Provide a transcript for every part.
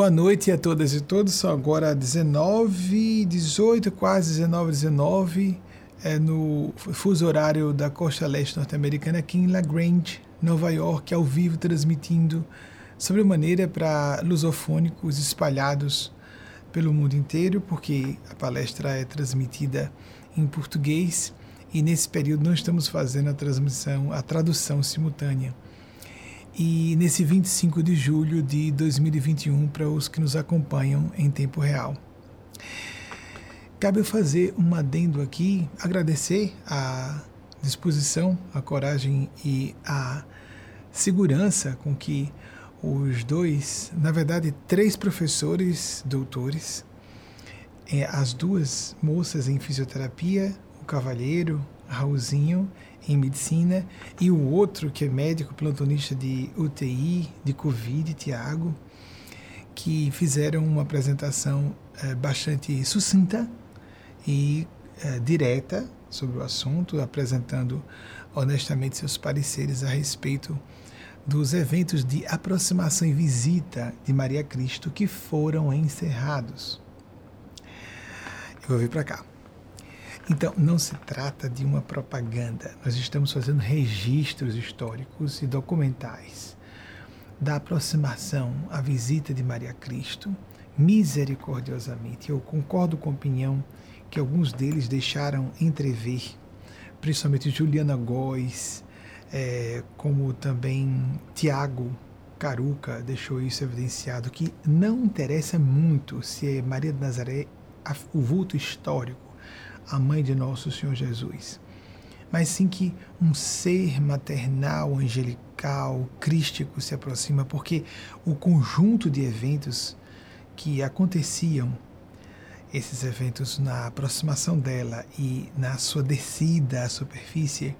Boa noite a todas e todos. São agora 19, 18, quase 19, 19, é no fuso horário da costa leste norte-americana, aqui em La Grange, Nova York, ao vivo, transmitindo sobre maneira para lusofônicos espalhados pelo mundo inteiro, porque a palestra é transmitida em português e nesse período não estamos fazendo a transmissão, a tradução simultânea e nesse 25 de julho de 2021 para os que nos acompanham em tempo real. Cabe eu fazer um adendo aqui, agradecer a disposição, a coragem e a segurança com que os dois, na verdade, três professores doutores, é, as duas moças em fisioterapia, o cavalheiro, Raulzinho, em medicina, e o outro, que é médico plantonista de UTI, de Covid, Tiago, que fizeram uma apresentação é, bastante sucinta e é, direta sobre o assunto, apresentando honestamente seus pareceres a respeito dos eventos de aproximação e visita de Maria Cristo que foram encerrados. Eu vou vir para cá. Então, não se trata de uma propaganda. Nós estamos fazendo registros históricos e documentais da aproximação à visita de Maria Cristo, misericordiosamente. Eu concordo com a opinião que alguns deles deixaram entrever, principalmente Juliana Góes, é, como também Tiago Caruca deixou isso evidenciado, que não interessa muito se é Maria de Nazaré o vulto histórico a mãe de nosso Senhor Jesus, mas sim que um ser maternal, angelical, crístico se aproxima, porque o conjunto de eventos que aconteciam, esses eventos na aproximação dela e na sua descida à superfície,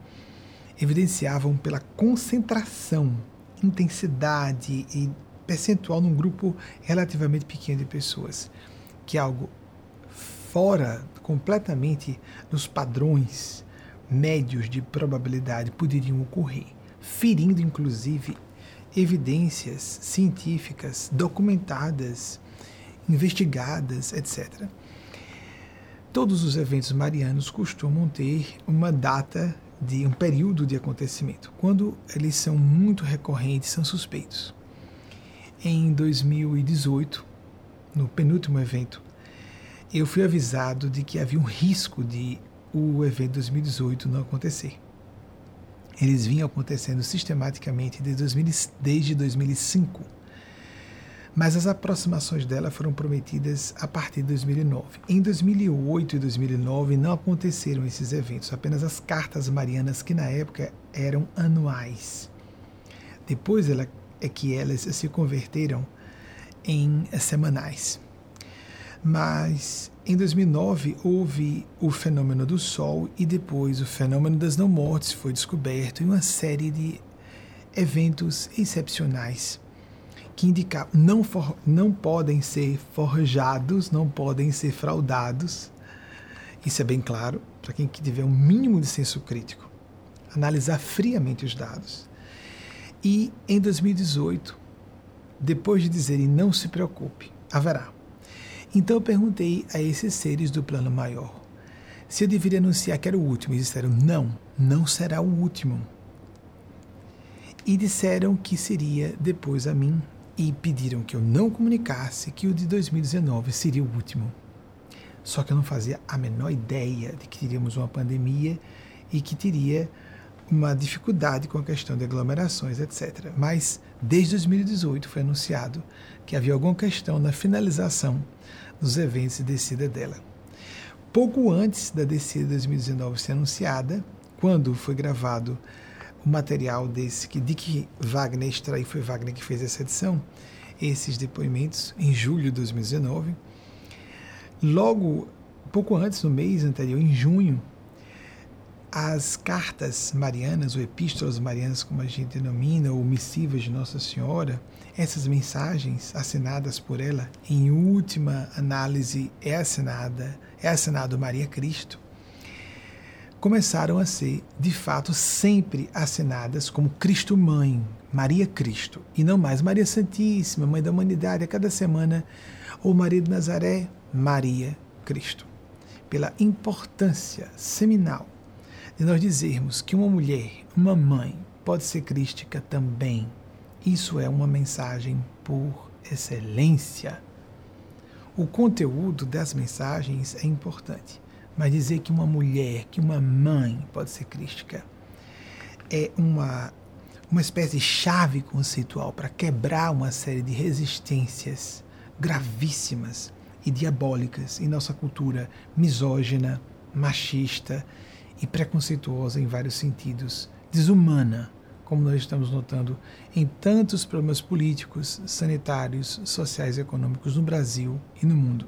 evidenciavam pela concentração, intensidade e percentual num grupo relativamente pequeno de pessoas, que algo fora completamente dos padrões médios de probabilidade poderiam ocorrer, ferindo inclusive evidências científicas documentadas, investigadas, etc. Todos os eventos marianos costumam ter uma data de um período de acontecimento. Quando eles são muito recorrentes, são suspeitos. Em 2018, no penúltimo evento eu fui avisado de que havia um risco de o evento 2018 não acontecer. Eles vinham acontecendo sistematicamente desde 2005, mas as aproximações dela foram prometidas a partir de 2009. Em 2008 e 2009 não aconteceram esses eventos, apenas as cartas marianas que na época eram anuais. Depois ela, é que elas se converteram em semanais. Mas em 2009 houve o fenômeno do Sol e depois o fenômeno das não mortes foi descoberto e uma série de eventos excepcionais que indicam não for, não podem ser forjados, não podem ser fraudados. Isso é bem claro para quem tiver um mínimo de senso crítico, analisar friamente os dados. E em 2018, depois de dizerem não se preocupe, haverá então eu perguntei a esses seres do plano maior se eu deveria anunciar que era o último. Eles disseram: não, não será o último. E disseram que seria depois a mim e pediram que eu não comunicasse que o de 2019 seria o último. Só que eu não fazia a menor ideia de que teríamos uma pandemia e que teria uma dificuldade com a questão de aglomerações, etc. Mas desde 2018 foi anunciado que havia alguma questão na finalização dos eventos de descida dela. Pouco antes da descida de 2019 ser anunciada, quando foi gravado o material desse que Dick Wagner extraiu, foi Wagner que fez essa edição, esses depoimentos, em julho de 2019. Logo, pouco antes, no mês anterior, em junho, as cartas marianas, ou epístolas marianas, como a gente denomina, ou missivas de Nossa Senhora, essas mensagens assinadas por ela, em última análise, é assinada, é assinado Maria Cristo, começaram a ser, de fato, sempre assinadas como Cristo Mãe, Maria Cristo, e não mais Maria Santíssima, Mãe da Humanidade, a cada semana, ou Maria de Nazaré, Maria Cristo. Pela importância seminal de nós dizermos que uma mulher, uma mãe, pode ser crística também. Isso é uma mensagem por excelência. O conteúdo das mensagens é importante, mas dizer que uma mulher, que uma mãe pode ser crística é uma uma espécie de chave conceitual para quebrar uma série de resistências gravíssimas e diabólicas em nossa cultura misógina, machista e preconceituosa em vários sentidos, desumana, como nós estamos notando em tantos problemas políticos, sanitários, sociais e econômicos no Brasil e no mundo.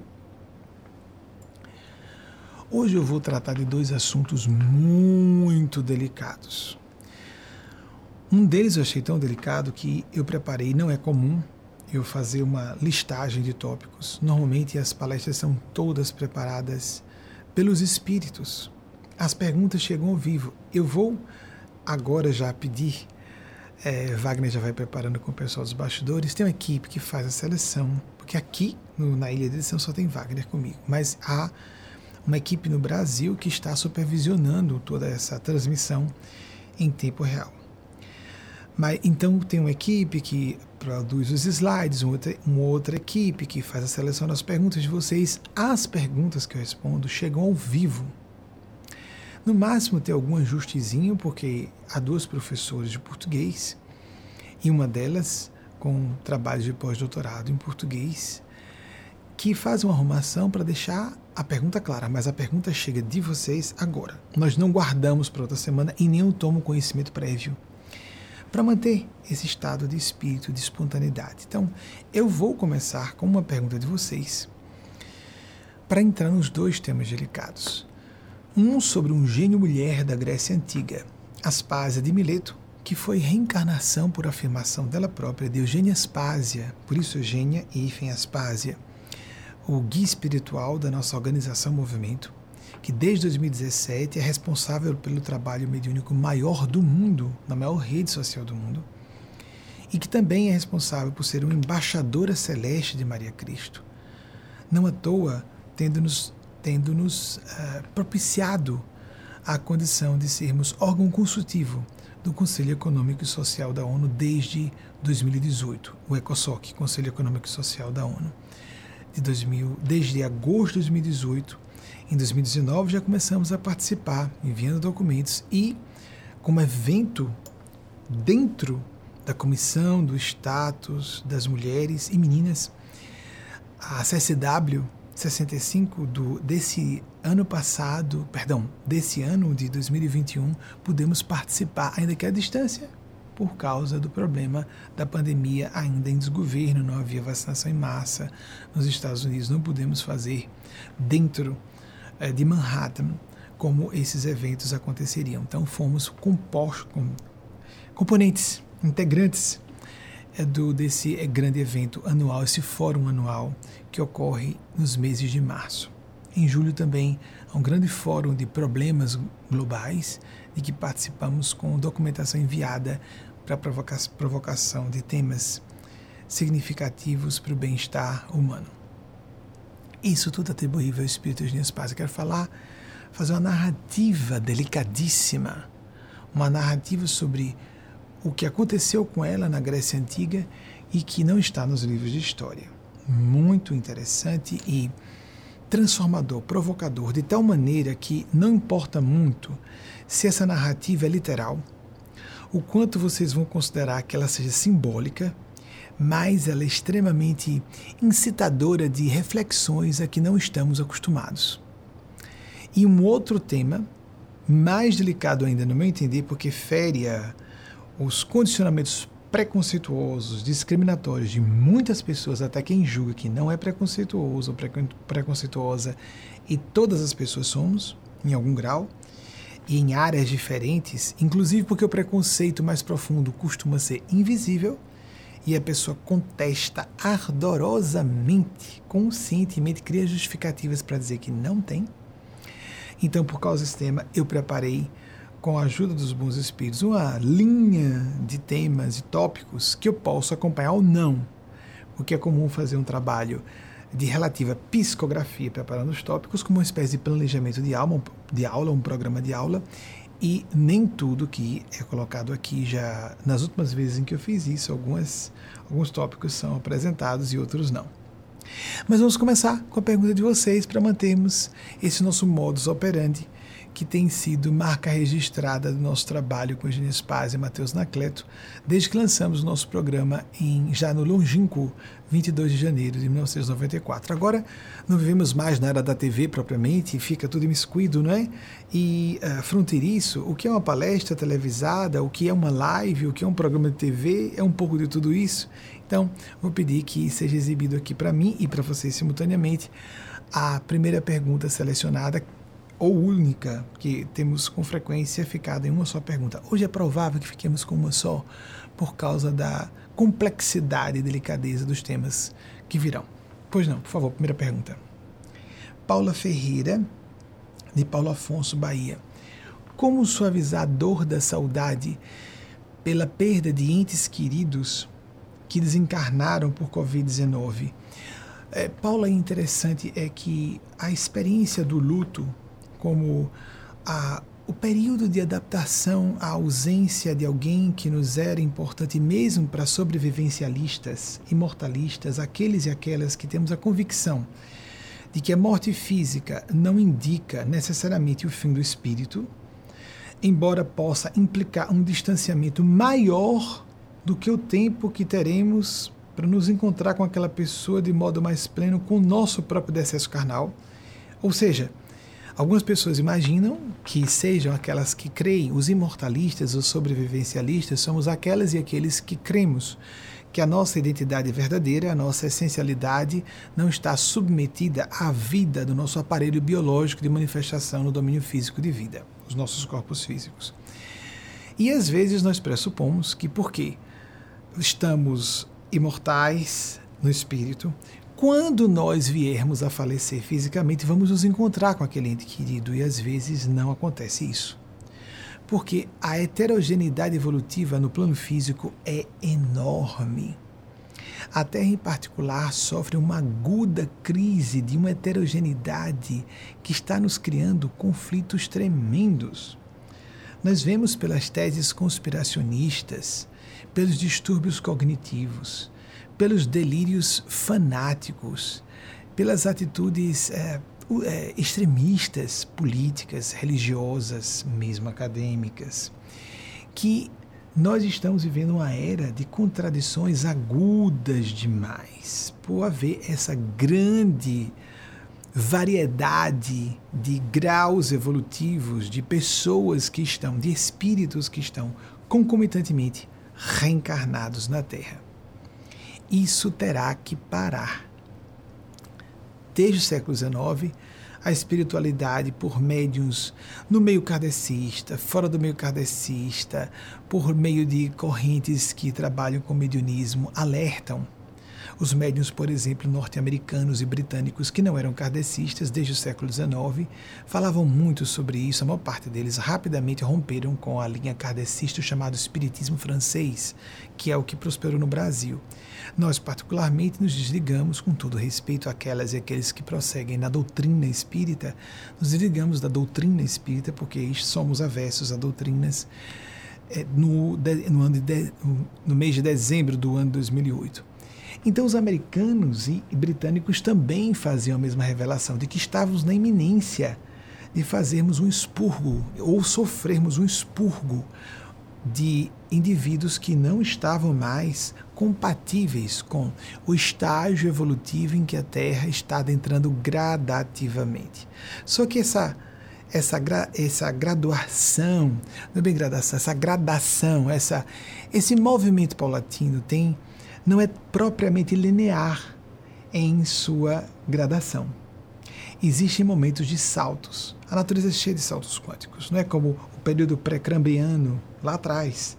Hoje eu vou tratar de dois assuntos muito delicados. Um deles eu achei tão delicado que eu preparei, não é comum eu fazer uma listagem de tópicos. Normalmente as palestras são todas preparadas pelos espíritos. As perguntas chegam ao vivo. Eu vou agora já pedir, é, Wagner já vai preparando com o pessoal dos bastidores, tem uma equipe que faz a seleção, porque aqui no, na Ilha de Edição só tem Wagner comigo, mas há uma equipe no Brasil que está supervisionando toda essa transmissão em tempo real. Mas então tem uma equipe que produz os slides, uma outra, uma outra equipe que faz a seleção das perguntas de vocês. As perguntas que eu respondo chegam ao vivo. No máximo tem algum ajustezinho, porque há duas professoras de português e uma delas com trabalho de pós-doutorado em português que faz uma arrumação para deixar a pergunta clara, mas a pergunta chega de vocês agora. Nós não guardamos para outra semana e nem tomo conhecimento prévio para manter esse estado de espírito de espontaneidade. Então, eu vou começar com uma pergunta de vocês para entrar nos dois temas delicados. Um sobre um gênio mulher da Grécia Antiga, Aspásia de Mileto, que foi reencarnação por afirmação dela própria de Eugênia Aspásia, por isso Eugênia e Hífen Aspásia, o guia espiritual da nossa organização Movimento, que desde 2017 é responsável pelo trabalho mediúnico maior do mundo, na maior rede social do mundo, e que também é responsável por ser uma embaixadora celeste de Maria Cristo. Não à toa, tendo-nos tendo -nos, uh, propiciado a condição de sermos órgão consultivo do Conselho Econômico e Social da ONU desde 2018, o ECOSOC, Conselho Econômico e Social da ONU, de 2000, desde agosto de 2018 em 2019 já começamos a participar, enviando documentos e, como evento dentro da Comissão do Status das Mulheres e Meninas, a CSW 65 do, desse ano passado, perdão, desse ano de 2021, pudemos participar, ainda que à distância, por causa do problema da pandemia ainda em desgoverno, não havia vacinação em massa nos Estados Unidos, não pudemos fazer dentro é, de Manhattan como esses eventos aconteceriam. Então fomos compostos, com componentes, integrantes é, do, desse é, grande evento anual, esse fórum anual que ocorre nos meses de março. Em julho também há um grande fórum de problemas globais de que participamos com documentação enviada para provoca provocação de temas significativos para o bem-estar humano. Isso tudo atribuível ao Espírito de Paz. Eu quero falar, fazer uma narrativa delicadíssima, uma narrativa sobre o que aconteceu com ela na Grécia Antiga e que não está nos livros de história. Muito interessante e transformador, provocador, de tal maneira que não importa muito se essa narrativa é literal, o quanto vocês vão considerar que ela seja simbólica mas ela é extremamente incitadora de reflexões a que não estamos acostumados. E um outro tema, mais delicado ainda no meu entender, porque fere os condicionamentos preconceituosos, discriminatórios de muitas pessoas, até quem julga que não é preconceituoso ou preconceituosa, e todas as pessoas somos, em algum grau, e em áreas diferentes, inclusive porque o preconceito mais profundo costuma ser invisível e a pessoa contesta ardorosamente, conscientemente, cria justificativas para dizer que não tem. Então, por causa desse tema, eu preparei com a ajuda dos bons espíritos, uma linha de temas e tópicos que eu posso acompanhar ou não, porque é comum fazer um trabalho de relativa psicografia preparando os tópicos como uma espécie de planejamento de aula, de aula, um programa de aula, e nem tudo que é colocado aqui já nas últimas vezes em que eu fiz isso, algumas, alguns tópicos são apresentados e outros não. Mas vamos começar com a pergunta de vocês para mantermos esse nosso modus operandi que tem sido marca registrada do nosso trabalho com Eugênio Spaz e Matheus Nacleto, desde que lançamos o nosso programa em, já no longínquo 22 de janeiro de 1994. Agora não vivemos mais na era da TV propriamente, fica tudo imiscuído, não é? E uh, fronteiriço, o que é uma palestra televisada, o que é uma live, o que é um programa de TV, é um pouco de tudo isso. Então, vou pedir que seja exibido aqui para mim e para vocês simultaneamente a primeira pergunta selecionada ou única, que temos com frequência ficado em uma só pergunta. Hoje é provável que fiquemos com uma só, por causa da complexidade e delicadeza dos temas que virão. Pois não, por favor, primeira pergunta. Paula Ferreira, de Paulo Afonso, Bahia. Como suavizar a dor da saudade pela perda de entes queridos que desencarnaram por Covid-19? É, Paula, interessante é que a experiência do luto como a, o período de adaptação à ausência de alguém que nos era importante, mesmo para sobrevivencialistas, imortalistas, aqueles e aquelas que temos a convicção de que a morte física não indica necessariamente o fim do espírito, embora possa implicar um distanciamento maior do que o tempo que teremos para nos encontrar com aquela pessoa de modo mais pleno com o nosso próprio decesso carnal. Ou seja, Algumas pessoas imaginam que sejam aquelas que creem, os imortalistas, os sobrevivencialistas, somos aquelas e aqueles que cremos que a nossa identidade verdadeira, a nossa essencialidade não está submetida à vida do nosso aparelho biológico de manifestação no domínio físico de vida, os nossos corpos físicos. E às vezes nós pressupomos que porque estamos imortais no espírito, quando nós viermos a falecer fisicamente, vamos nos encontrar com aquele ente querido e às vezes não acontece isso. Porque a heterogeneidade evolutiva no plano físico é enorme. A Terra, em particular, sofre uma aguda crise de uma heterogeneidade que está nos criando conflitos tremendos. Nós vemos pelas teses conspiracionistas, pelos distúrbios cognitivos, pelos delírios fanáticos, pelas atitudes é, é, extremistas, políticas, religiosas, mesmo acadêmicas, que nós estamos vivendo uma era de contradições agudas demais, por haver essa grande variedade de graus evolutivos, de pessoas que estão, de espíritos que estão concomitantemente reencarnados na Terra isso terá que parar. Desde o século XIX, a espiritualidade por médiums no meio kardecista, fora do meio kardecista, por meio de correntes que trabalham com mediunismo, alertam os médiuns, por exemplo, norte-americanos e britânicos que não eram kardecistas desde o século XIX, falavam muito sobre isso. A maior parte deles rapidamente romperam com a linha kardecista chamado Espiritismo francês, que é o que prosperou no Brasil. Nós, particularmente, nos desligamos, com todo respeito àquelas e aqueles que prosseguem na doutrina espírita, nos desligamos da doutrina espírita porque somos avessos a doutrinas é, no, no, ano de, no mês de dezembro do ano 2008. Então, os americanos e britânicos também faziam a mesma revelação de que estávamos na iminência de fazermos um expurgo ou sofrermos um expurgo de indivíduos que não estavam mais compatíveis com o estágio evolutivo em que a Terra está adentrando gradativamente. Só que essa essa, essa graduação, não é bem gradação, essa gradação, essa, esse movimento paulatino tem não é propriamente linear em sua gradação. Existem momentos de saltos. A natureza é cheia de saltos quânticos. Não é como o período pré-cambriano lá atrás,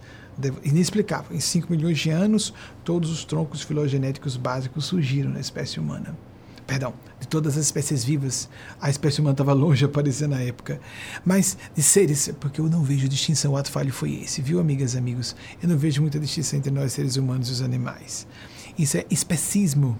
inexplicável. Em 5 milhões de anos, todos os troncos filogenéticos básicos surgiram na espécie humana. perdão, de todas as espécies vivas. A espécie humana estava longe de aparecer na época. Mas de seres, porque eu não vejo distinção, o ato falho foi esse, viu, amigas e amigos? Eu não vejo muita distinção entre nós, seres humanos, e os animais. Isso é especismo.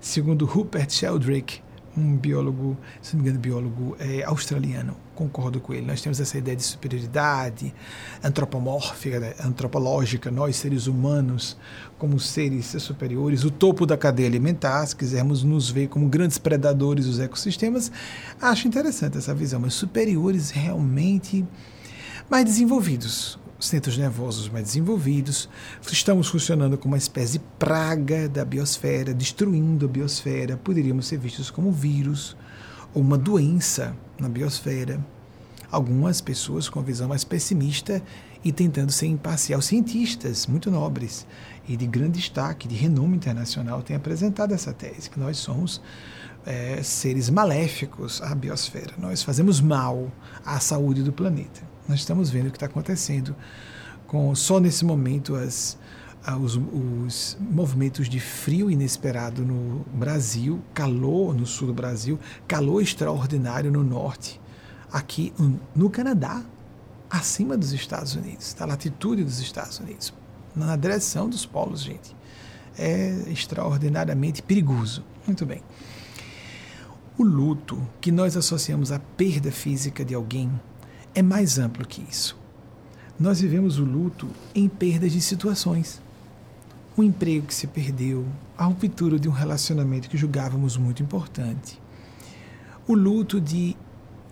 Segundo Rupert Sheldrake, um biólogo, se não me engano, biólogo é, australiano, concordo com ele. Nós temos essa ideia de superioridade antropomórfica, né, antropológica, nós seres humanos como seres superiores, o topo da cadeia alimentar, se quisermos nos ver como grandes predadores dos ecossistemas, acho interessante essa visão, mas superiores realmente mais desenvolvidos centros nervosos mais desenvolvidos, estamos funcionando como uma espécie de praga da biosfera, destruindo a biosfera, poderíamos ser vistos como vírus ou uma doença na biosfera. Algumas pessoas com visão mais pessimista e tentando ser imparcial, cientistas muito nobres e de grande destaque, de renome internacional, têm apresentado essa tese, que nós somos é, seres maléficos à biosfera, nós fazemos mal à saúde do planeta. Nós estamos vendo o que está acontecendo com só nesse momento as, os, os, movimentos de frio inesperado no Brasil, calor no sul do Brasil, calor extraordinário no norte, aqui no Canadá, acima dos Estados Unidos, da latitude dos Estados Unidos, na direção dos polos, gente. É extraordinariamente perigoso. Muito bem. O luto que nós associamos à perda física de alguém é mais amplo que isso. Nós vivemos o luto em perdas de situações. Um emprego que se perdeu, a ruptura de um relacionamento que julgávamos muito importante. O luto de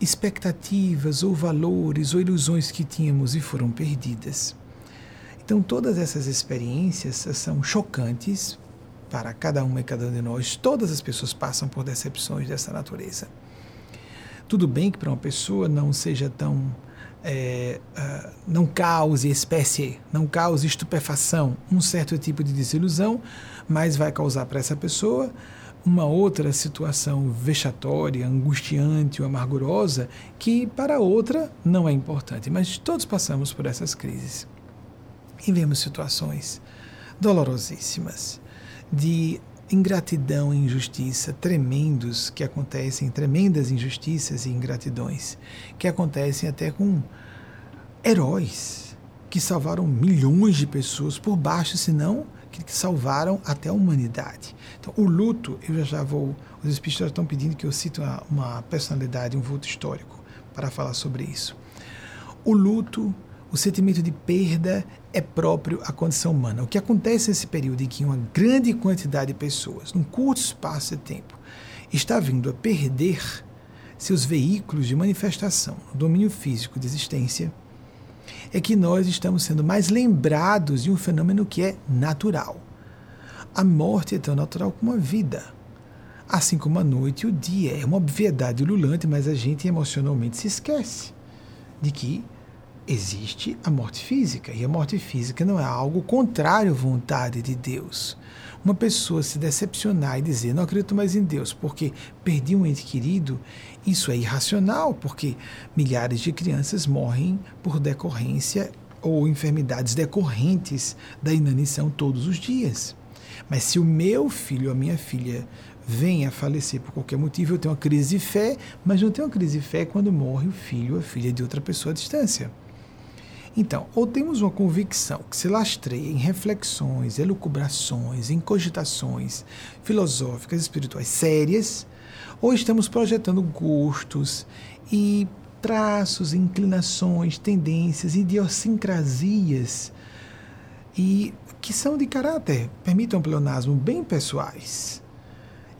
expectativas ou valores ou ilusões que tínhamos e foram perdidas. Então, todas essas experiências são chocantes para cada uma e cada um de nós. Todas as pessoas passam por decepções dessa natureza. Tudo bem que para uma pessoa não seja tão. É, uh, não cause espécie, não cause estupefação, um certo tipo de desilusão, mas vai causar para essa pessoa uma outra situação vexatória, angustiante ou amargurosa que para outra não é importante. Mas todos passamos por essas crises e vemos situações dolorosíssimas de ingratidão e injustiça tremendos que acontecem, tremendas injustiças e ingratidões que acontecem até com heróis que salvaram milhões de pessoas por baixo, senão que, salvaram até a humanidade. Então, o luto, eu já, já vou. Os espíritos estão pedindo que eu cite uma, uma personalidade, um vulto histórico, para falar sobre isso. O luto o sentimento de perda é próprio à condição humana. O que acontece nesse período em que uma grande quantidade de pessoas, num curto espaço de tempo, está vindo a perder seus veículos de manifestação no domínio físico de existência, é que nós estamos sendo mais lembrados de um fenômeno que é natural. A morte é tão natural como a vida. Assim como a noite e o dia. É uma obviedade ululante, mas a gente emocionalmente se esquece de que existe a morte física, e a morte física não é algo contrário à vontade de Deus. Uma pessoa se decepcionar e dizer não acredito mais em Deus porque perdi um ente querido, isso é irracional, porque milhares de crianças morrem por decorrência ou enfermidades decorrentes da inanição todos os dias. Mas se o meu filho ou a minha filha vem a falecer por qualquer motivo, eu tenho uma crise de fé, mas não tenho uma crise de fé quando morre o filho ou a filha de outra pessoa à distância. Então, ou temos uma convicção que se lastreia em reflexões, elucubrações, em cogitações filosóficas, espirituais sérias, ou estamos projetando gostos e traços, inclinações, tendências, idiosincrasias e que são de caráter, permitam um pleonasmo, bem pessoais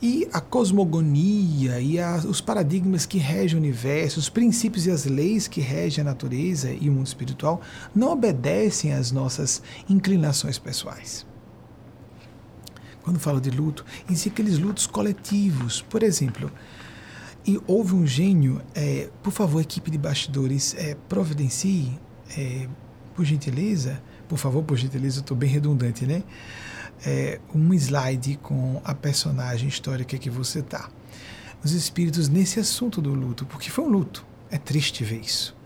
e a cosmogonia e a, os paradigmas que regem o universo, os princípios e as leis que regem a natureza e o mundo espiritual não obedecem às nossas inclinações pessoais. Quando falo de luto, existem aqueles lutos coletivos. Por exemplo, e houve um gênio, é, por favor, equipe de bastidores, é, providencie, é, por gentileza, por favor, por gentileza, eu estou bem redundante, né? É, um slide com a personagem histórica que você está. Os espíritos nesse assunto do luto, porque foi um luto, é triste ver isso.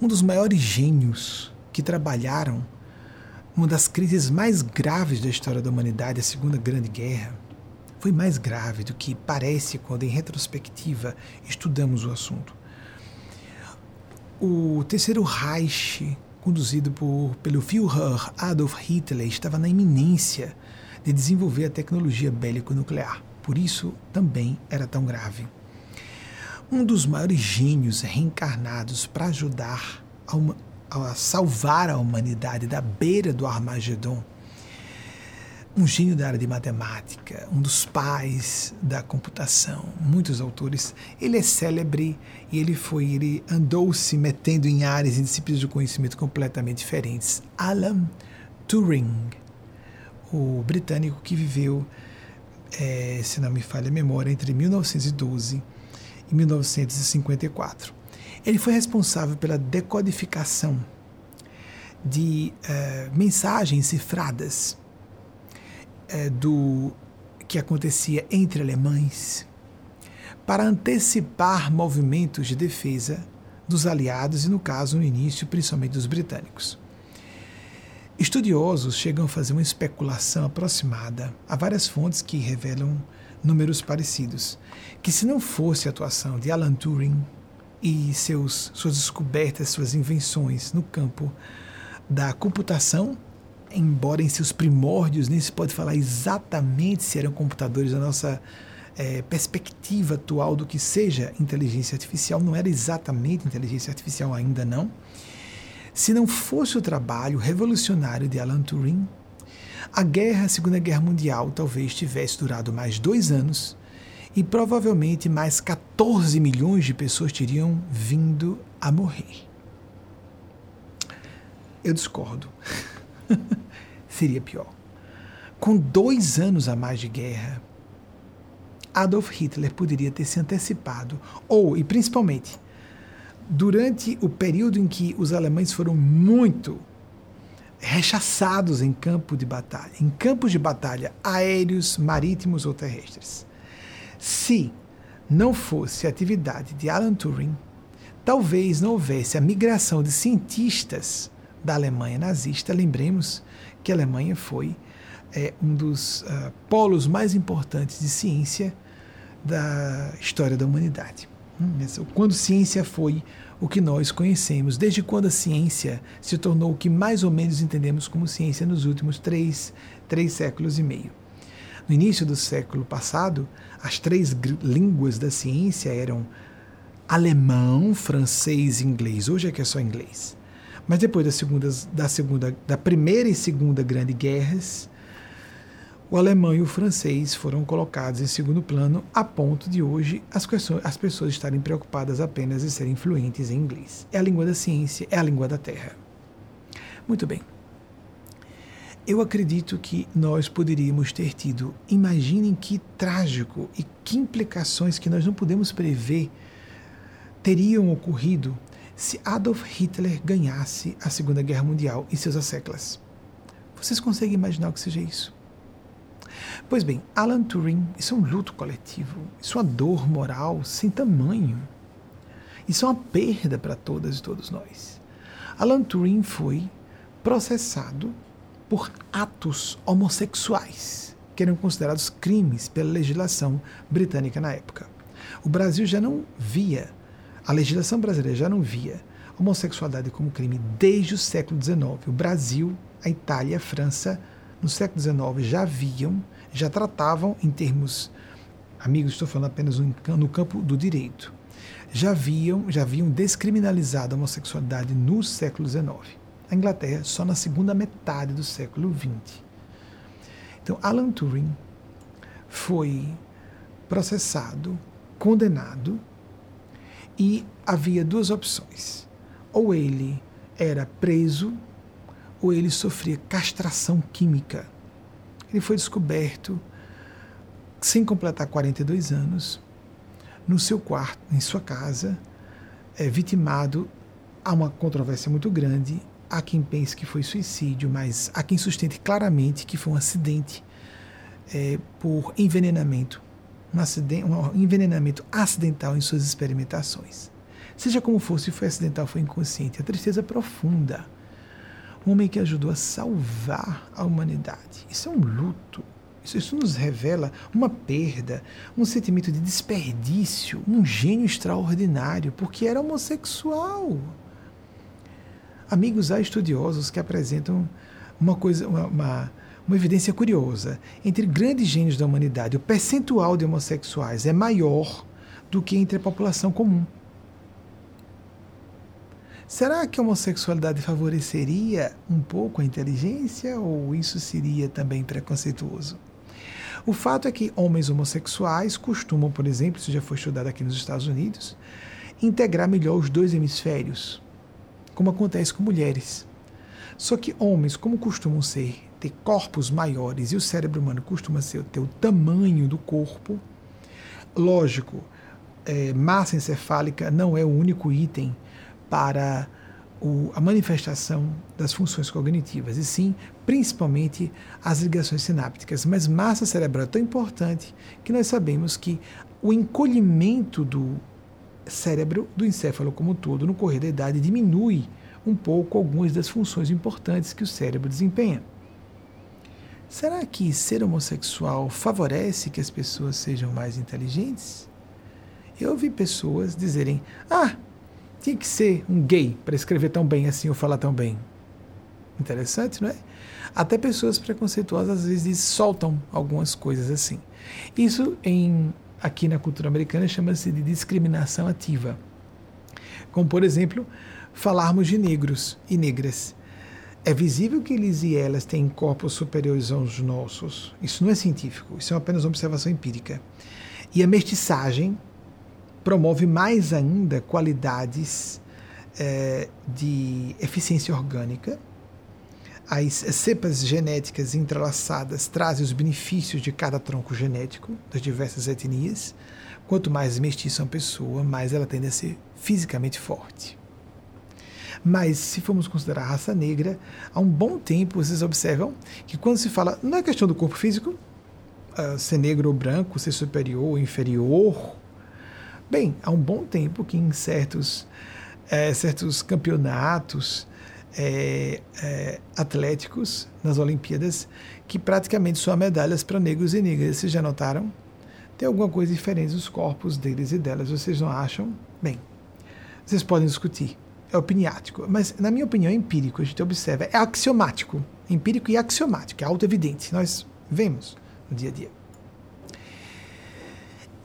Um dos maiores gênios que trabalharam uma das crises mais graves da história da humanidade, a Segunda Grande Guerra, foi mais grave do que parece quando, em retrospectiva, estudamos o assunto. O terceiro Reich, conduzido por, pelo Führer Adolf Hitler, estava na iminência de desenvolver a tecnologia bélico-nuclear. Por isso, também era tão grave. Um dos maiores gênios reencarnados para ajudar a, a salvar a humanidade da beira do Armagedon um gênio da área de matemática, um dos pais da computação, muitos autores. Ele é célebre e ele foi, ele andou se metendo em áreas e disciplinas de conhecimento completamente diferentes. Alan Turing, o britânico que viveu, é, se não me falha a memória, entre 1912 e 1954. Ele foi responsável pela decodificação de uh, mensagens cifradas é, do que acontecia entre alemães para antecipar movimentos de defesa dos aliados e, no caso, no início, principalmente dos britânicos. Estudiosos chegam a fazer uma especulação aproximada a várias fontes que revelam números parecidos, que se não fosse a atuação de Alan Turing e seus, suas descobertas, suas invenções no campo da computação embora em seus primórdios nem se pode falar exatamente se eram computadores da nossa é, perspectiva atual do que seja inteligência artificial, não era exatamente inteligência artificial ainda não. Se não fosse o trabalho revolucionário de Alan Turing, a guerra, a Segunda Guerra Mundial, talvez tivesse durado mais dois anos e provavelmente mais 14 milhões de pessoas teriam vindo a morrer. Eu discordo. seria pior. Com dois anos a mais de guerra, Adolf Hitler poderia ter se antecipado, ou, e principalmente, durante o período em que os alemães foram muito rechaçados em campo de batalha, em campos de batalha aéreos, marítimos ou terrestres. Se não fosse a atividade de Alan Turing, talvez não houvesse a migração de cientistas da Alemanha nazista. Lembremos que a Alemanha foi é, um dos uh, polos mais importantes de ciência da história da humanidade. Hum, quando ciência foi o que nós conhecemos, desde quando a ciência se tornou o que mais ou menos entendemos como ciência nos últimos três, três séculos e meio. No início do século passado, as três línguas da ciência eram alemão, francês e inglês. Hoje é que é só inglês. Mas depois da da segunda, da primeira e segunda grande guerras, o alemão e o francês foram colocados em segundo plano, a ponto de hoje as, pessoas, as pessoas estarem preocupadas apenas em serem fluentes em inglês. É a língua da ciência, é a língua da terra. Muito bem. Eu acredito que nós poderíamos ter tido, imaginem que trágico e que implicações que nós não podemos prever teriam ocorrido se Adolf Hitler ganhasse a Segunda Guerra Mundial e seus asseclas. Vocês conseguem imaginar o que seja isso? Pois bem, Alan Turing, isso é um luto coletivo, isso é uma dor moral sem tamanho. Isso é uma perda para todas e todos nós. Alan Turing foi processado por atos homossexuais, que eram considerados crimes pela legislação britânica na época. O Brasil já não via a legislação brasileira já não via homossexualidade como crime desde o século XIX. O Brasil, a Itália a França, no século XIX, já viam, já tratavam em termos, amigos, estou falando apenas no campo do direito, já viam, já haviam descriminalizado a homossexualidade no século XIX. A Inglaterra só na segunda metade do século XX. Então, Alan Turing foi processado, condenado e havia duas opções. Ou ele era preso, ou ele sofria castração química. Ele foi descoberto, sem completar 42 anos, no seu quarto, em sua casa, é, vitimado. Há uma controvérsia muito grande. Há quem pense que foi suicídio, mas há quem sustente claramente que foi um acidente é, por envenenamento um, acidente, um envenenamento acidental em suas experimentações. Seja como for, se foi acidental, foi inconsciente. A tristeza profunda. Um homem que ajudou a salvar a humanidade. Isso é um luto. Isso, isso nos revela uma perda, um sentimento de desperdício, um gênio extraordinário, porque era homossexual. Amigos, há estudiosos que apresentam uma coisa, uma, uma, uma evidência curiosa. Entre grandes gênios da humanidade, o percentual de homossexuais é maior do que entre a população comum. Será que a homossexualidade favoreceria um pouco a inteligência ou isso seria também preconceituoso? O fato é que homens homossexuais costumam, por exemplo, isso já foi estudado aqui nos Estados Unidos, integrar melhor os dois hemisférios, como acontece com mulheres. Só que homens, como costumam ser, ter corpos maiores e o cérebro humano costuma ser, ter o tamanho do corpo, lógico, é, massa encefálica não é o único item para o, a manifestação das funções cognitivas, e sim, principalmente, as ligações sinápticas. Mas massa cerebral é tão importante que nós sabemos que o encolhimento do cérebro, do encéfalo como um todo, no correr da idade, diminui um pouco algumas das funções importantes que o cérebro desempenha. Será que ser homossexual favorece que as pessoas sejam mais inteligentes? Eu ouvi pessoas dizerem: Ah, tinha que ser um gay para escrever tão bem assim ou falar tão bem. Interessante, não é? Até pessoas preconceituosas às vezes soltam algumas coisas assim. Isso em aqui na cultura americana chama-se de discriminação ativa. Como por exemplo, falarmos de negros e negras. É visível que eles e elas têm corpos superiores aos nossos. Isso não é científico, isso é apenas uma observação empírica. E a mestiçagem promove mais ainda qualidades é, de eficiência orgânica. As cepas genéticas entrelaçadas trazem os benefícios de cada tronco genético das diversas etnias. Quanto mais mestiça uma pessoa, mais ela tende a ser fisicamente forte. Mas, se formos considerar a raça negra, há um bom tempo vocês observam que quando se fala, não é questão do corpo físico, uh, ser negro ou branco, ser superior ou inferior, Bem, há um bom tempo que em certos, é, certos campeonatos é, é, atléticos nas Olimpíadas, que praticamente só há medalhas para negros e negras. Vocês já notaram? Tem alguma coisa diferente nos corpos deles e delas, vocês não acham? Bem, vocês podem discutir. É opiniático, mas na minha opinião é empírico. A gente observa, é axiomático. Empírico e axiomático, é auto-evidente. Nós vemos no dia a dia.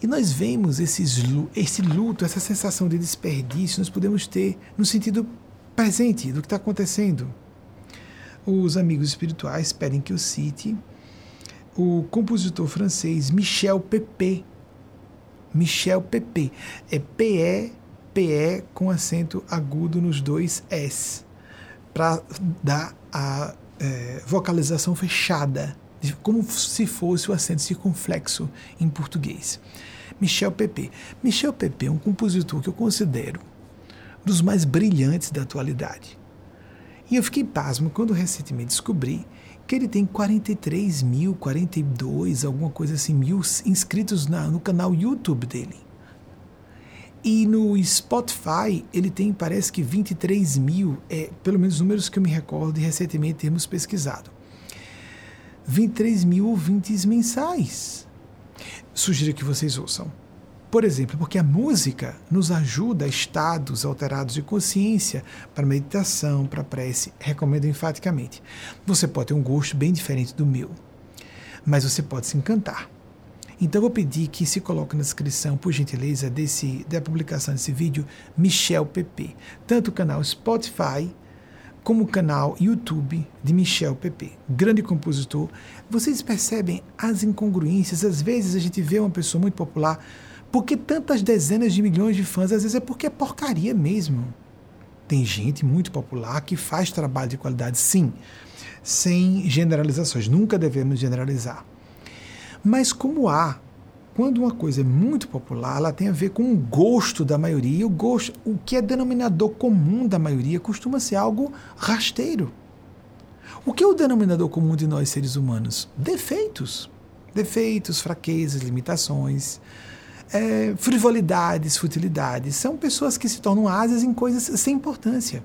E nós vemos esses, esse luto, essa sensação de desperdício, nós podemos ter no sentido presente do que está acontecendo. Os amigos espirituais pedem que eu cite o compositor francês Michel Pepé. Michel Pepé. É P-E-P-E com acento agudo nos dois S, para dar a é, vocalização fechada, como se fosse o acento circunflexo em português. Michel Pepe. Michel Pepe é um compositor que eu considero dos mais brilhantes da atualidade. E eu fiquei pasmo quando recentemente descobri que ele tem 43 mil, 42, alguma coisa assim, mil inscritos na, no canal YouTube dele. E no Spotify ele tem, parece que 23 mil, é, pelo menos números que eu me recordo e recentemente temos pesquisado. 23 mil ouvintes mensais sugiro que vocês ouçam. Por exemplo, porque a música nos ajuda a estados alterados de consciência, para meditação, para prece, recomendo enfaticamente. Você pode ter um gosto bem diferente do meu, mas você pode se encantar. Então, vou pedir que se coloque na descrição, por gentileza, desse, da publicação desse vídeo, Michel PP. Tanto o canal Spotify como o canal YouTube de Michel Pepe, grande compositor. Vocês percebem as incongruências? Às vezes a gente vê uma pessoa muito popular, porque tantas dezenas de milhões de fãs, às vezes é porque é porcaria mesmo. Tem gente muito popular que faz trabalho de qualidade, sim, sem generalizações, nunca devemos generalizar. Mas como há quando uma coisa é muito popular, ela tem a ver com o gosto da maioria. O gosto, o que é denominador comum da maioria, costuma ser algo rasteiro. O que é o denominador comum de nós seres humanos? Defeitos. Defeitos, fraquezas, limitações, é, frivolidades, futilidades. São pessoas que se tornam asas em coisas sem importância.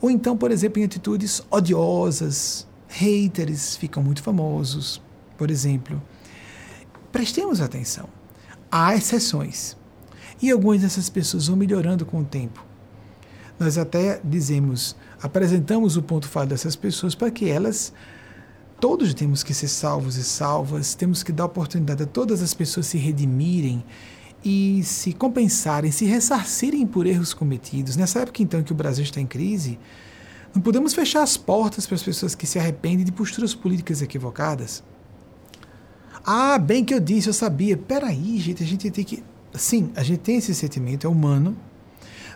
Ou então, por exemplo, em atitudes odiosas, haters ficam muito famosos por exemplo. Prestemos atenção. Há exceções. E algumas dessas pessoas vão melhorando com o tempo. Nós até dizemos, apresentamos o ponto falho dessas pessoas para que elas todos temos que ser salvos e salvas, temos que dar oportunidade a todas as pessoas se redimirem e se compensarem, se ressarcirem por erros cometidos. Nessa época, então, que o Brasil está em crise, não podemos fechar as portas para as pessoas que se arrependem de posturas políticas equivocadas. Ah, bem que eu disse, eu sabia. Peraí, gente, a gente tem que. Sim, a gente tem esse sentimento, é humano,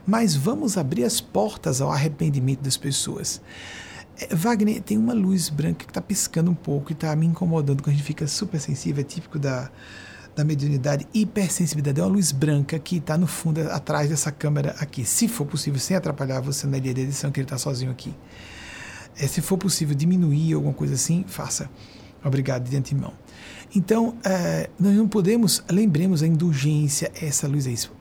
mas vamos abrir as portas ao arrependimento das pessoas. É, Wagner, tem uma luz branca que está piscando um pouco e está me incomodando quando a gente fica super sensível, é típico da, da mediunidade, hipersensibilidade. É uma luz branca que está no fundo, atrás dessa câmera aqui. Se for possível, sem atrapalhar você na ideia de edição, que ele está sozinho aqui. É, se for possível diminuir alguma coisa assim, faça. Obrigado de antemão. Então, é, nós não podemos, lembremos a indulgência, essa luz é isso,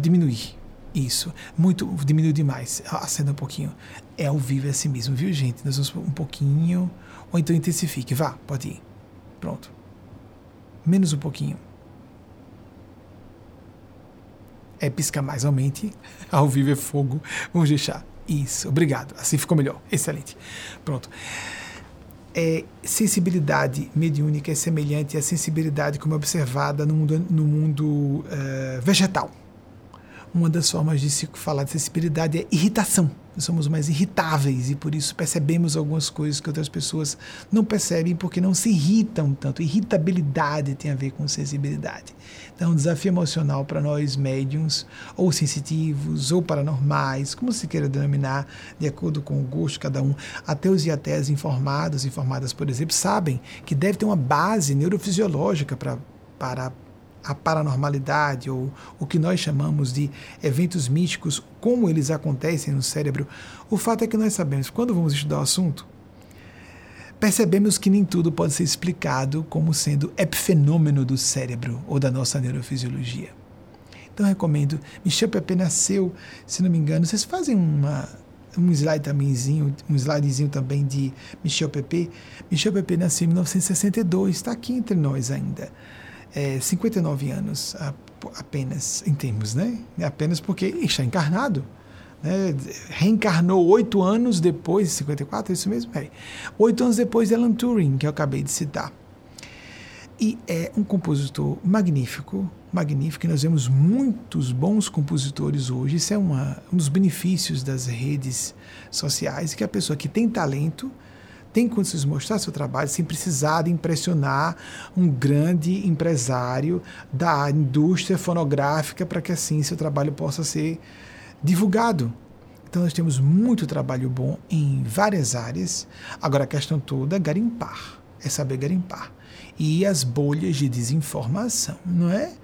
diminuir. Isso, muito, diminuiu demais. Acenda um pouquinho. É ao vivo é assim mesmo, viu, gente? Nós vamos um pouquinho, ou então intensifique. Vá, pode ir. Pronto. Menos um pouquinho. É pisca mais, aumente. Ao vivo é fogo. Vamos deixar. Isso, obrigado. Assim ficou melhor. Excelente. Pronto. É, sensibilidade mediúnica é semelhante à sensibilidade como é observada no mundo, no mundo uh, vegetal uma das formas de se falar de sensibilidade é irritação. Nós somos mais irritáveis e por isso percebemos algumas coisas que outras pessoas não percebem porque não se irritam tanto. Irritabilidade tem a ver com sensibilidade. Então, um desafio emocional para nós médiums, ou sensitivos, ou paranormais, como se queira denominar, de acordo com o gosto de cada um. Até os IATEs informados, informadas, por exemplo, sabem que deve ter uma base neurofisiológica para para a paranormalidade ou o que nós chamamos de eventos místicos, como eles acontecem no cérebro, o fato é que nós sabemos, quando vamos estudar o assunto, percebemos que nem tudo pode ser explicado como sendo epifenômeno do cérebro ou da nossa neurofisiologia. Então recomendo. Michel Pepe nasceu, se não me engano, vocês fazem uma, um slide tambémzinho, um slidezinho também de Michel Pepe. Michel Pepe nasceu em 1962, está aqui entre nós ainda é, 59 anos apenas, em termos, né? Apenas porque está encarnado. Né? Reencarnou oito anos depois, 54, é isso mesmo? É. Oito anos depois de Alan Turing, que eu acabei de citar. E é um compositor magnífico, magnífico, e nós vemos muitos bons compositores hoje. Isso é uma, um dos benefícios das redes sociais, que a pessoa que tem talento, tem condições de mostrar seu trabalho sem precisar de impressionar um grande empresário da indústria fonográfica para que assim seu trabalho possa ser divulgado. Então nós temos muito trabalho bom em várias áreas. Agora a questão toda é garimpar, é saber garimpar. E as bolhas de desinformação, não é?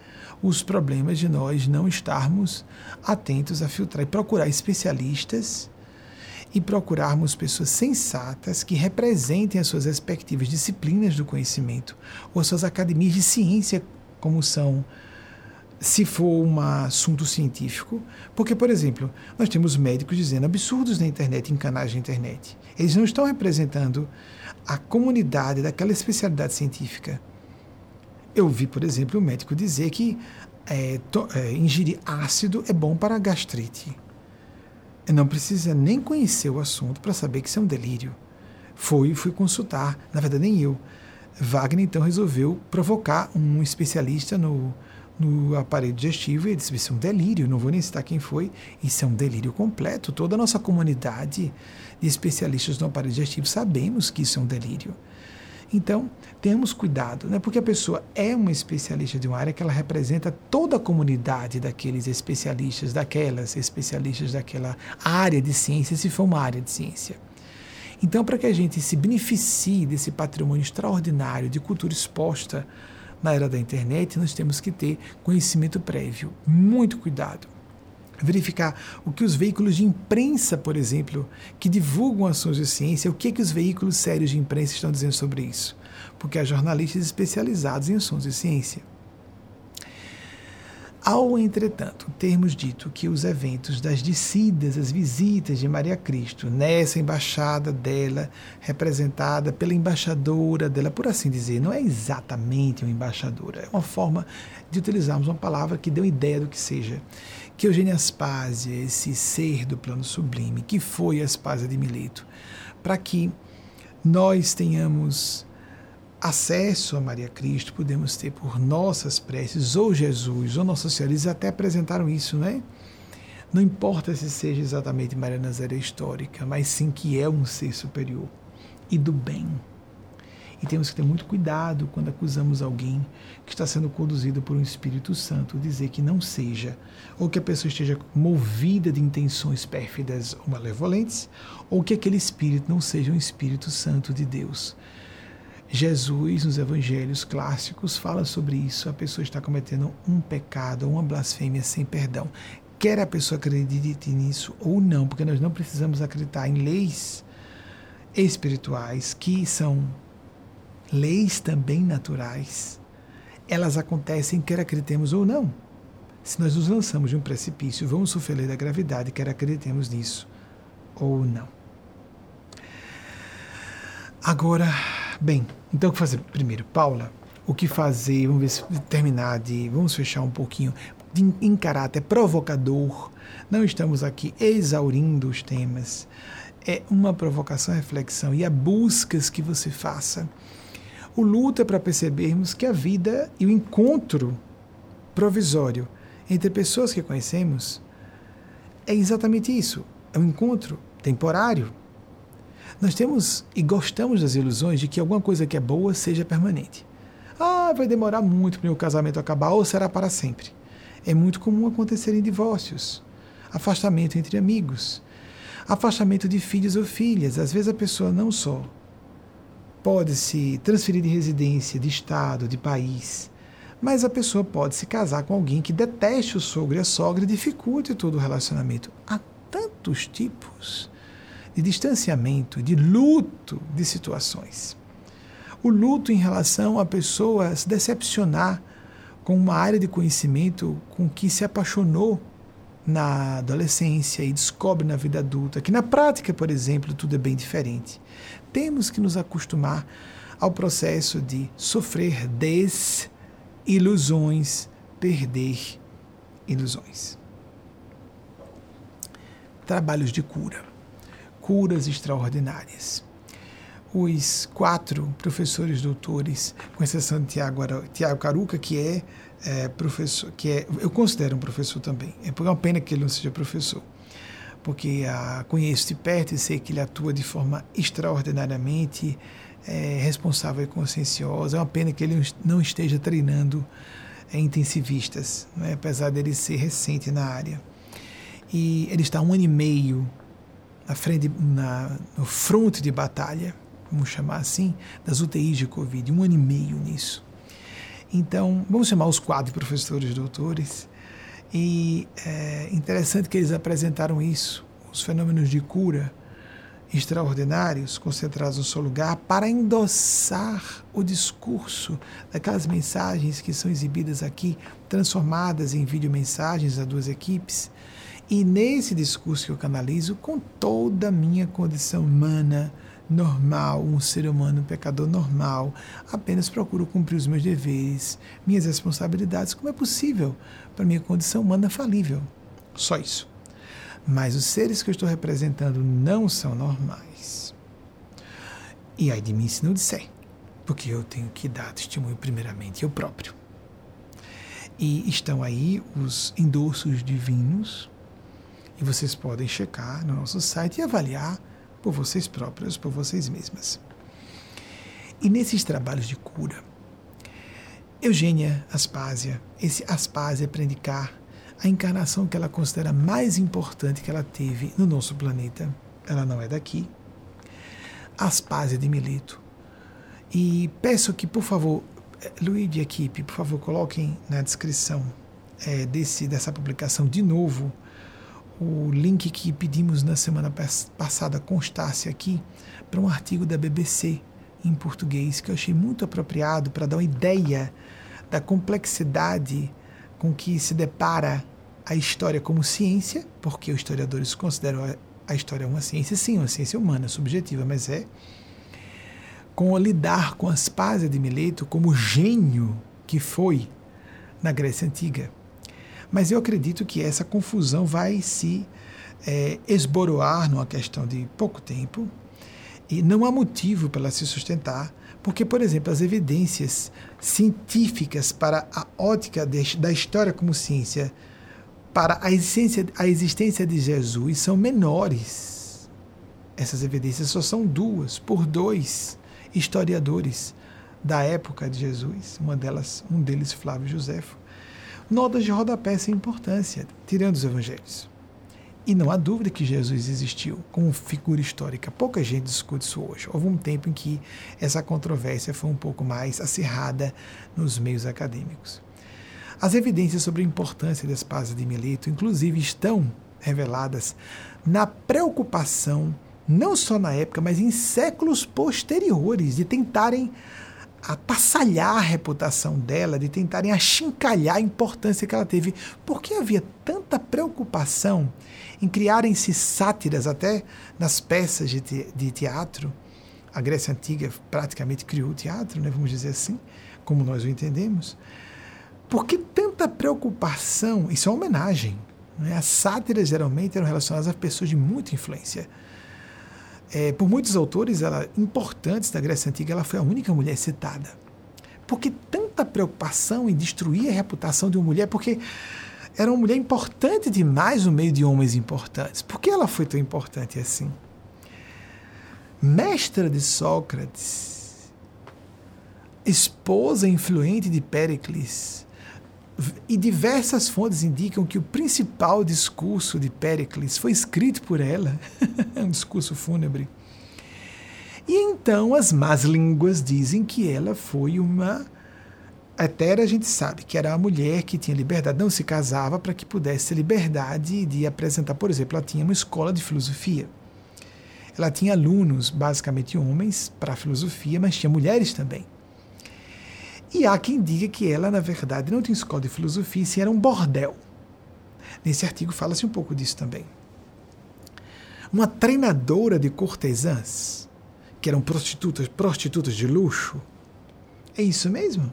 Os problemas de nós não estarmos atentos a filtrar e procurar especialistas e procurarmos pessoas sensatas que representem as suas respectivas disciplinas do conhecimento ou suas academias de ciência, como são, se for um assunto científico. Porque, por exemplo, nós temos médicos dizendo absurdos na internet, em canais de internet. Eles não estão representando a comunidade daquela especialidade científica. Eu vi, por exemplo, um médico dizer que é, to, é, ingerir ácido é bom para a gastrite não precisa nem conhecer o assunto para saber que isso é um delírio. Foi fui consultar, na verdade nem eu. Wagner então resolveu provocar um especialista no, no aparelho digestivo e ele disse: Isso é um delírio, não vou nem citar quem foi, isso é um delírio completo. Toda a nossa comunidade de especialistas no aparelho digestivo sabemos que isso é um delírio. Então, temos cuidado, né? porque a pessoa é uma especialista de uma área que ela representa toda a comunidade daqueles especialistas, daquelas especialistas daquela área de ciência, se for uma área de ciência. Então, para que a gente se beneficie desse patrimônio extraordinário de cultura exposta na era da internet, nós temos que ter conhecimento prévio. Muito cuidado verificar o que os veículos de imprensa, por exemplo, que divulgam ações de ciência, o que, que os veículos sérios de imprensa estão dizendo sobre isso. Porque há jornalistas especializados em assuntos de ciência. Ao, entretanto, termos dito que os eventos das descidas, as visitas de Maria Cristo nessa embaixada dela, representada pela embaixadora dela, por assim dizer, não é exatamente uma embaixadora, é uma forma de utilizarmos uma palavra que deu ideia do que seja. Que Eugênia Aspásia, esse ser do plano sublime, que foi a Aspásia de Mileto, para que nós tenhamos acesso a Maria Cristo podemos ter por nossas preces, ou Jesus, ou Nossa Senhora, eles até apresentaram isso, né? Não importa se seja exatamente Maria Nazaré histórica, mas sim que é um ser superior e do bem. E temos que ter muito cuidado quando acusamos alguém que está sendo conduzido por um Espírito Santo, dizer que não seja, ou que a pessoa esteja movida de intenções pérfidas ou malevolentes, ou que aquele espírito não seja um Espírito Santo de Deus. Jesus, nos evangelhos clássicos, fala sobre isso. A pessoa está cometendo um pecado, uma blasfêmia sem perdão. Quer a pessoa acredite nisso ou não, porque nós não precisamos acreditar em leis espirituais que são leis também naturais. Elas acontecem quer acreditemos ou não. Se nós nos lançamos de um precipício, vamos sofrer da gravidade, quer acreditemos nisso ou não. Agora, Bem, então o que fazer? Primeiro, Paula, o que fazer? Vamos ver se terminar de. Vamos fechar um pouquinho. De, em caráter provocador. Não estamos aqui exaurindo os temas. É uma provocação, reflexão e a buscas que você faça. O luta é para percebermos que a vida e o encontro provisório entre pessoas que conhecemos é exatamente isso. É um encontro temporário, nós temos e gostamos das ilusões de que alguma coisa que é boa seja permanente. Ah, vai demorar muito para o casamento acabar ou será para sempre. É muito comum acontecer em divórcios, afastamento entre amigos, afastamento de filhos ou filhas. Às vezes a pessoa não só pode se transferir de residência, de estado, de país, mas a pessoa pode se casar com alguém que deteste o sogro e a sogra e dificulte todo o relacionamento. Há tantos tipos de distanciamento, de luto de situações. O luto em relação a pessoa se decepcionar com uma área de conhecimento com que se apaixonou na adolescência e descobre na vida adulta que na prática, por exemplo, tudo é bem diferente. Temos que nos acostumar ao processo de sofrer desilusões, perder ilusões. Trabalhos de cura curas extraordinárias. Os quatro professores doutores, com exceção de Tiago, Tiago Caruca, que é, é, professor, que é, eu considero um professor também. É uma pena que ele não seja professor, porque a, conheço de perto e sei que ele atua de forma extraordinariamente é, responsável e conscienciosa. É uma pena que ele não esteja treinando é, intensivistas, né, apesar dele ser recente na área. E ele está um ano e meio na frente, na, no fronte de batalha, vamos chamar assim, das UTIs de Covid, um ano e meio nisso. Então, vamos chamar os quatro professores doutores, e é interessante que eles apresentaram isso, os fenômenos de cura extraordinários concentrados no seu lugar, para endossar o discurso daquelas mensagens que são exibidas aqui, transformadas em videomensagens das duas equipes, e nesse discurso que eu canalizo, com toda a minha condição humana, normal, um ser humano um pecador normal, apenas procuro cumprir os meus deveres, minhas responsabilidades, como é possível para minha condição humana falível. Só isso. Mas os seres que eu estou representando não são normais. E aí de mim se não disser, porque eu tenho que dar testemunho primeiramente eu próprio. E estão aí os endossos divinos e vocês podem checar no nosso site e avaliar por vocês próprios, por vocês mesmas. E nesses trabalhos de cura, Eugênia Aspásia, esse Aspásia para indicar a encarnação que ela considera mais importante que ela teve no nosso planeta. Ela não é daqui. Aspásia de Mileto. E peço que, por favor, Luiz de equipe, por favor, coloquem na descrição é, desse, dessa publicação de novo o link que pedimos na semana passada constasse aqui para um artigo da BBC em português que eu achei muito apropriado para dar uma ideia da complexidade com que se depara a história como ciência, porque os historiadores consideram a história uma ciência, sim, uma ciência humana, subjetiva, mas é com lidar com Aspásia de Mileto como gênio que foi na Grécia Antiga. Mas eu acredito que essa confusão vai se é, esboroar numa questão de pouco tempo e não há motivo para ela se sustentar, porque, por exemplo, as evidências científicas para a ótica de, da história como ciência, para a existência, a existência de Jesus, são menores. Essas evidências só são duas, por dois historiadores da época de Jesus, uma delas, um deles Flávio Josefo. Notas de rodapé sem importância, tirando os evangelhos. E não há dúvida que Jesus existiu como figura histórica. Pouca gente discute isso hoje. Houve um tempo em que essa controvérsia foi um pouco mais acirrada nos meios acadêmicos. As evidências sobre a importância da espada de Mileto, inclusive, estão reveladas na preocupação não só na época, mas em séculos posteriores, de tentarem atassalhar a reputação dela, de tentarem achincalhar a importância que ela teve. Por que havia tanta preocupação em criarem-se sátiras até nas peças de, te de teatro? A Grécia Antiga praticamente criou o teatro, né, vamos dizer assim, como nós o entendemos. Por que tanta preocupação? Isso é uma homenagem. Né? As sátiras geralmente eram relacionadas a pessoas de muita influência é, por muitos autores ela, importantes da Grécia Antiga, ela foi a única mulher citada. Por que tanta preocupação em destruir a reputação de uma mulher? Porque era uma mulher importante demais no meio de homens importantes. Por que ela foi tão importante assim? Mestra de Sócrates, esposa influente de Péricles, e diversas fontes indicam que o principal discurso de Péricles foi escrito por ela, um discurso fúnebre. E então as más línguas dizem que ela foi uma. Até a gente sabe que era a mulher que tinha liberdade, não se casava para que pudesse ter liberdade de apresentar. Por exemplo, ela tinha uma escola de filosofia. Ela tinha alunos, basicamente homens, para filosofia, mas tinha mulheres também. E há quem diga que ela, na verdade, não tinha escola de filosofia, e era um bordel. Nesse artigo fala-se um pouco disso também. Uma treinadora de cortesãs, que eram prostitutas, prostitutas de luxo. É isso mesmo?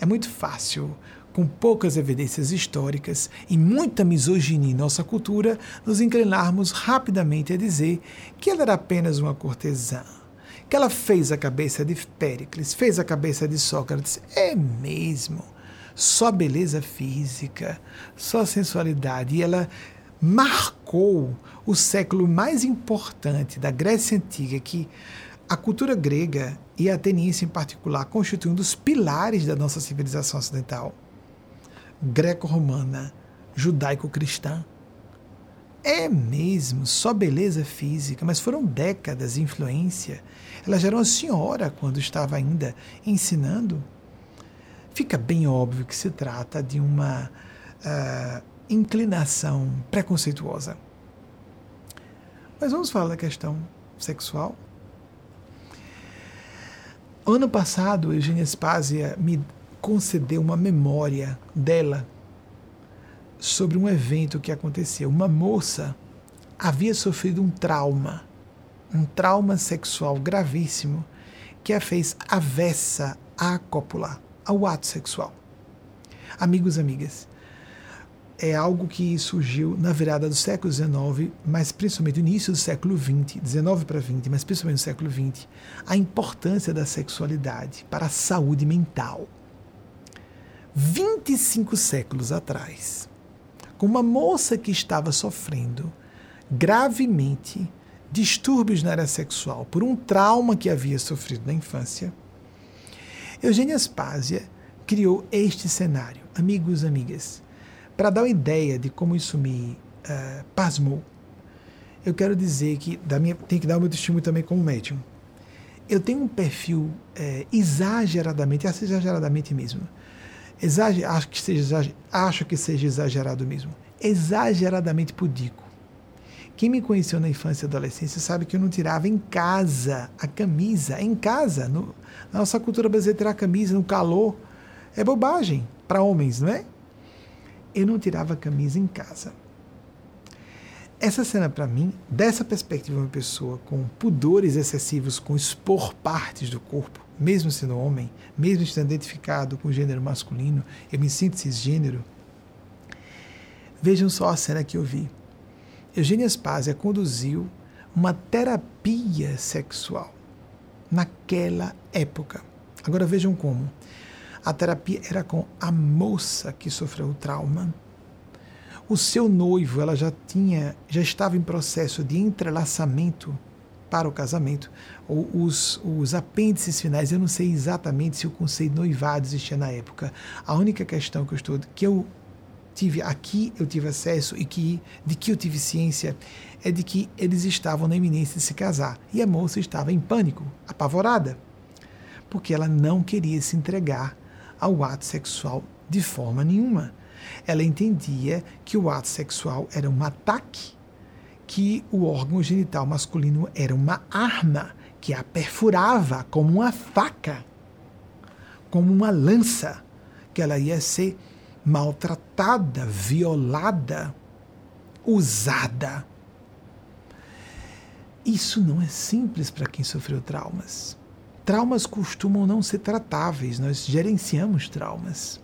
É muito fácil, com poucas evidências históricas e muita misoginia em nossa cultura, nos inclinarmos rapidamente a dizer que ela era apenas uma cortesã que ela fez a cabeça de Péricles, fez a cabeça de Sócrates. É mesmo. Só beleza física, só sensualidade. E ela marcou o século mais importante da Grécia Antiga, que a cultura grega e a ateniense em particular constituem um dos pilares da nossa civilização ocidental. Greco-romana, judaico-cristã. É mesmo, só beleza física, mas foram décadas de influência ela já era uma senhora quando estava ainda ensinando. Fica bem óbvio que se trata de uma uh, inclinação preconceituosa. Mas vamos falar da questão sexual. Ano passado, Eugênia Spazia me concedeu uma memória dela sobre um evento que aconteceu. Uma moça havia sofrido um trauma um trauma sexual gravíssimo que a fez avessa a copular, ao ato sexual. Amigos, amigas, é algo que surgiu na virada do século XIX, mas principalmente no início do século XX, 19 para 20, mas principalmente no século XX, a importância da sexualidade para a saúde mental. 25 séculos atrás, com uma moça que estava sofrendo gravemente distúrbios na área sexual por um trauma que havia sofrido na infância, Eugênia Aspásia criou este cenário. Amigos, amigas, para dar uma ideia de como isso me uh, pasmou, eu quero dizer que da minha, tem que dar o meu testemunho também como médium. Eu tenho um perfil é, exageradamente, exageradamente mesmo, exager, acho, que seja, acho que seja exagerado mesmo, exageradamente pudico quem me conheceu na infância e adolescência sabe que eu não tirava em casa a camisa. Em casa, no, na nossa cultura brasileira, tirar a camisa no calor é bobagem para homens, não é? eu não tirava a camisa em casa. Essa cena, para mim, dessa perspectiva, uma pessoa com pudores excessivos, com expor partes do corpo, mesmo sendo homem, mesmo estando identificado com o gênero masculino, eu me sinto cisgênero. Vejam só a cena que eu vi. Eugênia Spazia conduziu uma terapia sexual naquela época. Agora vejam como. A terapia era com a moça que sofreu o trauma. O seu noivo, ela já tinha, já estava em processo de entrelaçamento para o casamento. Ou os, os apêndices finais, eu não sei exatamente se o conceito noivado existia na época. A única questão que eu estou, que eu tive aqui, eu tive acesso e que de que eu tive ciência é de que eles estavam na iminência de se casar e a moça estava em pânico, apavorada, porque ela não queria se entregar ao ato sexual de forma nenhuma. Ela entendia que o ato sexual era um ataque, que o órgão genital masculino era uma arma que a perfurava como uma faca, como uma lança, que ela ia ser maltratada, violada, usada. Isso não é simples para quem sofreu traumas. Traumas costumam não ser tratáveis, nós gerenciamos traumas.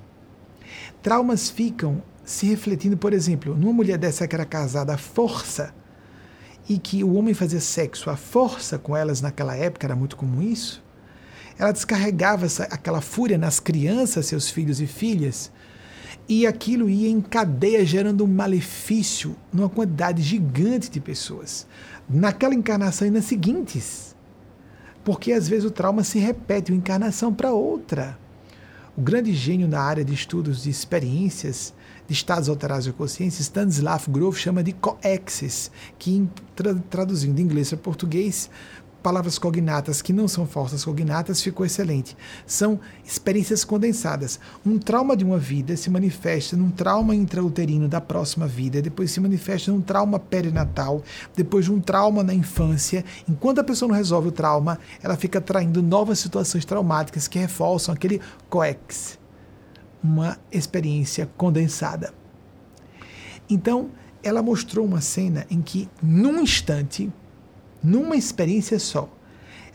Traumas ficam se refletindo, por exemplo, numa mulher dessa que era casada à força e que o homem fazia sexo à força com elas naquela época, era muito comum isso. Ela descarregava essa, aquela fúria nas crianças, seus filhos e filhas, e aquilo ia em cadeia gerando um malefício numa quantidade gigante de pessoas. Naquela encarnação e nas seguintes. Porque às vezes o trauma se repete uma encarnação para outra. O grande gênio na área de estudos de experiências de estados alterados de consciência, Stanislav Grof chama de coexis, que traduzindo de inglês para português palavras cognatas que não são forças cognatas ficou excelente. São experiências condensadas. Um trauma de uma vida se manifesta num trauma intrauterino da próxima vida, depois se manifesta num trauma perinatal, depois de um trauma na infância. Enquanto a pessoa não resolve o trauma, ela fica atraindo novas situações traumáticas que reforçam aquele coex, uma experiência condensada. Então, ela mostrou uma cena em que, num instante, numa experiência só,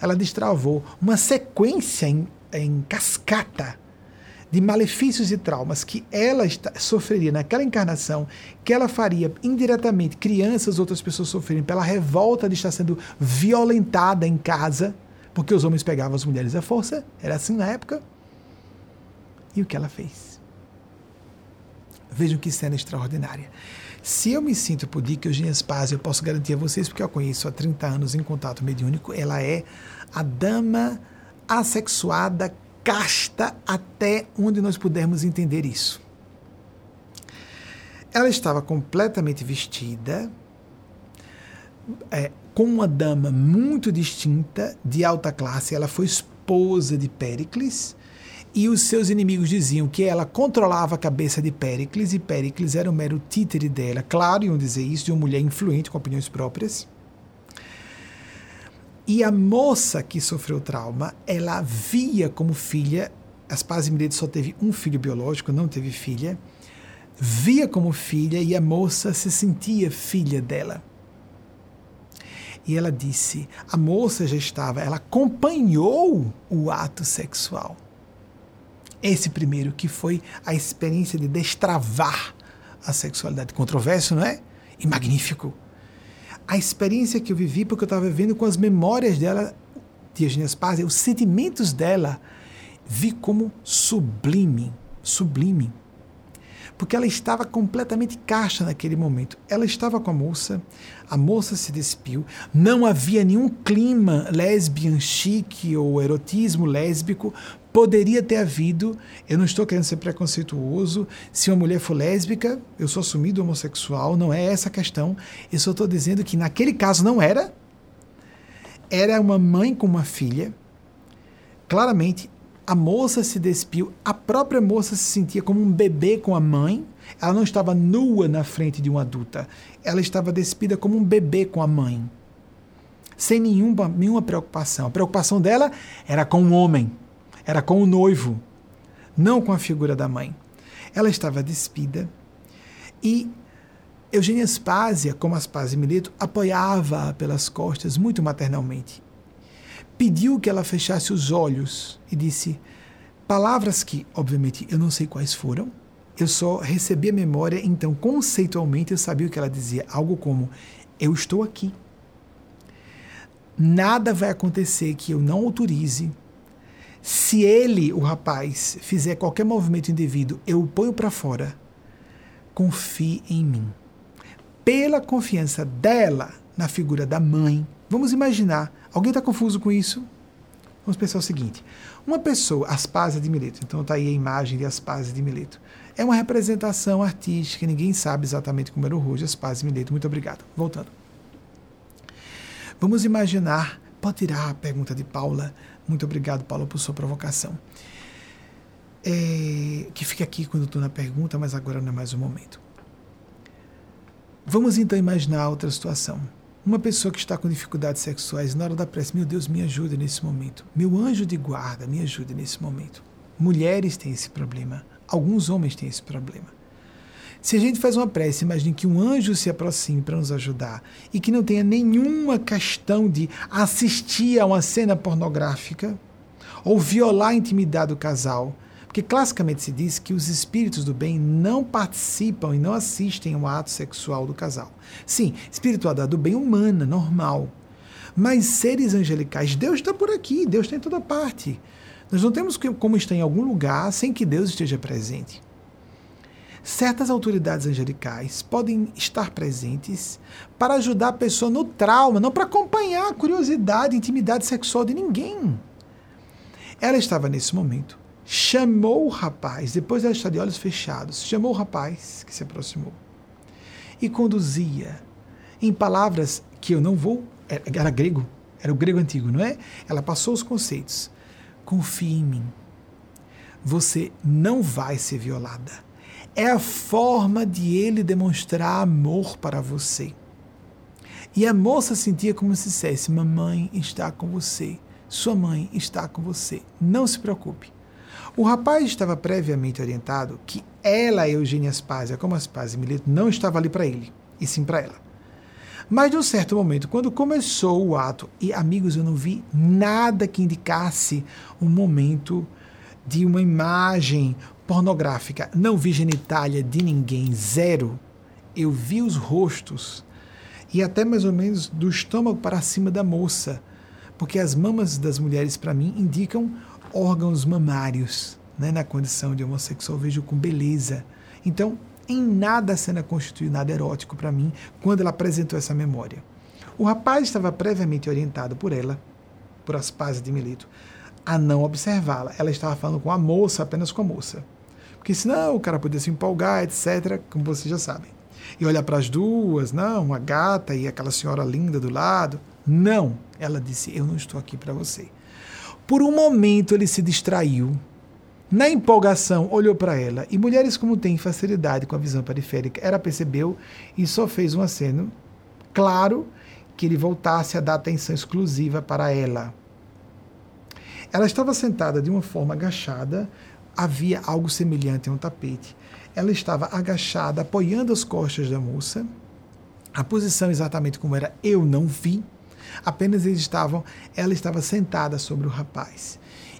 ela destravou uma sequência em, em cascata de malefícios e traumas que ela está, sofreria naquela encarnação, que ela faria indiretamente crianças, outras pessoas sofrerem pela revolta de estar sendo violentada em casa, porque os homens pegavam as mulheres à força, era assim na época. E o que ela fez? Vejam que cena extraordinária. Se eu me sinto por que Eugênia Spaz, eu posso garantir a vocês, porque eu conheço há 30 anos em contato mediúnico, ela é a dama assexuada, casta, até onde nós pudermos entender isso. Ela estava completamente vestida, é, com uma dama muito distinta, de alta classe. Ela foi esposa de Péricles e os seus inimigos diziam que ela controlava a cabeça de Péricles e Péricles era um mero títere dela. Claro, iam dizer isso de uma mulher influente com opiniões próprias. E a moça que sofreu trauma, ela via como filha, as Paz Milete só teve um filho biológico, não teve filha, via como filha e a moça se sentia filha dela. E ela disse: a moça já estava, ela acompanhou o ato sexual. Esse primeiro, que foi a experiência de destravar a sexualidade. Controverso, não é? E magnífico. A experiência que eu vivi, porque eu estava vivendo com as memórias dela, de Eugênia Spazia, os sentimentos dela, vi como sublime, sublime. Porque ela estava completamente caixa naquele momento. Ela estava com a moça, a moça se despiu, não havia nenhum clima lesbian chique ou erotismo lésbico, Poderia ter havido, eu não estou querendo ser preconceituoso, se uma mulher for lésbica, eu sou assumido homossexual, não é essa a questão. Eu só estou dizendo que naquele caso não era. Era uma mãe com uma filha. Claramente, a moça se despiu, a própria moça se sentia como um bebê com a mãe. Ela não estava nua na frente de uma adulta. Ela estava despida como um bebê com a mãe. Sem nenhuma, nenhuma preocupação. A preocupação dela era com o homem era com o noivo, não com a figura da mãe. Ela estava despida, E Eugênia Aspásia, como Aspásia Mileto, apoiava-a pelas costas muito maternalmente. Pediu que ela fechasse os olhos e disse palavras que, obviamente, eu não sei quais foram, eu só recebi a memória, então conceitualmente eu sabia o que ela dizia, algo como: Eu estou aqui. Nada vai acontecer que eu não autorize. Se ele, o rapaz, fizer qualquer movimento indevido, eu o ponho para fora. Confie em mim. Pela confiança dela na figura da mãe, vamos imaginar. Alguém está confuso com isso? Vamos pensar o seguinte: uma pessoa, Aspásia de Mileto, então está aí a imagem de Aspásia de Mileto. É uma representação artística, ninguém sabe exatamente como era o rosto de Aspásia de Mileto. Muito obrigado. Voltando. Vamos imaginar, pode tirar a pergunta de Paula. Muito obrigado, Paula, por sua provocação. É, que fica aqui quando estou na pergunta, mas agora não é mais o momento. Vamos então imaginar outra situação. Uma pessoa que está com dificuldades sexuais, na hora da prece, meu Deus, me ajuda nesse momento. Meu anjo de guarda, me ajuda nesse momento. Mulheres têm esse problema. Alguns homens têm esse problema. Se a gente faz uma prece, imagine que um anjo se aproxime para nos ajudar e que não tenha nenhuma questão de assistir a uma cena pornográfica ou violar a intimidade do casal. Porque classicamente se diz que os espíritos do bem não participam e não assistem ao ato sexual do casal. Sim, espiritualidade do bem humana, normal. Mas seres angelicais, Deus está por aqui, Deus está em toda parte. Nós não temos como estar em algum lugar sem que Deus esteja presente. Certas autoridades angelicais podem estar presentes para ajudar a pessoa no trauma, não para acompanhar a curiosidade, intimidade sexual de ninguém. Ela estava nesse momento, chamou o rapaz, depois ela está de olhos fechados, chamou o rapaz que se aproximou e conduzia em palavras que eu não vou, era grego, era o grego antigo, não é? Ela passou os conceitos. Confie em mim. Você não vai ser violada. É a forma de ele demonstrar amor para você. E a moça sentia como se dissesse: Mamãe está com você. Sua mãe está com você. Não se preocupe. O rapaz estava previamente orientado que ela, Eugênia Aspásia, como Aspásia Mileto, não estava ali para ele, e sim para ela. Mas, de um certo momento, quando começou o ato, e amigos, eu não vi nada que indicasse um momento de uma imagem pornográfica. Não vi genitália de ninguém, zero. Eu vi os rostos e até mais ou menos do estômago para cima da moça, porque as mamas das mulheres, para mim, indicam órgãos mamários. Né? Na condição de homossexual, vejo com beleza. Então, em nada a cena constituiu nada erótico para mim quando ela apresentou essa memória. O rapaz estava previamente orientado por ela, por Aspásia de Mileto, a não observá-la. Ela estava falando com a moça, apenas com a moça. Porque senão o cara podia se empolgar, etc., como vocês já sabem. E olhar para as duas, não, uma gata e aquela senhora linda do lado. Não, ela disse: Eu não estou aqui para você. Por um momento ele se distraiu na empolgação, olhou para ela e mulheres como têm facilidade com a visão periférica, ela percebeu e só fez um aceno claro que ele voltasse a dar atenção exclusiva para ela. Ela estava sentada de uma forma agachada, havia algo semelhante a um tapete. Ela estava agachada, apoiando as costas da moça. A posição exatamente como era, eu não vi. Apenas eles estavam, ela estava sentada sobre o rapaz.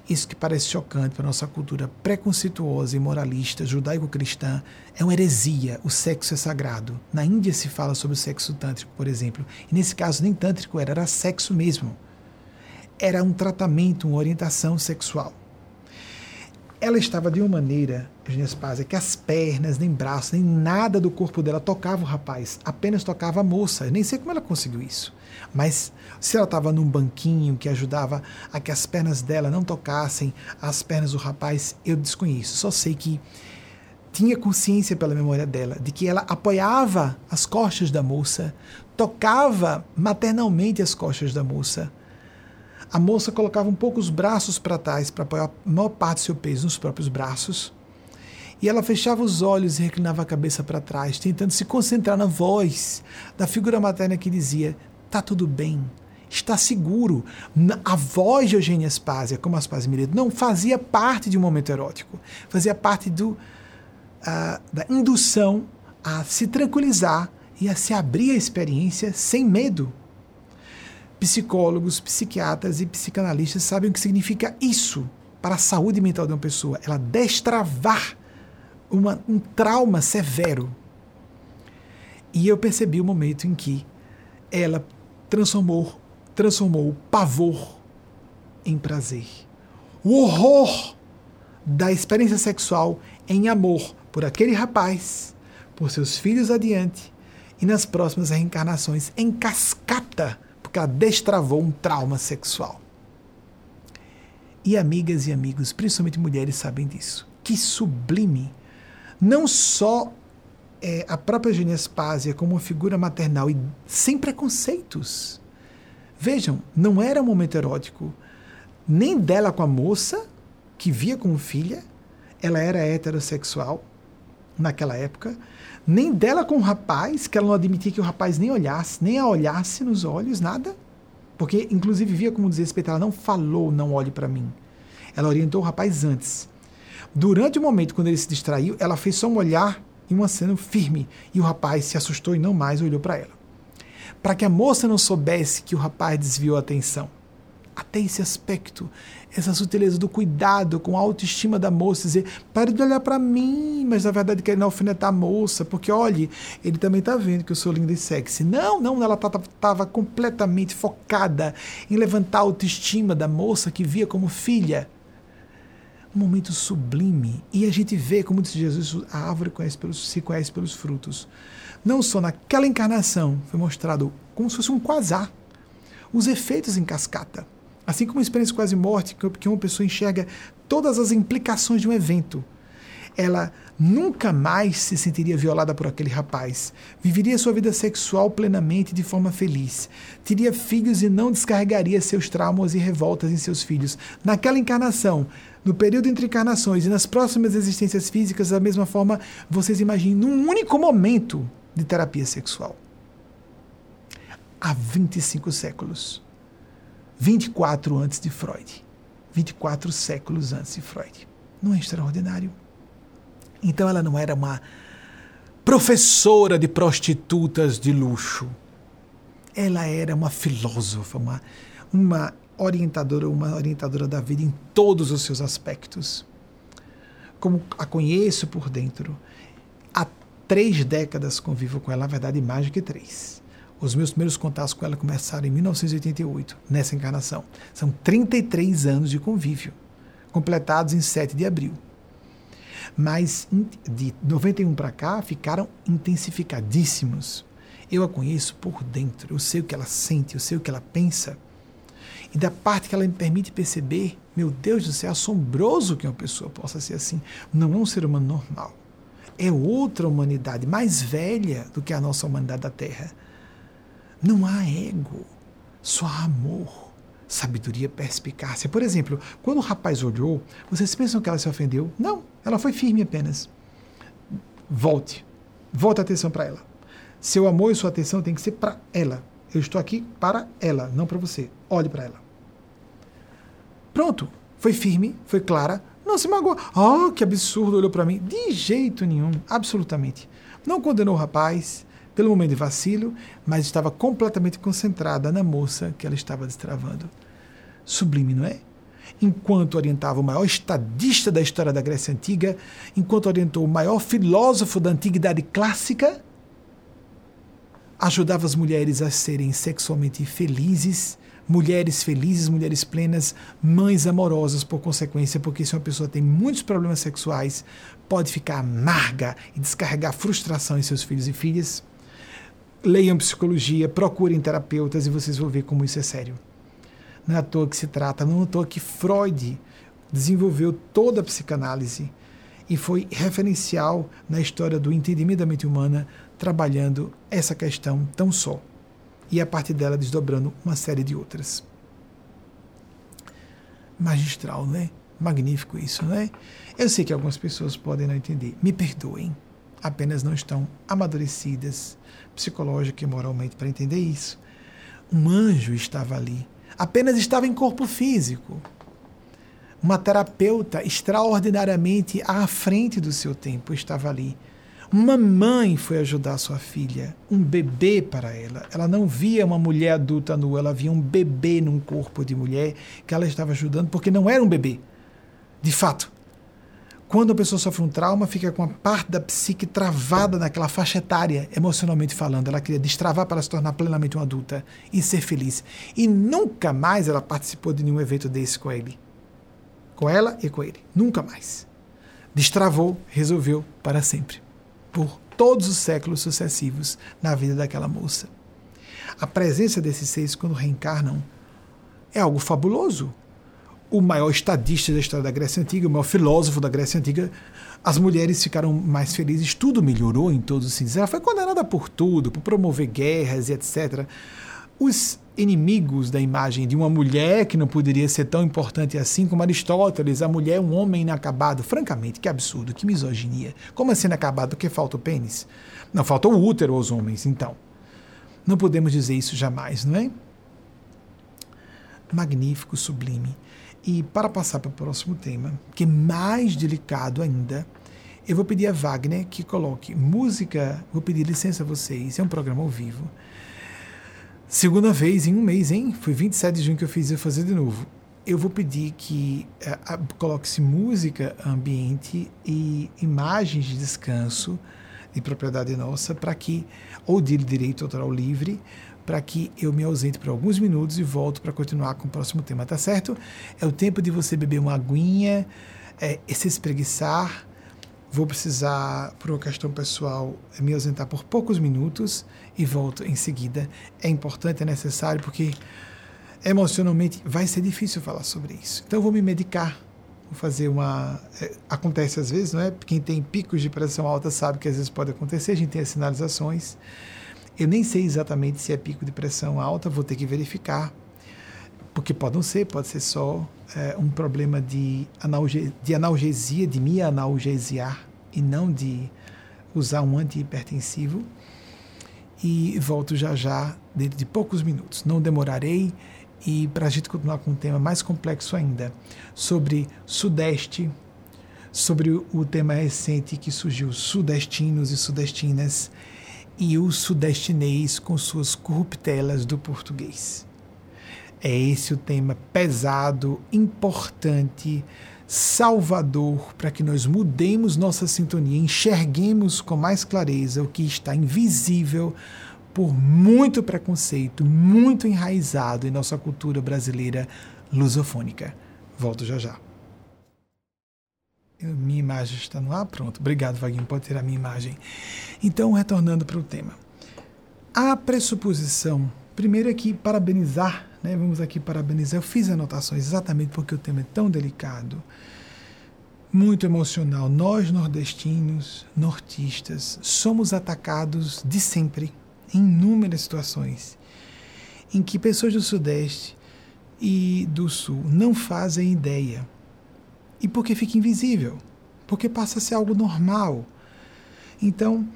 Isso que parece chocante para nossa cultura preconceituosa e moralista judaico-cristã é uma heresia. O sexo é sagrado. Na Índia se fala sobre o sexo tântrico, por exemplo. E nesse caso, nem tântrico era, era sexo mesmo. Era um tratamento, uma orientação sexual. Ela estava de uma maneira, Eugênia Spazia, que as pernas, nem braços, nem nada do corpo dela tocava o rapaz, apenas tocava a moça. Eu nem sei como ela conseguiu isso. Mas se ela estava num banquinho que ajudava a que as pernas dela não tocassem as pernas do rapaz, eu desconheço. Só sei que tinha consciência pela memória dela de que ela apoiava as costas da moça, tocava maternalmente as costas da moça. A moça colocava um pouco os braços para trás para apoiar a maior parte do seu peso nos próprios braços. E ela fechava os olhos e reclinava a cabeça para trás, tentando se concentrar na voz da figura materna que dizia: Tá tudo bem, está seguro. A voz de Eugênia Aspásia, como Aspásia Mileto, não fazia parte de um momento erótico, fazia parte do, uh, da indução a se tranquilizar e a se abrir à experiência sem medo. Psicólogos, psiquiatras e psicanalistas sabem o que significa isso para a saúde mental de uma pessoa. Ela destravar uma, um trauma severo. E eu percebi o momento em que ela transformou, transformou o pavor em prazer. O horror da experiência sexual em amor por aquele rapaz, por seus filhos adiante e nas próximas reencarnações em cascata, ela destravou um trauma sexual. E amigas e amigos, principalmente mulheres, sabem disso. Que sublime! Não só é, a própria Genespásia como uma figura maternal e sem preconceitos. Vejam, não era um momento erótico, nem dela com a moça, que via como filha, ela era heterossexual naquela época, nem dela com o rapaz, que ela não admitia que o rapaz nem olhasse, nem a olhasse nos olhos, nada. Porque, inclusive, via como desrespeito. Ela não falou, não olhe para mim. Ela orientou o rapaz antes. Durante o momento, quando ele se distraiu, ela fez só um olhar e um aceno firme. E o rapaz se assustou e não mais olhou para ela. Para que a moça não soubesse que o rapaz desviou a atenção até esse aspecto, essa sutileza do cuidado com a autoestima da moça, dizer, pare de olhar para mim, mas na verdade querendo alfinetar a moça, porque olhe, ele também está vendo que eu sou linda e sexy. Não, não, ela estava completamente focada em levantar a autoestima da moça que via como filha. Um momento sublime. E a gente vê, como disse Jesus, a árvore conhece pelos, se conhece pelos frutos. Não só naquela encarnação foi mostrado como se fosse um quasar, os efeitos em cascata Assim como a experiência quase morte, que uma pessoa enxerga todas as implicações de um evento, ela nunca mais se sentiria violada por aquele rapaz, viveria sua vida sexual plenamente de forma feliz, teria filhos e não descarregaria seus traumas e revoltas em seus filhos. Naquela encarnação, no período entre encarnações e nas próximas existências físicas, da mesma forma, vocês imaginem num único momento de terapia sexual. Há 25 séculos 24 antes de Freud. 24 séculos antes de Freud. Não é extraordinário? Então ela não era uma professora de prostitutas de luxo. Ela era uma filósofa, uma, uma orientadora, uma orientadora da vida em todos os seus aspectos. Como a conheço por dentro, há três décadas convivo com ela, na verdade, mais do que três. Os meus primeiros contatos com ela começaram em 1988, nessa encarnação. São 33 anos de convívio, completados em 7 de abril. Mas de 91 para cá ficaram intensificadíssimos. Eu a conheço por dentro, eu sei o que ela sente, eu sei o que ela pensa. E da parte que ela me permite perceber, meu Deus do céu, é assombroso que uma pessoa possa ser assim. Não é um ser humano normal. É outra humanidade, mais velha do que a nossa humanidade da Terra não há ego, só há amor, sabedoria, perspicácia. Por exemplo, quando o rapaz olhou, vocês pensam que ela se ofendeu? Não, ela foi firme apenas. Volte, volte a atenção para ela. Seu amor e sua atenção tem que ser para ela. Eu estou aqui para ela, não para você. Olhe para ela. Pronto, foi firme, foi clara, não se magoou. Oh, que absurdo, olhou para mim. De jeito nenhum, absolutamente. Não condenou o rapaz, pelo momento de vacilo, mas estava completamente concentrada na moça que ela estava destravando. Sublime, não é? Enquanto orientava o maior estadista da história da Grécia Antiga, enquanto orientou o maior filósofo da antiguidade clássica, ajudava as mulheres a serem sexualmente felizes, mulheres felizes, mulheres plenas, mães amorosas por consequência, porque se uma pessoa tem muitos problemas sexuais, pode ficar amarga e descarregar frustração em seus filhos e filhas leiam psicologia, procurem terapeutas e vocês vão ver como isso é sério. Não é à toa que se trata, não é à toa que Freud desenvolveu toda a psicanálise e foi referencial na história do entendimento da mente humana, trabalhando essa questão tão só. E a partir dela desdobrando uma série de outras. Magistral, né? Magnífico isso, né? Eu sei que algumas pessoas podem não entender. Me perdoem. Apenas não estão amadurecidas psicológica e moralmente para entender isso. Um anjo estava ali, apenas estava em corpo físico. Uma terapeuta extraordinariamente à frente do seu tempo estava ali. Uma mãe foi ajudar sua filha, um bebê para ela. Ela não via uma mulher adulta nua, ela via um bebê num corpo de mulher que ela estava ajudando, porque não era um bebê. De fato, quando a pessoa sofre um trauma, fica com a parte da psique travada naquela faixa etária, emocionalmente falando. Ela queria destravar para se tornar plenamente uma adulta e ser feliz. E nunca mais ela participou de nenhum evento desse com ele. Com ela e com ele. Nunca mais. Destravou, resolveu para sempre por todos os séculos sucessivos na vida daquela moça. A presença desses seres, quando reencarnam, é algo fabuloso. O maior estadista da história da Grécia Antiga, o maior filósofo da Grécia Antiga, as mulheres ficaram mais felizes, tudo melhorou em todos os sentidos. Ela foi condenada por tudo, por promover guerras e etc. Os inimigos da imagem de uma mulher que não poderia ser tão importante assim como Aristóteles, a mulher é um homem inacabado. Francamente, que absurdo, que misoginia. Como assim inacabado? Porque falta o pênis? Não, falta o útero aos homens, então. Não podemos dizer isso jamais, não é? Magnífico, sublime. E para passar para o próximo tema, que é mais delicado ainda, eu vou pedir a Wagner que coloque música, vou pedir licença a vocês, é um programa ao vivo Segunda vez em um mês, hein? Foi 27 de junho que eu fiz, eu fazer de novo. Eu vou pedir que uh, coloque-se música, ambiente e imagens de descanso de propriedade nossa, para que, ou de direito autoral livre, para que eu me ausente por alguns minutos e volto para continuar com o próximo tema, tá certo? É o tempo de você beber uma aguinha, é, se espreguiçar. Vou precisar, por uma questão pessoal, me ausentar por poucos minutos e volto em seguida. É importante, é necessário, porque emocionalmente vai ser difícil falar sobre isso. Então eu vou me medicar, vou fazer uma. É, acontece às vezes, não é? Quem tem picos de pressão alta sabe que às vezes pode acontecer, a gente tem as sinalizações. Eu nem sei exatamente se é pico de pressão alta, vou ter que verificar, porque pode não ser, pode ser só é, um problema de, analge, de analgesia, de me analgesiar e não de usar um antihipertensivo e volto já já, dentro de poucos minutos. Não demorarei e para a gente continuar com um tema mais complexo ainda, sobre Sudeste, sobre o tema recente que surgiu, sudestinos e sudestinas, e o sudestinês com suas corruptelas do português. É esse o tema pesado, importante, salvador para que nós mudemos nossa sintonia, enxerguemos com mais clareza o que está invisível por muito preconceito, muito enraizado em nossa cultura brasileira lusofônica. Volto já já. Minha imagem está no ar? Pronto. Obrigado, Vaguinho. Pode ter a minha imagem. Então, retornando para o tema. A pressuposição, primeiro aqui, parabenizar né? Vamos aqui parabenizar. Eu fiz anotações exatamente porque o tema é tão delicado, muito emocional. Nós, nordestinos, nortistas, somos atacados de sempre, em inúmeras situações, em que pessoas do Sudeste e do Sul não fazem ideia. E porque fica invisível, porque passa a ser algo normal. Então,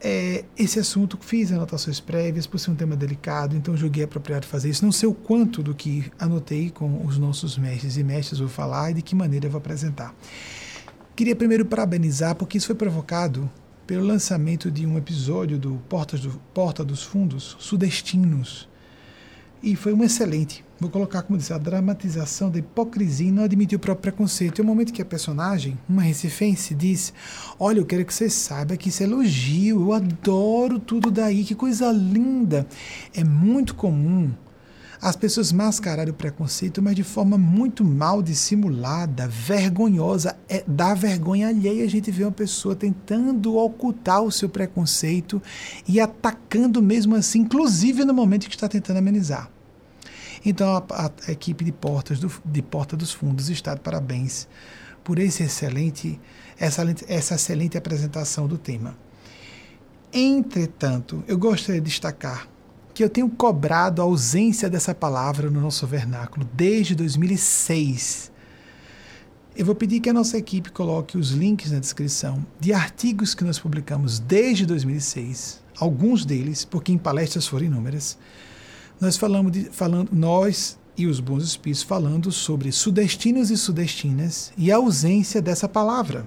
é, esse assunto, fiz anotações prévias por ser um tema delicado, então julguei apropriado fazer isso. Não sei o quanto do que anotei com os nossos mestres e mestres vou falar e de que maneira eu vou apresentar. Queria primeiro parabenizar, porque isso foi provocado pelo lançamento de um episódio do Porta, do, Porta dos Fundos Sudestinos. E foi um excelente vou colocar como disse, a dramatização da hipocrisia e não admitir o próprio preconceito. É o momento que a personagem, uma recifense, diz: Olha, eu quero que você saiba que isso é elogio, eu adoro tudo daí, que coisa linda. É muito comum as pessoas mascararem o preconceito, mas de forma muito mal dissimulada, vergonhosa. É, dá vergonha alheia a gente ver uma pessoa tentando ocultar o seu preconceito e atacando mesmo assim, inclusive no momento que está tentando amenizar. Então a, a equipe de portas do, de Porta dos Fundos está de parabéns por esse excelente, essa, essa excelente apresentação do tema. Entretanto, eu gostaria de destacar que eu tenho cobrado a ausência dessa palavra no nosso vernáculo desde 2006. Eu vou pedir que a nossa equipe coloque os links na descrição de artigos que nós publicamos desde 2006, alguns deles, porque em palestras foram inúmeras, nós falamos de, falando, nós e os bons espíritos falando sobre sudestinos e sudestinas e a ausência dessa palavra.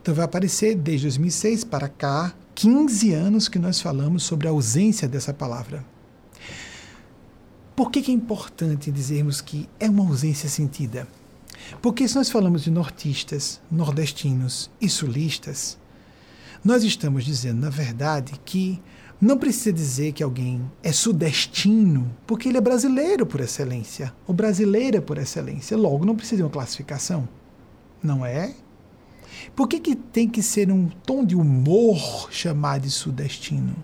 Então vai aparecer desde 2006 para cá, 15 anos que nós falamos sobre a ausência dessa palavra. Por que, que é importante dizermos que é uma ausência sentida? Porque se nós falamos de nortistas, nordestinos e sulistas, nós estamos dizendo, na verdade, que não precisa dizer que alguém é sudestino, porque ele é brasileiro por excelência, ou brasileira por excelência. Logo, não precisa de uma classificação. Não é? Por que, que tem que ser um tom de humor chamar de sudestino?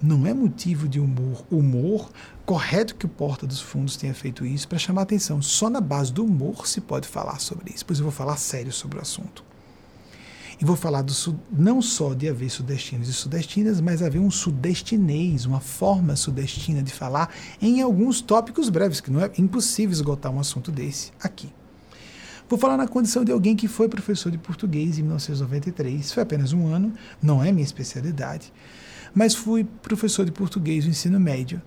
Não é motivo de humor. Humor, correto que o Porta dos Fundos tenha feito isso para chamar atenção. Só na base do humor se pode falar sobre isso. Pois eu vou falar sério sobre o assunto. E vou falar do, não só de haver sudestinos e sudestinas, mas haver um sudestinês, uma forma sudestina de falar em alguns tópicos breves, que não é impossível esgotar um assunto desse aqui. Vou falar na condição de alguém que foi professor de português em 1993. Foi apenas um ano, não é minha especialidade, mas fui professor de português no ensino médio.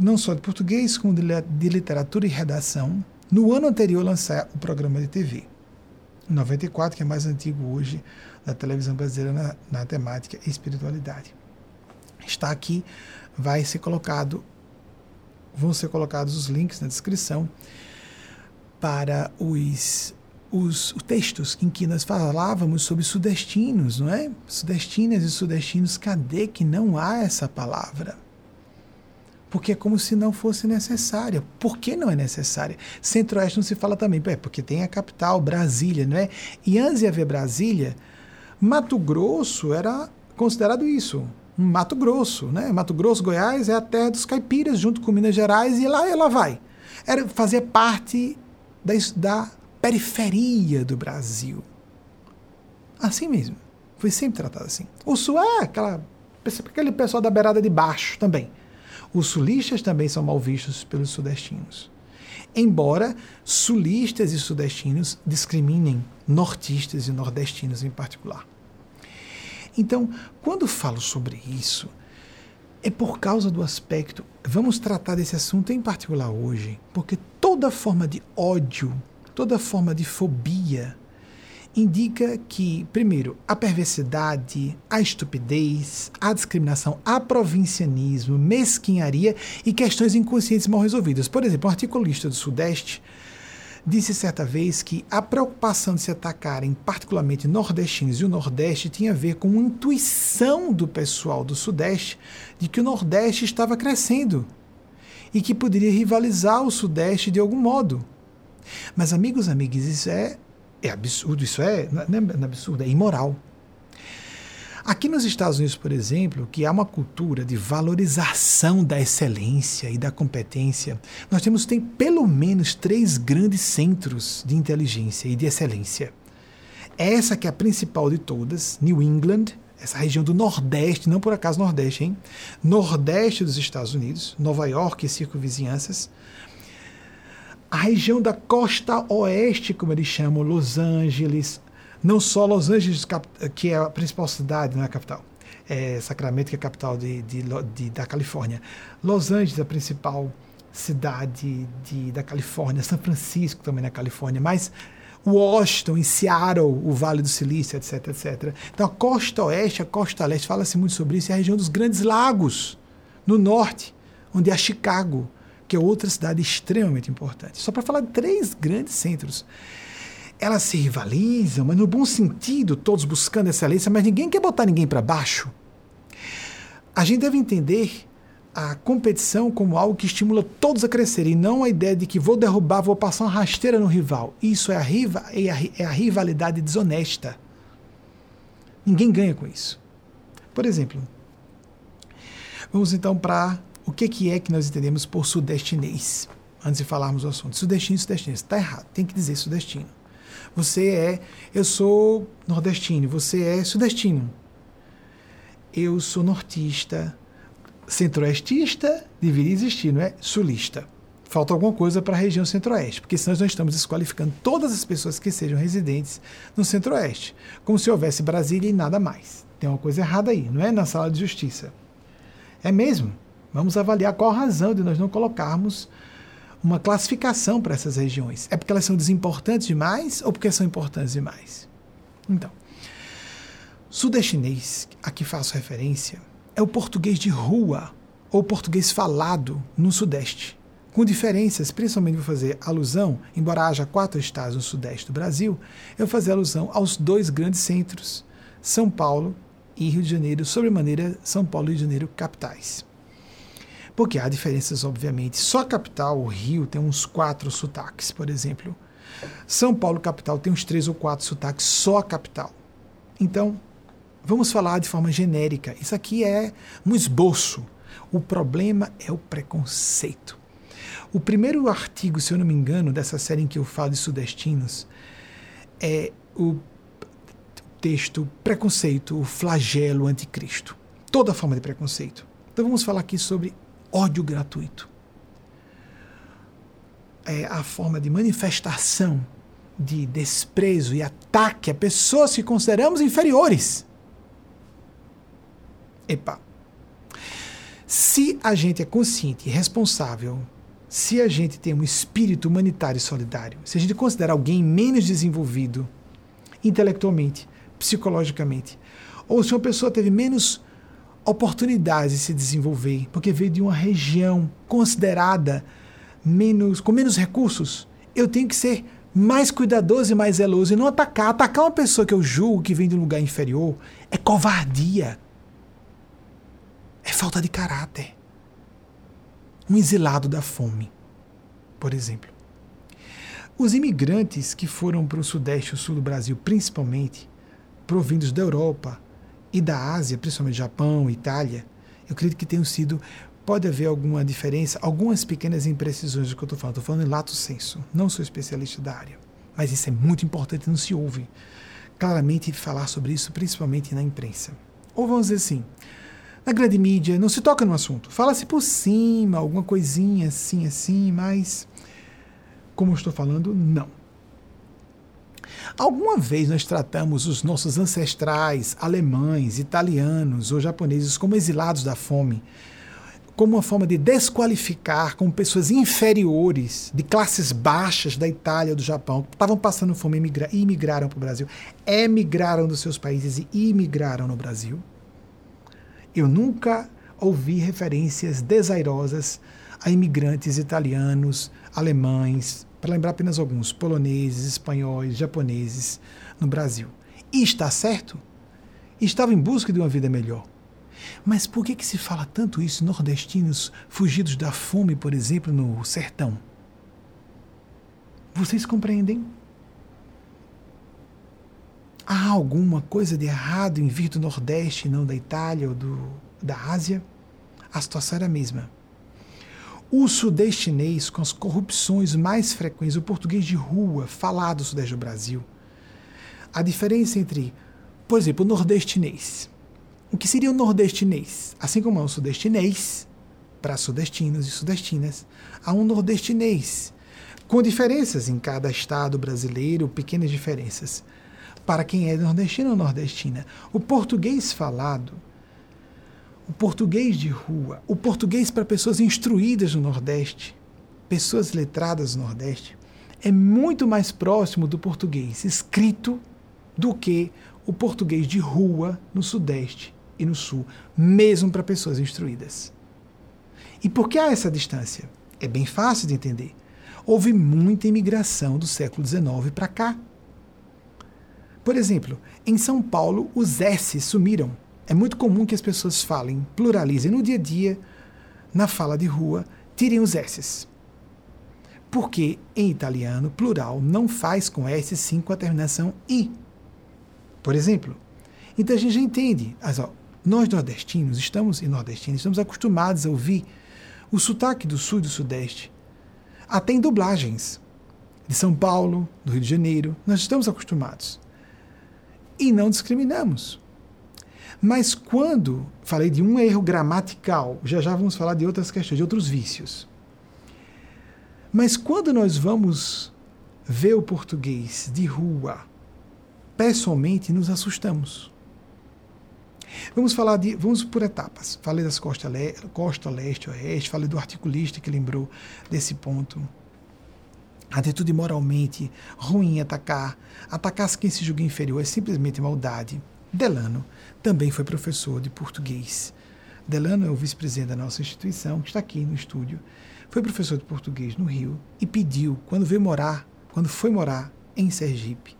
Não só de português, como de, de literatura e redação. No ano anterior, lançar o programa de TV. 94, que é mais antigo hoje da televisão brasileira na, na temática espiritualidade. Está aqui, vai ser colocado, vão ser colocados os links na descrição para os, os, os textos em que nós falávamos sobre sudestinos, não é? Sudestinas e sudestinos, cadê que não há essa palavra? Porque é como se não fosse necessária. Por que não é necessária? Centro-Oeste não se fala também, é porque tem a capital, Brasília, não é? E antes de haver Brasília, Mato Grosso era considerado isso, Mato Grosso, né? Mato Grosso, Goiás é a terra dos caipiras, junto com Minas Gerais, e lá ela vai. Era fazer parte da, da periferia do Brasil. Assim mesmo. Foi sempre tratado assim. O Sul é aquela, aquele pessoal da beirada de baixo também. Os sulistas também são mal vistos pelos sudestinos. Embora sulistas e sudestinos discriminem nortistas e nordestinos em particular. Então, quando falo sobre isso, é por causa do aspecto. Vamos tratar desse assunto em particular hoje, porque toda forma de ódio, toda forma de fobia, indica que, primeiro, a perversidade, a estupidez, a discriminação, a provincianismo, mesquinharia e questões inconscientes mal resolvidas. Por exemplo, um articulista do Sudeste disse certa vez que a preocupação de se atacarem particularmente nordestinos e o Nordeste tinha a ver com uma intuição do pessoal do Sudeste de que o Nordeste estava crescendo e que poderia rivalizar o Sudeste de algum modo. Mas, amigos, amigas, isso é é absurdo, isso é, não é absurdo, é imoral. Aqui nos Estados Unidos, por exemplo, que há uma cultura de valorização da excelência e da competência, nós temos tem pelo menos três grandes centros de inteligência e de excelência. Essa que é a principal de todas, New England, essa região do Nordeste, não por acaso Nordeste, hein? Nordeste dos Estados Unidos, Nova York e circunvizinhanças, a região da costa oeste, como eles chamam, Los Angeles, não só Los Angeles, que é a principal cidade, não é a capital, é Sacramento, que é a capital de, de, de, da Califórnia. Los Angeles, a principal cidade de, da Califórnia, São Francisco também na Califórnia, mas Washington, em Seattle, o Vale do Silício, etc, etc. Então a costa oeste, a costa leste, fala-se muito sobre isso, é a região dos Grandes Lagos, no norte, onde há Chicago, que é outra cidade extremamente importante. Só para falar de três grandes centros. Elas se rivalizam, mas no bom sentido, todos buscando excelência, mas ninguém quer botar ninguém para baixo. A gente deve entender a competição como algo que estimula todos a crescer e não a ideia de que vou derrubar, vou passar uma rasteira no rival. Isso é a, riva, é a, é a rivalidade desonesta. Ninguém ganha com isso. Por exemplo, vamos então para o que, que é que nós entendemos por sudestinês? Antes de falarmos do assunto. Sudestino sudestinês. Está errado, tem que dizer sudestino. Você é, eu sou nordestino, você é sudestino. Eu sou nortista, centro-oestista, deveria existir, não é? Sulista. Falta alguma coisa para a região centro-oeste, porque senão nós estamos desqualificando todas as pessoas que sejam residentes no centro-oeste, como se houvesse Brasília e nada mais. Tem uma coisa errada aí, não é? Na sala de justiça. É mesmo? Vamos avaliar qual a razão de nós não colocarmos uma classificação para essas regiões. É porque elas são desimportantes demais ou porque são importantes demais? Então, sudestinês, a que faço referência, é o português de rua, ou português falado no Sudeste, com diferenças, principalmente vou fazer alusão, embora haja quatro estados no Sudeste do Brasil, eu vou fazer alusão aos dois grandes centros, São Paulo e Rio de Janeiro, sobremaneira São Paulo e Rio de Janeiro capitais. Porque há diferenças, obviamente. Só a capital, o Rio, tem uns quatro sotaques, por exemplo. São Paulo, capital, tem uns três ou quatro sotaques, só a capital. Então, vamos falar de forma genérica. Isso aqui é um esboço. O problema é o preconceito. O primeiro artigo, se eu não me engano, dessa série em que eu falo de sudestinos é o texto Preconceito, o flagelo anticristo. Toda forma de preconceito. Então vamos falar aqui sobre ódio gratuito. É a forma de manifestação de desprezo e ataque a pessoas que consideramos inferiores. Epa. Se a gente é consciente e responsável, se a gente tem um espírito humanitário e solidário, se a gente considera alguém menos desenvolvido intelectualmente, psicologicamente, ou se uma pessoa teve menos oportunidades de se desenvolver, porque veio de uma região considerada menos com menos recursos, eu tenho que ser mais cuidadoso e mais zeloso e não atacar. Atacar uma pessoa que eu julgo que vem de um lugar inferior é covardia. É falta de caráter. Um exilado da fome, por exemplo. Os imigrantes que foram para o Sudeste e o Sul do Brasil, principalmente, provindos da Europa, e da Ásia, principalmente Japão, Itália, eu acredito que tenham sido. Pode haver alguma diferença, algumas pequenas imprecisões do que eu estou falando. Estou falando em lato senso. Não sou especialista da área. Mas isso é muito importante, não se ouve claramente falar sobre isso, principalmente na imprensa. Ou vamos dizer assim, na grande mídia não se toca no assunto. Fala-se por cima, alguma coisinha assim, assim, mas como eu estou falando, não. Alguma vez nós tratamos os nossos ancestrais alemães, italianos ou japoneses como exilados da fome, como uma forma de desqualificar como pessoas inferiores, de classes baixas da Itália ou do Japão, que estavam passando fome e imigraram para o Brasil, emigraram dos seus países e imigraram no Brasil? Eu nunca ouvi referências desairosas a imigrantes italianos, alemães, para lembrar apenas alguns, poloneses, espanhóis, japoneses no Brasil. E está certo? Estava em busca de uma vida melhor. Mas por que, que se fala tanto isso nordestinos fugidos da fome, por exemplo, no sertão? Vocês compreendem? Há alguma coisa de errado em vir do Nordeste e não da Itália ou do, da Ásia? A situação era a mesma. O sudestinês, com as corrupções mais frequentes, o português de rua, falado no sudeste do Brasil. A diferença entre, por exemplo, o nordestinês. O que seria o nordestinês? Assim como é o sudestinês, para sudestinos e sudestinas, há um nordestinês, com diferenças em cada estado brasileiro, pequenas diferenças. Para quem é nordestino ou nordestina, o português falado o português de rua, o português para pessoas instruídas no Nordeste, pessoas letradas no Nordeste, é muito mais próximo do português escrito do que o português de rua no Sudeste e no Sul, mesmo para pessoas instruídas. E por que há essa distância? É bem fácil de entender. Houve muita imigração do século XIX para cá. Por exemplo, em São Paulo, os S sumiram é muito comum que as pessoas falem, pluralizem no dia a dia, na fala de rua, tirem os S's. Porque em italiano, plural não faz com S, sim com a terminação I. Por exemplo. Então a gente já entende. Mas, ó, nós nordestinos estamos, e nordestinos, estamos acostumados a ouvir o sotaque do sul e do sudeste. Até em dublagens. De São Paulo, do Rio de Janeiro, nós estamos acostumados. E não discriminamos. Mas quando falei de um erro gramatical, já já vamos falar de outras questões, de outros vícios. Mas quando nós vamos ver o português de rua, pessoalmente nos assustamos. Vamos falar de, vamos por etapas. Falei das costas le, costa leste, oeste, falei do articulista que lembrou desse ponto. atitude moralmente ruim atacar, atacar quem se julga inferior é simplesmente maldade. Delano também foi professor de português. Delano é o vice-presidente da nossa instituição, que está aqui no estúdio. Foi professor de português no Rio e pediu, quando veio morar, quando foi morar em Sergipe,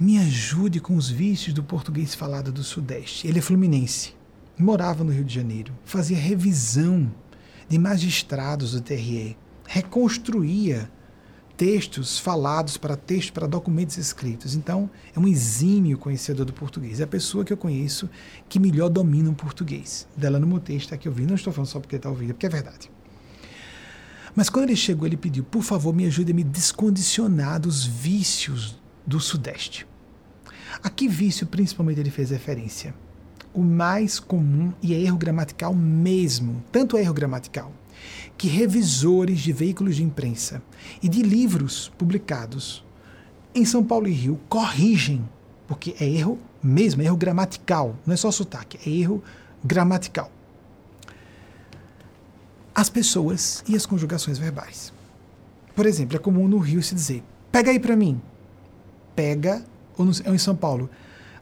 me ajude com os vícios do português falado do Sudeste. Ele é fluminense, morava no Rio de Janeiro, fazia revisão de magistrados do TRE, reconstruía textos falados para textos, para documentos escritos. Então, é um exímio conhecedor do português. É a pessoa que eu conheço que melhor domina o português. Dela no meu texto está aqui ouvindo. Não estou falando só porque está ouvindo, é porque é verdade. Mas quando ele chegou, ele pediu: por favor, me ajude a me descondicionar dos vícios do Sudeste. A que vício, principalmente, ele fez referência? O mais comum e é erro gramatical mesmo, tanto é erro gramatical que revisores de veículos de imprensa e de livros publicados em São Paulo e Rio corrigem, porque é erro mesmo, é erro gramatical, não é só sotaque, é erro gramatical. As pessoas e as conjugações verbais. Por exemplo, é comum no Rio se dizer: pega aí para mim. Pega, ou, no, ou em São Paulo,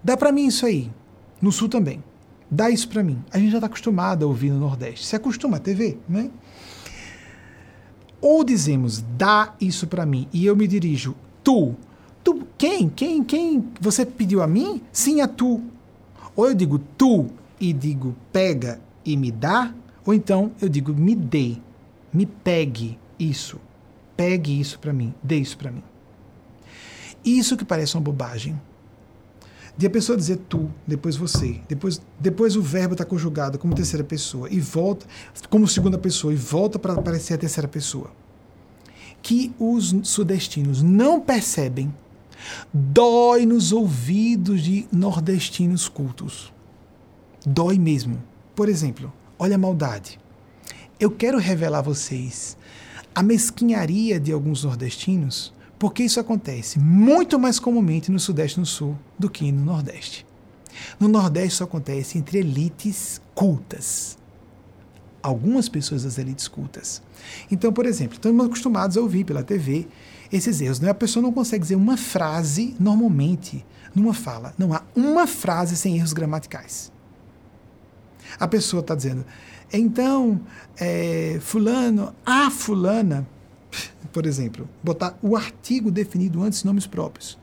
dá para mim isso aí. No Sul também. Dá isso para mim. A gente já está acostumado a ouvir no Nordeste. Se acostuma a TV, né? Ou dizemos, dá isso para mim, e eu me dirijo, tu. Tu, quem? Quem? Quem? Você pediu a mim? Sim, a tu. Ou eu digo tu e digo pega e me dá, ou então eu digo me dê, me pegue isso. Pegue isso para mim, dê isso para mim. Isso que parece uma bobagem de a pessoa dizer tu, depois você, depois, depois o verbo está conjugado como terceira pessoa e volta como segunda pessoa e volta para aparecer a terceira pessoa. Que os sudestinos não percebem, dói nos ouvidos de nordestinos cultos. Dói mesmo. Por exemplo, olha a maldade. Eu quero revelar a vocês a mesquinharia de alguns nordestinos porque isso acontece muito mais comumente no Sudeste e no Sul do que no Nordeste. No Nordeste isso acontece entre elites cultas. Algumas pessoas das elites cultas. Então, por exemplo, estamos acostumados a ouvir pela TV esses erros. Né? A pessoa não consegue dizer uma frase normalmente numa fala. Não há uma frase sem erros gramaticais. A pessoa está dizendo, então, é, fulano, a fulana, por exemplo, botar o artigo definido antes nomes próprios.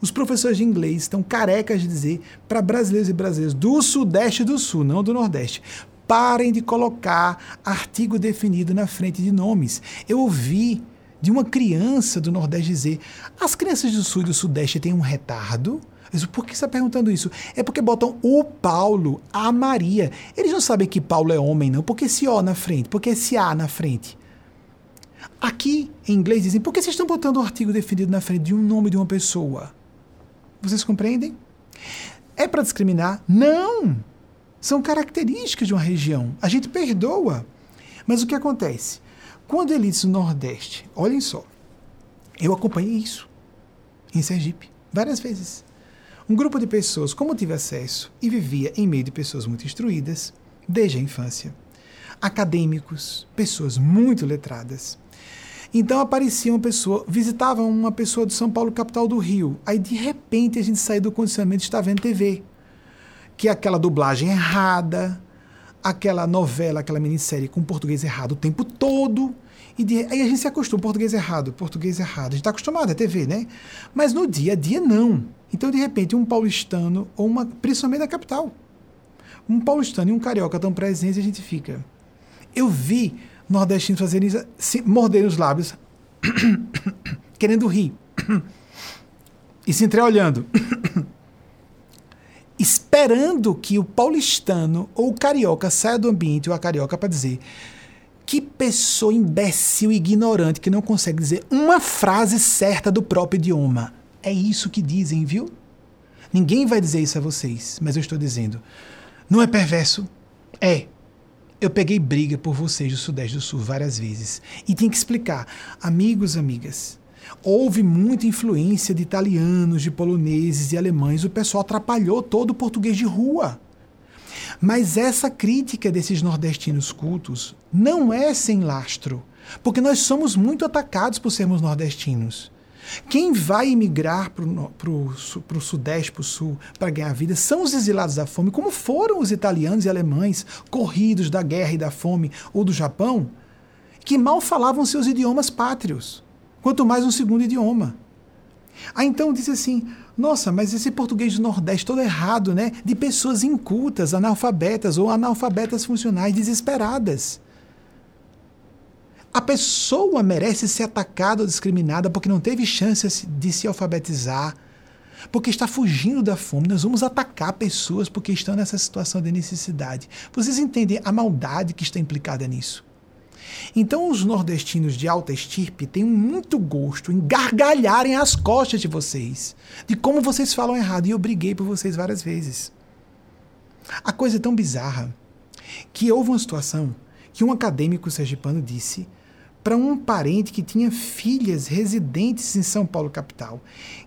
Os professores de inglês estão carecas de dizer para brasileiros e brasileiras do Sudeste e do Sul, não do Nordeste, parem de colocar artigo definido na frente de nomes. Eu ouvi de uma criança do Nordeste dizer: as crianças do Sul e do Sudeste têm um retardo? Por que você está perguntando isso? É porque botam o Paulo, a Maria. Eles não sabem que Paulo é homem, não. Porque esse O na frente, porque esse A na frente. Aqui, em inglês, dizem: por que vocês estão botando o um artigo definido na frente de um nome de uma pessoa? Vocês compreendem? É para discriminar? Não! São características de uma região. A gente perdoa. Mas o que acontece? Quando elites do Nordeste, olhem só, eu acompanhei isso em Sergipe, várias vezes. Um grupo de pessoas, como tive acesso e vivia em meio de pessoas muito instruídas, desde a infância, acadêmicos, pessoas muito letradas, então aparecia uma pessoa, visitava uma pessoa de São Paulo, capital do Rio. Aí de repente a gente saiu do condicionamento e está vendo TV. Que é aquela dublagem errada, aquela novela, aquela minissérie com português errado o tempo todo. E de, aí a gente se acostuma, português errado, português errado. A gente está acostumado, é TV, né? Mas no dia a dia, não. Então, de repente, um paulistano, ou uma, principalmente na capital, um paulistano e um carioca estão presentes a gente fica. Eu vi nordestinos fazerem isso, se morderem os lábios, querendo rir. e se entreolhando. esperando que o paulistano ou o carioca saia do ambiente ou a carioca para dizer que pessoa imbecil e ignorante que não consegue dizer uma frase certa do próprio idioma. É isso que dizem, viu? Ninguém vai dizer isso a vocês, mas eu estou dizendo. Não é perverso? É. Eu peguei briga por vocês do Sudeste do Sul várias vezes. E tem que explicar. Amigos, amigas, houve muita influência de italianos, de poloneses e alemães. O pessoal atrapalhou todo o português de rua. Mas essa crítica desses nordestinos cultos não é sem lastro. Porque nós somos muito atacados por sermos nordestinos. Quem vai emigrar para o Sudeste, para o Sul, para ganhar vida, são os exilados da fome, como foram os italianos e alemães, corridos da guerra e da fome, ou do Japão, que mal falavam seus idiomas pátrios, quanto mais um segundo idioma. Aí então disse assim: nossa, mas esse português do Nordeste todo errado, né? De pessoas incultas, analfabetas ou analfabetas funcionais desesperadas. A pessoa merece ser atacada ou discriminada porque não teve chance de se alfabetizar, porque está fugindo da fome. Nós vamos atacar pessoas porque estão nessa situação de necessidade. Vocês entendem a maldade que está implicada nisso? Então, os nordestinos de alta estirpe têm muito gosto em gargalharem as costas de vocês, de como vocês falam errado, e eu briguei por vocês várias vezes. A coisa é tão bizarra que houve uma situação que um acadêmico sergipano disse para um parente que tinha filhas residentes em São Paulo capital,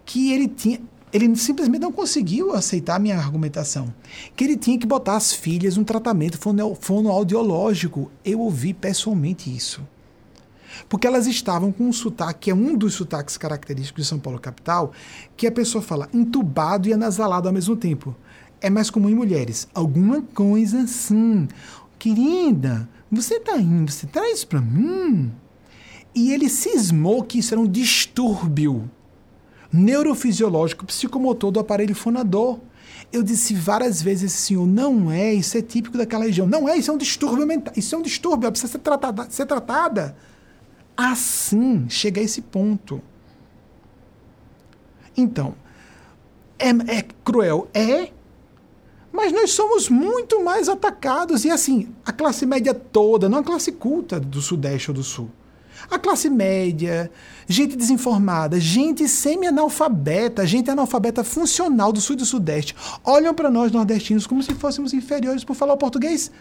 que ele tinha ele simplesmente não conseguiu aceitar a minha argumentação. Que ele tinha que botar as filhas num tratamento fonoaudiológico. Eu ouvi pessoalmente isso. Porque elas estavam com um sotaque, que é um dos sotaques característicos de São Paulo capital, que a pessoa fala entubado e anasalado ao mesmo tempo. É mais comum em mulheres. Alguma coisa assim. Querida, você tá indo, você traz para mim? E ele cismou que isso era um distúrbio neurofisiológico psicomotor do aparelho fonador. Eu disse várias vezes, senhor, não é, isso é típico daquela região. Não é, isso é um distúrbio mental, isso é um distúrbio, ela precisa ser tratada, ser tratada. Assim, chega a esse ponto. Então, é, é cruel? É, mas nós somos muito mais atacados. E assim, a classe média toda, não a classe culta do Sudeste ou do Sul a classe média, gente desinformada, gente semi-analfabeta, gente analfabeta funcional do sul e do sudeste, olham para nós nordestinos como se fôssemos inferiores por falar o português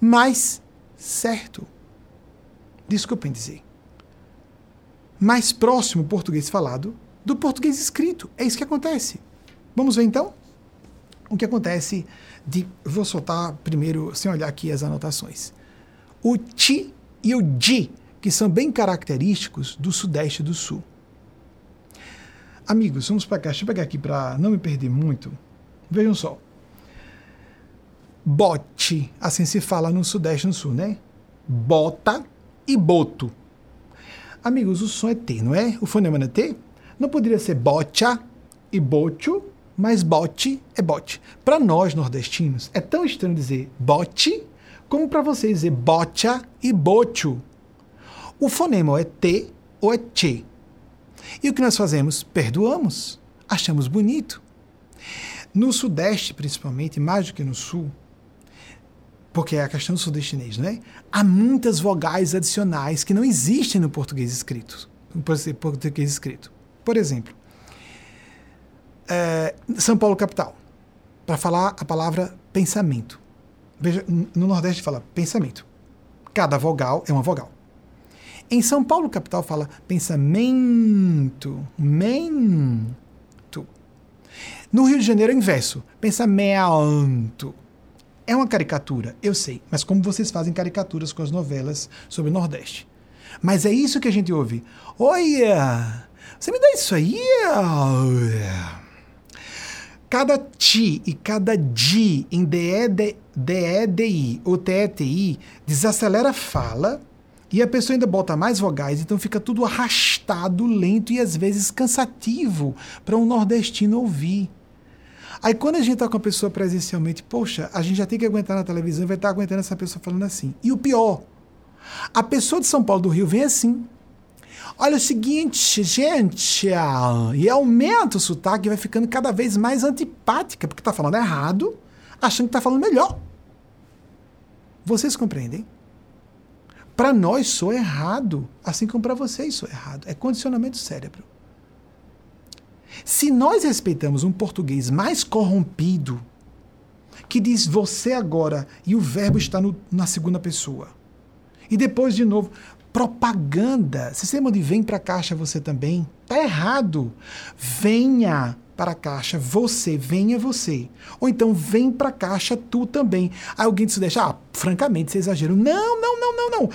mais certo. Desculpem dizer. Mais próximo português falado do português escrito. É isso que acontece. Vamos ver então? O que acontece de. Vou soltar primeiro, sem olhar aqui as anotações. O ti e o di que são bem característicos do Sudeste do Sul. Amigos, vamos para cá. Deixa eu pegar aqui para não me perder muito. Vejam só. Bote, assim se fala no Sudeste no Sul, né? Bota e boto. Amigos, o som é T, não é? O fonema é T? Não poderia ser bocha e bocho, mas bote é bote. Para nós nordestinos, é tão estranho dizer bote como para vocês dizer bocha e bocho. O fonema ou é T ou é T. E o que nós fazemos? Perdoamos. Achamos bonito. No Sudeste, principalmente, mais do que no Sul, porque é a questão do sudestinês, né? Há muitas vogais adicionais que não existem no português escrito. No português escrito. Por exemplo, é, São Paulo capital, para falar a palavra pensamento. Veja, no Nordeste fala pensamento. Cada vogal é uma vogal. Em São Paulo, capital, fala pensamento, mento. No Rio de Janeiro é inverso, pensamento. É uma caricatura, eu sei, mas como vocês fazem caricaturas com as novelas sobre o Nordeste. Mas é isso que a gente ouve. Olha, você me dá isso aí? Cada ti e cada di em DEDI ou TETI desacelera a fala e a pessoa ainda bota mais vogais, então fica tudo arrastado, lento e às vezes cansativo para um nordestino ouvir. Aí quando a gente está com a pessoa presencialmente, poxa, a gente já tem que aguentar na televisão vai estar tá aguentando essa pessoa falando assim. E o pior, a pessoa de São Paulo do Rio vem assim. Olha o seguinte, gente, e aumenta o sotaque e vai ficando cada vez mais antipática, porque está falando errado, achando que está falando melhor. Vocês compreendem? Para nós sou errado, assim como para vocês sou errado. É condicionamento do cérebro. Se nós respeitamos um português mais corrompido, que diz você agora e o verbo está no, na segunda pessoa, e depois de novo, propaganda. Sistema de vem para caixa você também. Tá errado. Venha para a caixa você, venha você. Ou então vem para a caixa tu também. Aí alguém se deixa, ah, francamente, você exagero. Não, não, não, não, não.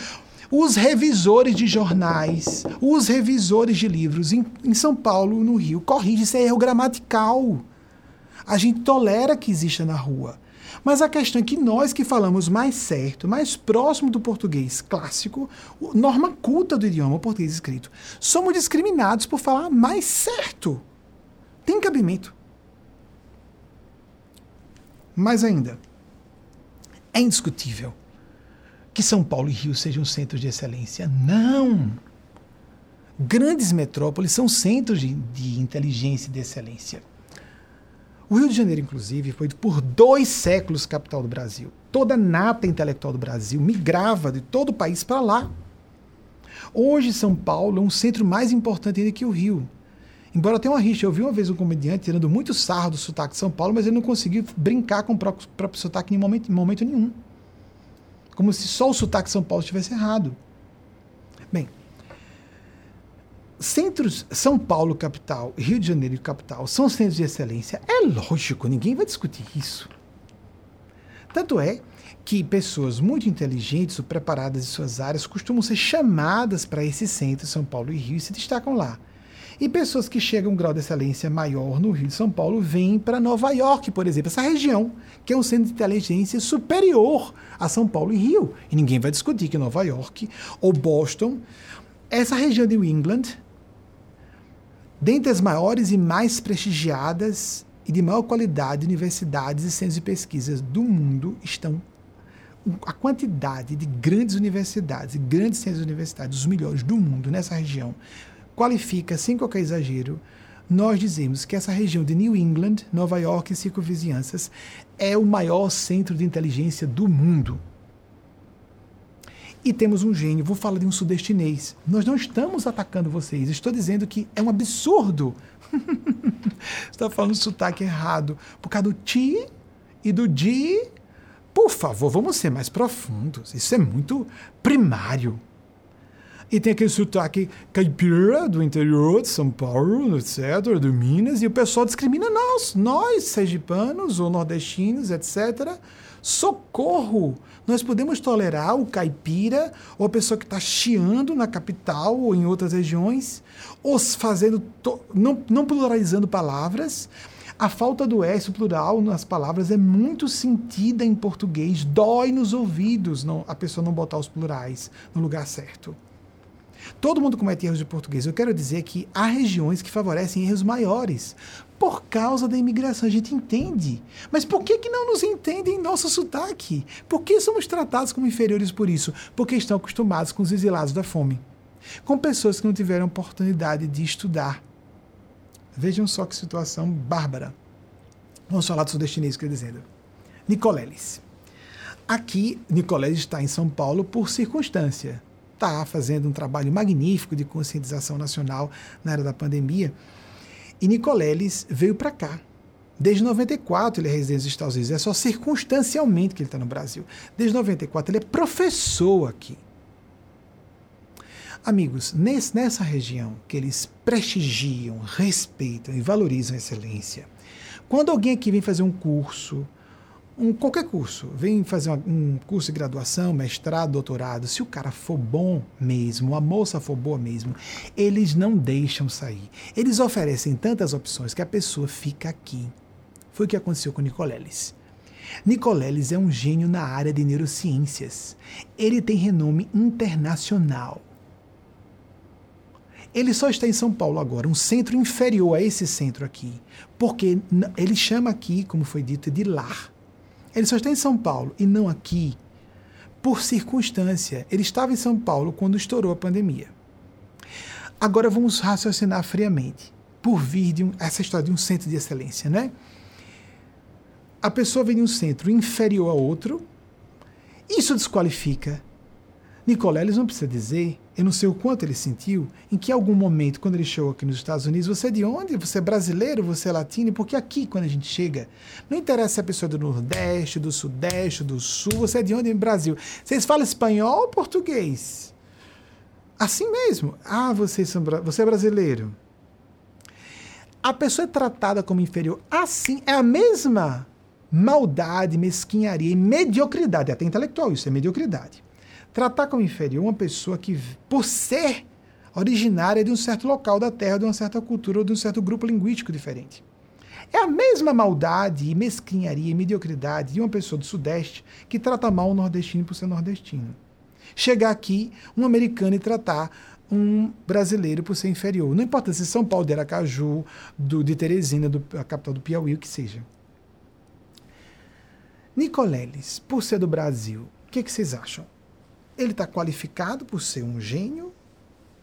os revisores de jornais, os revisores de livros em, em São Paulo, no Rio, corrigem isso é erro gramatical. A gente tolera que exista na rua. Mas a questão é que nós que falamos mais certo, mais próximo do português clássico, norma culta do idioma português escrito, somos discriminados por falar mais certo. Tem cabimento. Mais ainda, é indiscutível que São Paulo e Rio sejam centros de excelência. Não! Grandes metrópoles são centros de, de inteligência e de excelência. O Rio de Janeiro, inclusive, foi por dois séculos capital do Brasil. Toda a nata intelectual do Brasil migrava de todo o país para lá. Hoje, São Paulo é um centro mais importante ainda que o Rio. Embora tenha uma rixa, eu vi uma vez um comediante tirando muito sarro do sotaque de São Paulo, mas ele não conseguiu brincar com o próprio, próprio sotaque em momento, em momento nenhum. Como se só o sotaque de São Paulo estivesse errado. Bem, centros, São Paulo capital, Rio de Janeiro capital, são centros de excelência. É lógico, ninguém vai discutir isso. Tanto é que pessoas muito inteligentes ou preparadas em suas áreas costumam ser chamadas para esses centros, São Paulo e Rio, e se destacam lá. E pessoas que chegam a um grau de excelência maior no Rio de São Paulo vêm para Nova York, por exemplo, essa região, que é um centro de inteligência superior a São Paulo e Rio. E ninguém vai discutir que Nova York ou Boston, essa região de New England, dentre as maiores e mais prestigiadas e de maior qualidade universidades e centros de pesquisas do mundo estão a quantidade de grandes universidades grandes centros universitários, os melhores do mundo nessa região, qualifica, sem qualquer exagero, nós dizemos que essa região de New England, Nova York e circunvizinhanças é o maior centro de inteligência do mundo. E temos um gênio, vou falar de um sudestinês. Nós não estamos atacando vocês, estou dizendo que é um absurdo. está falando sotaque errado. Por causa do ti e do di. Por favor, vamos ser mais profundos. Isso é muito primário. E tem aquele sotaque caipira do interior de São Paulo, etc., do Minas, e o pessoal discrimina nós, nós, sergipanos ou nordestinos, etc. Socorro! Nós podemos tolerar o caipira ou a pessoa que está chiando na capital ou em outras regiões, ou fazendo, não, não pluralizando palavras. A falta do S plural nas palavras é muito sentida em português, dói nos ouvidos não, a pessoa não botar os plurais no lugar certo. Todo mundo comete erros de português. Eu quero dizer que há regiões que favorecem erros maiores por causa da imigração. A gente entende. Mas por que, que não nos entendem nosso sotaque? Por que somos tratados como inferiores por isso? Porque estão acostumados com os exilados da fome. Com pessoas que não tiveram oportunidade de estudar. Vejam só que situação bárbara. Vamos falar do sudestinês, quer dizendo. Nicoleles. Aqui, Nicoleles está em São Paulo por circunstância está fazendo um trabalho magnífico de conscientização nacional na era da pandemia. E Nicoleles veio para cá. Desde 94 ele é residente dos Estados Unidos, é só circunstancialmente que ele está no Brasil. Desde 94 ele é professor aqui. Amigos, nesse, nessa região que eles prestigiam, respeitam e valorizam a excelência, quando alguém aqui vem fazer um curso, um, qualquer curso, vem fazer uma, um curso de graduação, mestrado, doutorado, se o cara for bom mesmo, a moça for boa mesmo, eles não deixam sair. Eles oferecem tantas opções que a pessoa fica aqui. Foi o que aconteceu com Nicoleles. Nicoleles é um gênio na área de neurociências. Ele tem renome internacional. Ele só está em São Paulo agora, um centro inferior a esse centro aqui, porque ele chama aqui, como foi dito, de lar. Ele só está em São Paulo e não aqui por circunstância. Ele estava em São Paulo quando estourou a pandemia. Agora vamos raciocinar friamente, por vir de um, essa história de um centro de excelência, né? A pessoa vem de um centro inferior a outro, isso desqualifica Nicoleles não precisa dizer, eu não sei o quanto ele sentiu, em que algum momento, quando ele chegou aqui nos Estados Unidos, você é de onde? Você é brasileiro? Você é latino? Porque aqui, quando a gente chega, não interessa se é pessoa do Nordeste, do Sudeste, do Sul, você é de onde no Brasil? Vocês falam espanhol ou português? Assim mesmo. Ah, vocês são, você é brasileiro. A pessoa é tratada como inferior. Assim, é a mesma maldade, mesquinharia e mediocridade, até intelectual, isso é mediocridade Tratar como inferior uma pessoa que, por ser originária de um certo local da Terra, de uma certa cultura ou de um certo grupo linguístico diferente. É a mesma maldade e mesquinharia e mediocridade de uma pessoa do Sudeste que trata mal um nordestino por ser nordestino. Chegar aqui, um americano e tratar um brasileiro por ser inferior. Não importa se São Paulo de Aracaju, do, de Teresina, do, a capital do Piauí, o que seja. Nicoleles, por ser do Brasil, o que, que vocês acham? Ele está qualificado por ser um gênio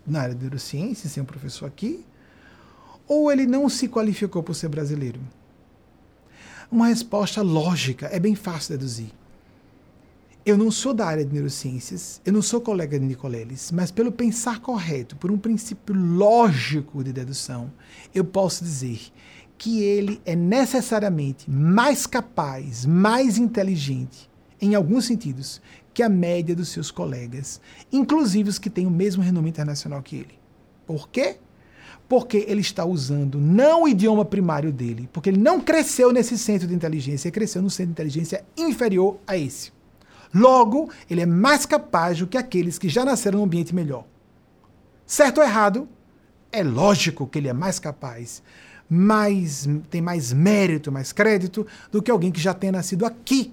na área de neurociência, ser um professor aqui? Ou ele não se qualificou por ser brasileiro? Uma resposta lógica, é bem fácil deduzir. Eu não sou da área de neurociências, eu não sou colega de Nicoleles, mas pelo pensar correto, por um princípio lógico de dedução, eu posso dizer que ele é necessariamente mais capaz, mais inteligente, em alguns sentidos, que a média dos seus colegas, inclusive os que têm o mesmo renome internacional que ele. Por quê? Porque ele está usando não o idioma primário dele, porque ele não cresceu nesse centro de inteligência, ele cresceu no centro de inteligência inferior a esse. Logo, ele é mais capaz do que aqueles que já nasceram num ambiente melhor. Certo ou errado? É lógico que ele é mais capaz, mais, tem mais mérito, mais crédito do que alguém que já tenha nascido aqui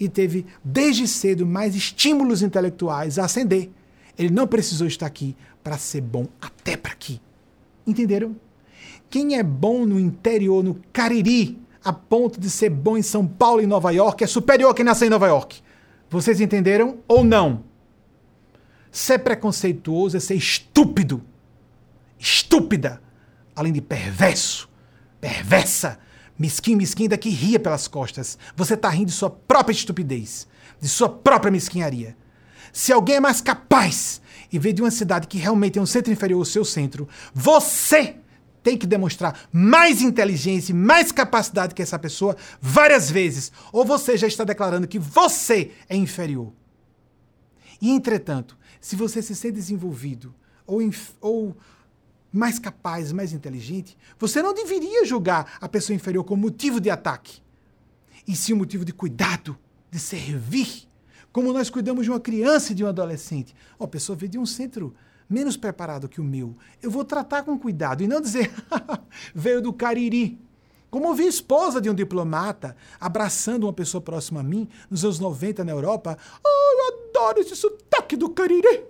e teve desde cedo mais estímulos intelectuais a ascender. Ele não precisou estar aqui para ser bom até para aqui. Entenderam? Quem é bom no interior, no Cariri, a ponto de ser bom em São Paulo e Nova York, é superior a quem nasceu em Nova York. Vocês entenderam ou não? Ser preconceituoso é ser estúpido. Estúpida. Além de perverso. Perversa. Mesquinho, mesquinho daqui ria pelas costas. Você está rindo de sua própria estupidez. De sua própria mesquinharia. Se alguém é mais capaz e veio de uma cidade que realmente é um centro inferior ao seu centro, você tem que demonstrar mais inteligência e mais capacidade que essa pessoa várias vezes. Ou você já está declarando que você é inferior. E, entretanto, se você se sente desenvolvido ou, ou mais capaz, mais inteligente, você não deveria julgar a pessoa inferior como motivo de ataque. E sim um motivo de cuidado, de servir. Como nós cuidamos de uma criança e de um adolescente. Oh, a pessoa veio de um centro menos preparado que o meu, eu vou tratar com cuidado e não dizer veio do Cariri. Como ouvi esposa de um diplomata abraçando uma pessoa próxima a mim, nos anos 90 na Europa. Oh, eu adoro esse sotaque do Cariri.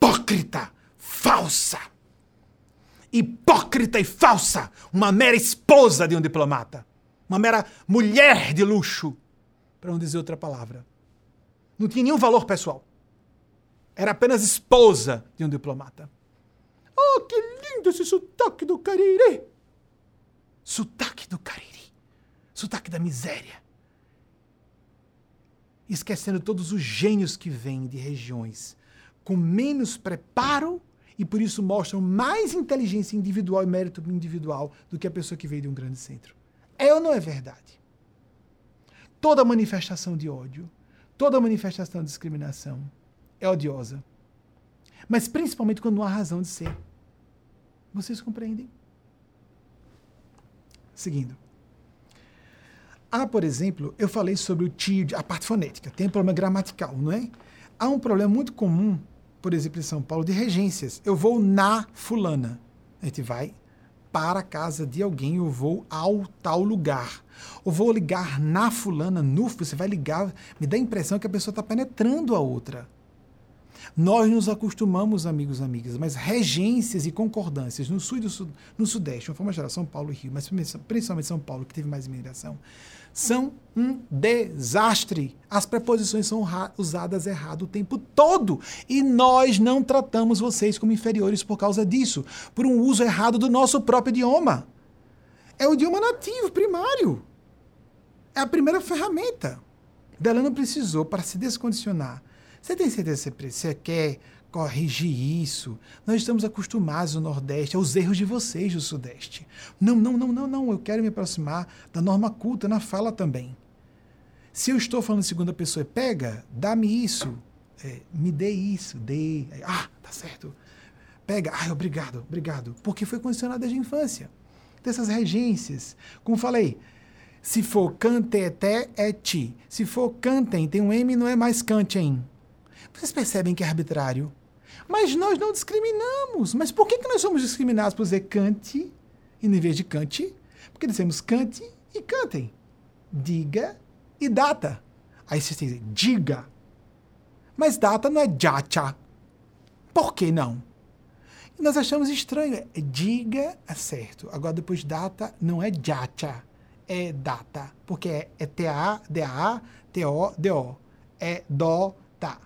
Hipócrita, falsa. Hipócrita e falsa. Uma mera esposa de um diplomata. Uma mera mulher de luxo, para não dizer outra palavra. Não tinha nenhum valor pessoal. Era apenas esposa de um diplomata. Oh, que lindo esse sotaque do Cariri! Sotaque do Cariri. Sotaque da miséria. Esquecendo todos os gênios que vêm de regiões com menos preparo e por isso mostram mais inteligência individual e mérito individual do que a pessoa que veio de um grande centro. É ou não é verdade? Toda manifestação de ódio, Toda manifestação de discriminação é odiosa. Mas principalmente quando não há razão de ser. Vocês compreendem? Seguindo. Há, por exemplo, eu falei sobre o tio, a parte fonética, tem um problema gramatical, não é? Há um problema muito comum, por exemplo, em São Paulo, de regências. Eu vou na fulana. A gente vai para a casa de alguém, eu vou ao tal lugar. Ou vou ligar na fulana, no, você vai ligar, me dá a impressão que a pessoa está penetrando a outra. Nós nos acostumamos, amigos e amigas, mas regências e concordâncias no sul e no, no sudeste, de uma forma geral, São Paulo e Rio, mas principalmente São Paulo, que teve mais imigração, são um desastre. As preposições são usadas errado o tempo todo. E nós não tratamos vocês como inferiores por causa disso, por um uso errado do nosso próprio idioma. É o idioma nativo, primário. É a primeira ferramenta. Dela não precisou para se descondicionar. Você tem certeza que você quer corrigir isso? Nós estamos acostumados no Nordeste aos erros de vocês do Sudeste. Não, não, não, não, não. Eu quero me aproximar da norma culta na fala também. Se eu estou falando segunda pessoa, pega, dá-me isso, é, me dê isso, dê. Ah, tá certo. Pega, ai, obrigado, obrigado. Porque foi condicionado desde a infância. Dessas regências. Como falei, Se for canteté, é ti. Se for cantem, tem um M, não é mais cantem. Vocês percebem que é arbitrário? Mas nós não discriminamos. Mas por que, que nós somos discriminados por dizer cante em vez de cante? Porque dizemos cante e cantem. Diga e data. Aí vocês dizem diga. Mas data não é jacha. Por que não? E nós achamos estranho. É diga é certo. Agora depois data não é jacha. É data. Porque é, é T-A, D-A, T-O, D-O. É dó, tá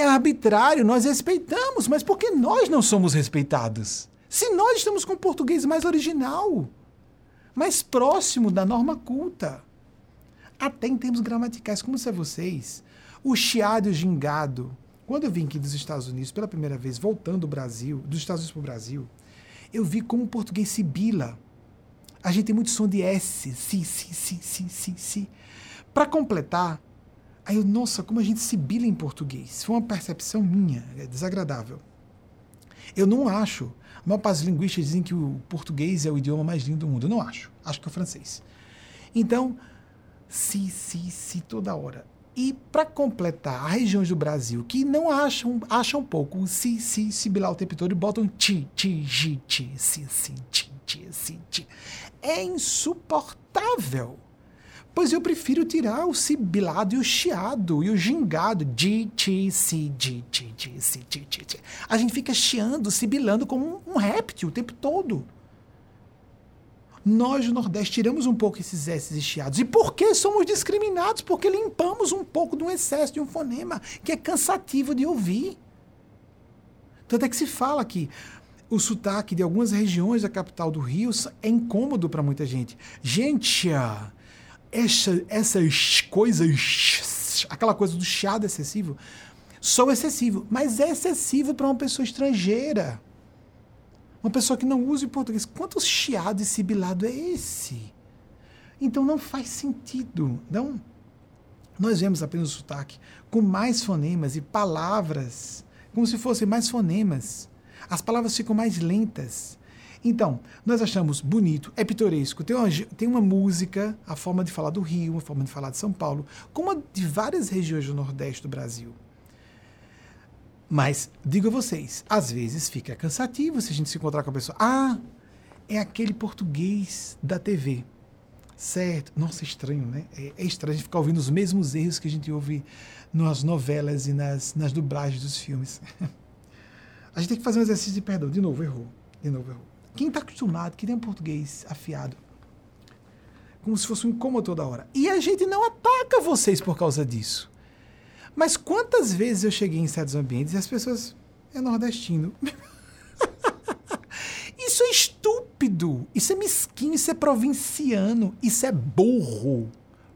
é arbitrário, nós respeitamos, mas por que nós não somos respeitados? Se nós estamos com o português mais original, mais próximo da norma culta. Até em termos gramaticais, como se vocês, o chiado e o gingado. Quando eu vim aqui dos Estados Unidos pela primeira vez, voltando do Brasil, dos Estados Unidos para o Brasil, eu vi como o português sibila. A gente tem muito som de S, si, si, si, si, si, si. Para completar, Aí eu, nossa, como a gente sibila em português. Foi uma percepção minha, é desagradável. Eu não acho. A maior parte dos linguistas dizem que o português é o idioma mais lindo do mundo. Eu não acho. Acho que é o francês. Então, si, si, si toda hora. E para completar, há regiões do Brasil que não acham, acham pouco o si, si, sibilar o tempo todo e botam ti, ti, ji, ti, si, si, ti, ti, si, ti. É insuportável. Pois eu prefiro tirar o sibilado e o chiado e o gingado. Di, ti, si, di, ti, ti, si, ti, ti, ti. A gente fica chiando, sibilando como um, um réptil o tempo todo. Nós do Nordeste tiramos um pouco esses S e chiados. E por que somos discriminados? Porque limpamos um pouco de um excesso de um fonema que é cansativo de ouvir. Tanto é que se fala que o sotaque de algumas regiões da capital do Rio é incômodo para muita gente. Gente, essa, essas coisas, aquela coisa do chiado excessivo, sou excessivo, mas é excessivo para uma pessoa estrangeira. Uma pessoa que não usa o português. Quanto chiado e sibilado é esse? Então não faz sentido. Não. Nós vemos apenas o sotaque com mais fonemas e palavras, como se fossem mais fonemas. As palavras ficam mais lentas. Então, nós achamos bonito, é pitoresco, tem uma, tem uma música, a forma de falar do Rio, a forma de falar de São Paulo, como a de várias regiões do Nordeste do Brasil. Mas, digo a vocês, às vezes fica cansativo se a gente se encontrar com a pessoa. Ah, é aquele português da TV. Certo. Nossa, é estranho, né? É, é estranho a gente ficar ouvindo os mesmos erros que a gente ouve nas novelas e nas, nas dublagens dos filmes. a gente tem que fazer um exercício de perdão. De novo, errou. De novo, errou. Quem está acostumado, que tem um português afiado, como se fosse um incômodo toda hora. E a gente não ataca vocês por causa disso. Mas quantas vezes eu cheguei em certos ambientes e as pessoas. É nordestino. isso é estúpido. Isso é mesquinho. Isso é provinciano. Isso é burro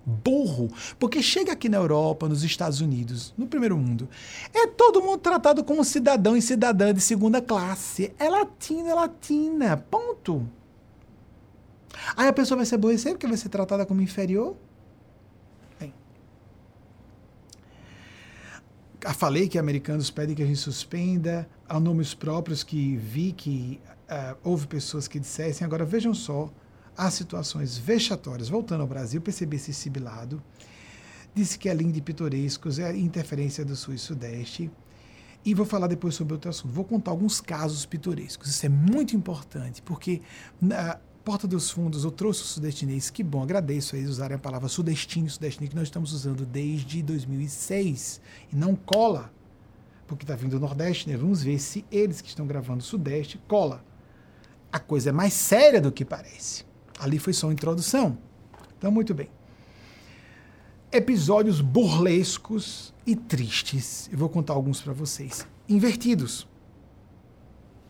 burro, porque chega aqui na Europa, nos Estados Unidos, no primeiro mundo, é todo mundo tratado como cidadão e cidadã de segunda classe. É latino, é latina, ponto. Aí a pessoa vai se aborrecer porque vai ser tratada como inferior? Bem. Falei que americanos pedem que a gente suspenda, há nomes próprios que vi que uh, houve pessoas que dissessem, agora vejam só, há situações vexatórias. Voltando ao Brasil, percebi esse sibilado. Disse que é lindo e pitorescos, é interferência do sul e sudeste. E vou falar depois sobre outro assunto. Vou contar alguns casos pitorescos. Isso é muito importante, porque na Porta dos Fundos eu trouxe o sudestinês. Que bom, agradeço a eles usarem a palavra sudestino sudestino que nós estamos usando desde 2006. E não cola, porque está vindo do Nordeste, né? Vamos ver se eles que estão gravando Sudeste cola. A coisa é mais séria do que parece. Ali foi só uma introdução. Então, muito bem. Episódios burlescos e tristes. Eu vou contar alguns para vocês. Invertidos.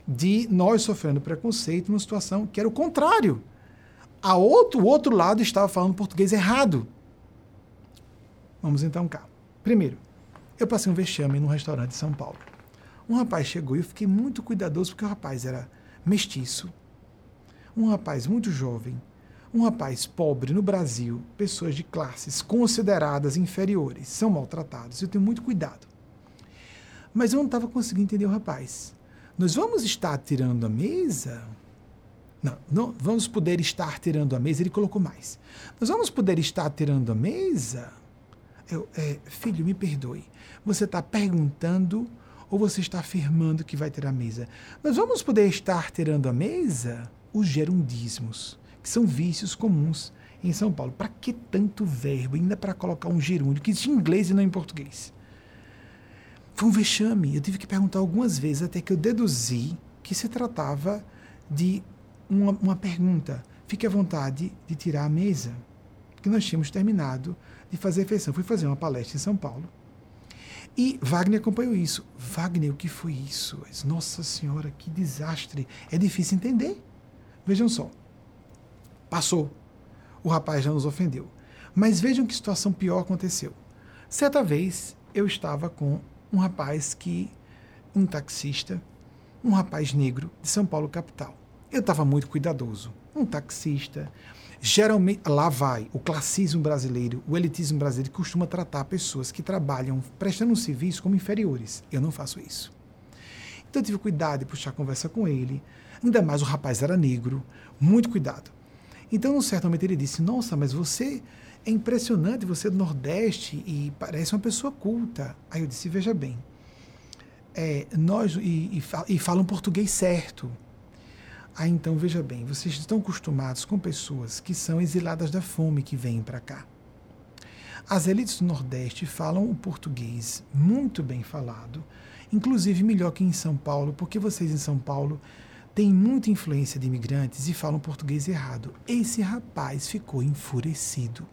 De nós sofrendo preconceito numa situação que era o contrário. A outro, o outro lado estava falando português errado. Vamos então cá. Primeiro, eu passei um vexame num restaurante de São Paulo. Um rapaz chegou e eu fiquei muito cuidadoso porque o rapaz era mestiço, um rapaz muito jovem, um rapaz pobre no Brasil, pessoas de classes consideradas inferiores são maltratados. Eu tenho muito cuidado. Mas eu não estava conseguindo entender o rapaz. Nós vamos estar tirando a mesa? Não, não vamos poder estar tirando a mesa. Ele colocou mais. Nós vamos poder estar tirando a mesa? Eu, é, filho, me perdoe. Você está perguntando ou você está afirmando que vai ter a mesa? Nós vamos poder estar tirando a mesa? Os gerundismos, que são vícios comuns em São Paulo. Para que tanto verbo, ainda para colocar um gerúndio, que existe em inglês e não em português? Foi um vexame. Eu tive que perguntar algumas vezes até que eu deduzi que se tratava de uma, uma pergunta. Fique à vontade de tirar a mesa. Que nós tínhamos terminado de fazer a refeição. Fui fazer uma palestra em São Paulo. E Wagner acompanhou isso. Wagner, o que foi isso? Nossa Senhora, que desastre. É difícil entender. Vejam só. Passou. O rapaz já nos ofendeu. Mas vejam que situação pior aconteceu. Certa vez eu estava com um rapaz que, um taxista, um rapaz negro de São Paulo capital. Eu estava muito cuidadoso. Um taxista, geralmente lá vai o classismo brasileiro, o elitismo brasileiro costuma tratar pessoas que trabalham prestando um serviço como inferiores. Eu não faço isso. Então eu tive cuidado de puxar a conversa com ele. Ainda mais o rapaz era negro, muito cuidado. Então, num certo momento, ele disse: Nossa, mas você é impressionante, você é do Nordeste e parece uma pessoa culta. Aí eu disse: Veja bem, é, nós e, e, falam português certo. Aí então, veja bem, vocês estão acostumados com pessoas que são exiladas da fome que vêm para cá. As elites do Nordeste falam o português muito bem falado, inclusive melhor que em São Paulo, porque vocês em São Paulo têm muita influência de imigrantes e falam português errado. Esse rapaz ficou enfurecido.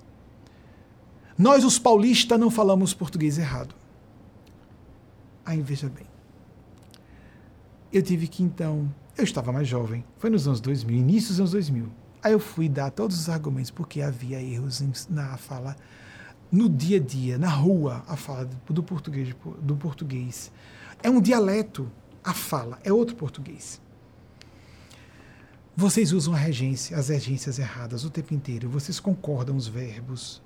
Nós, os paulistas, não falamos português errado. Aí veja bem. Eu tive que então. Eu estava mais jovem, foi nos anos 2000, início dos anos 2000. Aí eu fui dar todos os argumentos porque havia erros na fala, no dia a dia, na rua, a fala do português. Do português. É um dialeto, a fala, é outro português. Vocês usam regência, as regências erradas o tempo inteiro, vocês concordam os verbos,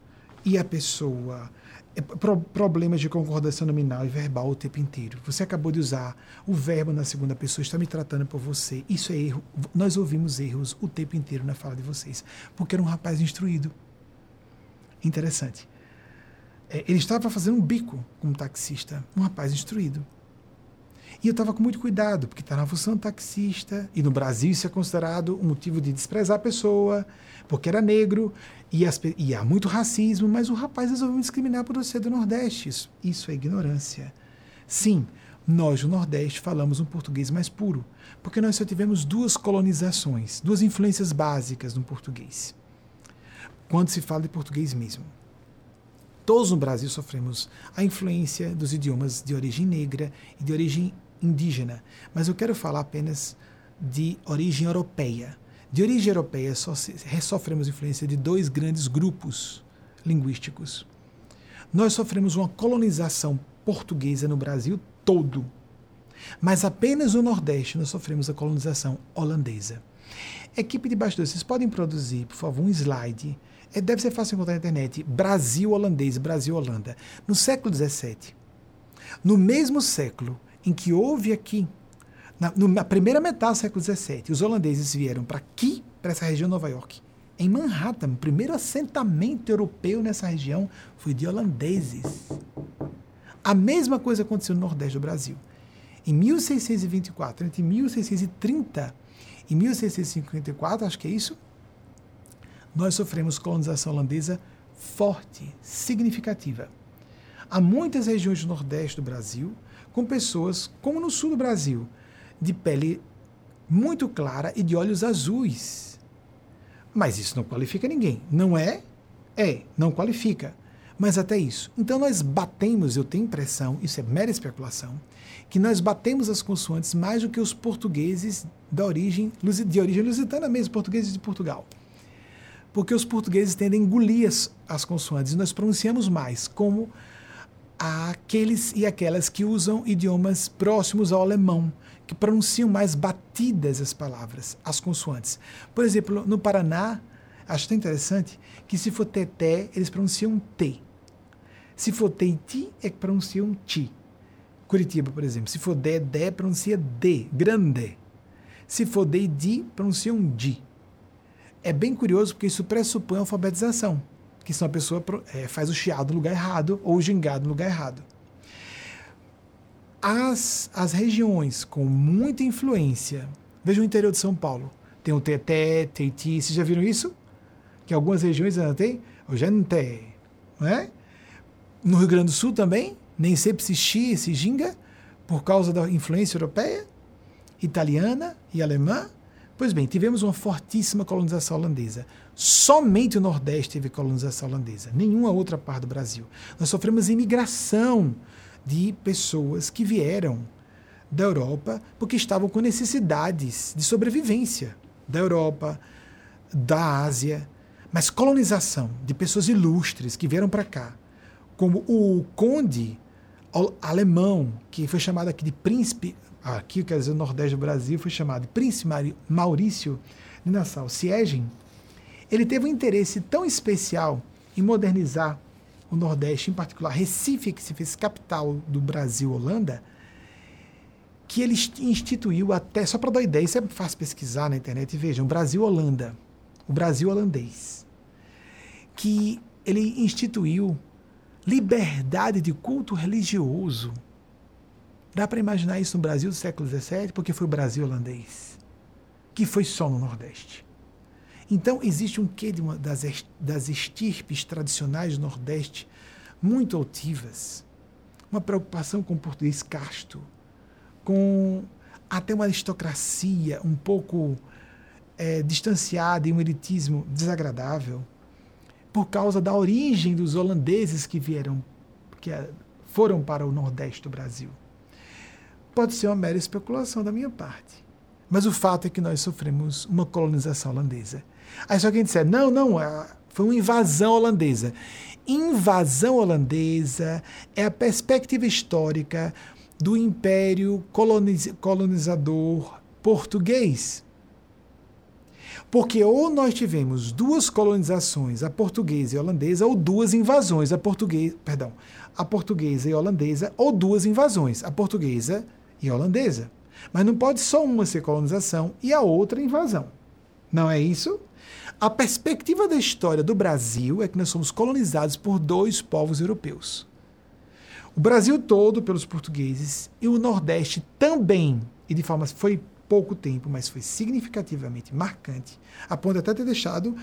e a pessoa. É, pro, problemas de concordância nominal e verbal o tempo inteiro. Você acabou de usar o verbo na segunda pessoa, está me tratando por você. Isso é erro. Nós ouvimos erros o tempo inteiro na fala de vocês, porque era um rapaz instruído. Interessante. É, ele estava fazendo um bico como taxista, um rapaz instruído. E eu estava com muito cuidado, porque está na função taxista, e no Brasil isso é considerado um motivo de desprezar a pessoa, porque era negro, e, as, e há muito racismo, mas o rapaz resolveu discriminar por ser do Nordeste. Isso, isso é ignorância. Sim, nós do Nordeste falamos um português mais puro, porque nós só tivemos duas colonizações, duas influências básicas no português. Quando se fala de português mesmo. Todos no Brasil sofremos a influência dos idiomas de origem negra e de origem indígena, mas eu quero falar apenas de origem europeia. De origem europeia, só sofremos influência de dois grandes grupos linguísticos. Nós sofremos uma colonização portuguesa no Brasil todo, mas apenas no Nordeste nós sofremos a colonização holandesa. Equipe de bastidores, vocês podem produzir, por favor, um slide. É, deve ser fácil encontrar na internet. Brasil holandês, Brasil Holanda. No século XVII, no mesmo século em que houve aqui na, na primeira metade do século XVII, os holandeses vieram para aqui, para essa região de Nova York. Em Manhattan, o primeiro assentamento europeu nessa região foi de holandeses. A mesma coisa aconteceu no Nordeste do Brasil. Em 1624, entre 1630 e 1654, acho que é isso, nós sofremos colonização holandesa forte, significativa. Há muitas regiões do Nordeste do Brasil com pessoas, como no sul do Brasil, de pele muito clara e de olhos azuis. Mas isso não qualifica ninguém. Não é? É, não qualifica. Mas até isso. Então nós batemos, eu tenho impressão, isso é mera especulação, que nós batemos as consoantes mais do que os portugueses da origem, de origem lusitana mesmo, portugueses de Portugal. Porque os portugueses tendem a engolir as, as consoantes e nós pronunciamos mais, como aqueles e aquelas que usam idiomas próximos ao alemão que pronunciam mais batidas as palavras, as consoantes. Por exemplo, no Paraná, acho tão interessante que se for teté, eles pronunciam T. Se for teiti, é que pronunciam ti. Curitiba, por exemplo. Se for dé, dé, pronuncia D, grande. Se for de di, pronunciam di. É bem curioso porque isso pressupõe alfabetização, que se uma pessoa é, faz o chiado no lugar errado ou o gingado no lugar errado. As, as regiões com muita influência, veja o interior de São Paulo, tem o Teté, Teiti, vocês já viram isso? Que algumas regiões ainda tem, o Gente, não é? No Rio Grande do Sul também, nem sempre se chi, se ginga, por causa da influência europeia, italiana e alemã. Pois bem, tivemos uma fortíssima colonização holandesa. Somente o Nordeste teve colonização holandesa, nenhuma outra parte do Brasil. Nós sofremos imigração de pessoas que vieram da Europa porque estavam com necessidades de sobrevivência da Europa, da Ásia, mas colonização de pessoas ilustres que vieram para cá, como o conde alemão, que foi chamado aqui de príncipe, aqui quer dizer o Nordeste do Brasil, foi chamado de príncipe Maurício de Nassau Siegen, ele teve um interesse tão especial em modernizar o Nordeste, em particular Recife, que se fez capital do Brasil, Holanda, que ele instituiu até, só para dar ideia, isso é fácil pesquisar na internet e vejam, Brasil-Holanda, o Brasil holandês, que ele instituiu liberdade de culto religioso. Dá para imaginar isso no Brasil do século XVII, porque foi o Brasil holandês, que foi só no Nordeste. Então, existe um quê de uma das, das estirpes tradicionais do Nordeste muito altivas, uma preocupação com o português casto, com até uma aristocracia um pouco é, distanciada e um elitismo desagradável, por causa da origem dos holandeses que vieram, que é, foram para o Nordeste do Brasil. Pode ser uma mera especulação da minha parte. Mas o fato é que nós sofremos uma colonização holandesa. Aí só quem disser, não, não, foi uma invasão holandesa. Invasão holandesa é a perspectiva histórica do império coloniz colonizador português. Porque ou nós tivemos duas colonizações, a portuguesa e a holandesa, ou duas invasões, a portuguesa, perdão, a portuguesa e a holandesa, ou duas invasões, a portuguesa e a holandesa. Mas não pode só uma ser colonização e a outra invasão. Não é isso? A perspectiva da história do Brasil é que nós somos colonizados por dois povos europeus. O Brasil todo pelos portugueses e o Nordeste também, e de forma foi pouco tempo, mas foi significativamente marcante, a ponto de até ter deixado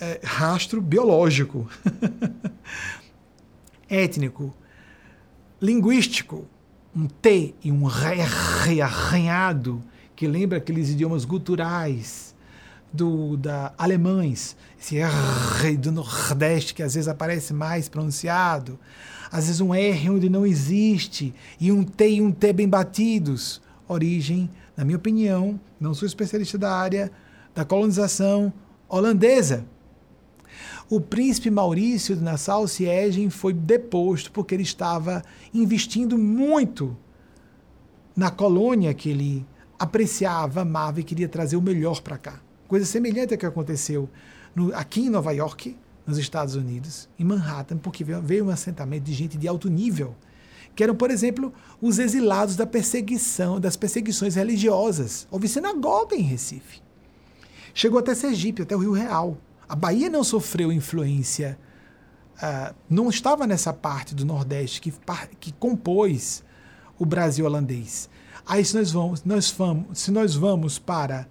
é, rastro biológico, étnico, linguístico, um T e um R arranhado, que lembra aqueles idiomas guturais do, da alemães, esse R do Nordeste que às vezes aparece mais pronunciado, às vezes um R onde não existe, e um T e um T bem batidos. Origem, na minha opinião, não sou especialista da área da colonização holandesa. O príncipe Maurício de Nassau-Siegen foi deposto porque ele estava investindo muito na colônia que ele apreciava, amava e queria trazer o melhor para cá. Coisa semelhante a que aconteceu no, aqui em Nova York, nos Estados Unidos, em Manhattan, porque veio um assentamento de gente de alto nível, que eram, por exemplo, os exilados da perseguição, das perseguições religiosas. Houve sinagoga em Recife. Chegou até Sergipe, até o Rio Real. A Bahia não sofreu influência, uh, não estava nessa parte do Nordeste que, que compôs o Brasil holandês. Aí se nós vamos, nós vamos, se nós vamos para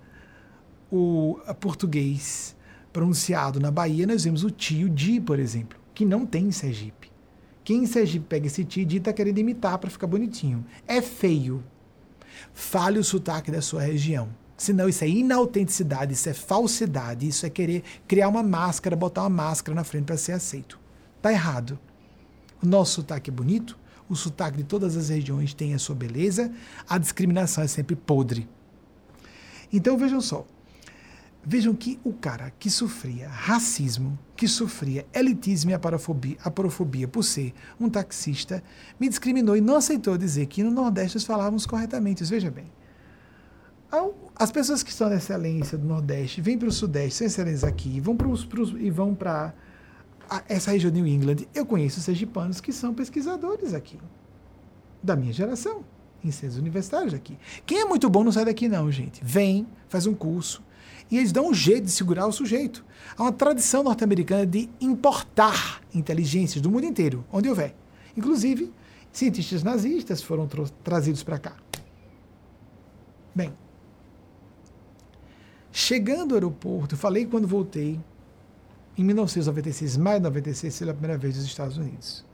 o português pronunciado na Bahia, nós vemos o tio di, por exemplo, que não tem em Sergipe. Quem em Sergipe pega esse tio di está querendo imitar para ficar bonitinho. É feio. Fale o sotaque da sua região. Senão isso é inautenticidade, isso é falsidade, isso é querer criar uma máscara, botar uma máscara na frente para ser aceito. Tá errado. O nosso sotaque é bonito, o sotaque de todas as regiões tem a sua beleza, a discriminação é sempre podre. Então vejam só, Vejam que o cara que sofria racismo, que sofria elitismo e aparofobia, aparofobia por ser um taxista, me discriminou e não aceitou dizer que no Nordeste nós falávamos corretamente. Veja bem. As pessoas que estão na excelência do Nordeste vêm para o Sudeste, são excelentes aqui, vão pros, pros, e vão para essa região de New England. Eu conheço sergipanos que são pesquisadores aqui, da minha geração. em centros universitários daqui. Quem é muito bom não sai daqui, não, gente. Vem, faz um curso, e eles dão um jeito de segurar o sujeito. Há uma tradição norte-americana de importar inteligências do mundo inteiro, onde houver. Inclusive, cientistas nazistas foram trazidos para cá. Bem, chegando ao aeroporto, falei quando voltei, em 1996, maio de 96, pela primeira vez dos Estados Unidos.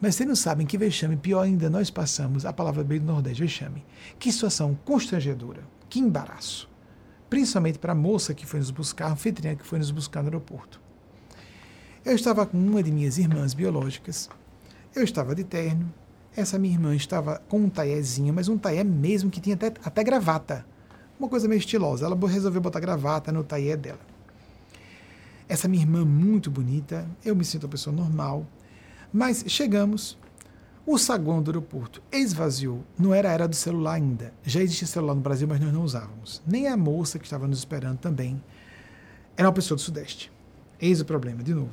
Mas vocês não sabem que vexame, pior ainda, nós passamos, a palavra bem do Nordeste, vexame. Que situação constrangedora, que embaraço. Principalmente para a moça que foi nos buscar, a anfitriã que foi nos buscar no aeroporto. Eu estava com uma de minhas irmãs biológicas, eu estava de terno, essa minha irmã estava com um taiezinho, mas um taié mesmo que tinha até, até gravata. Uma coisa meio estilosa. Ela resolveu botar gravata no taié dela. Essa minha irmã muito bonita, eu me sinto uma pessoa normal, mas chegamos, o saguão do aeroporto esvaziou. Não era a era do celular ainda. Já existia celular no Brasil, mas nós não usávamos. Nem a moça que estava nos esperando também era uma pessoa do Sudeste. Eis o problema, de novo.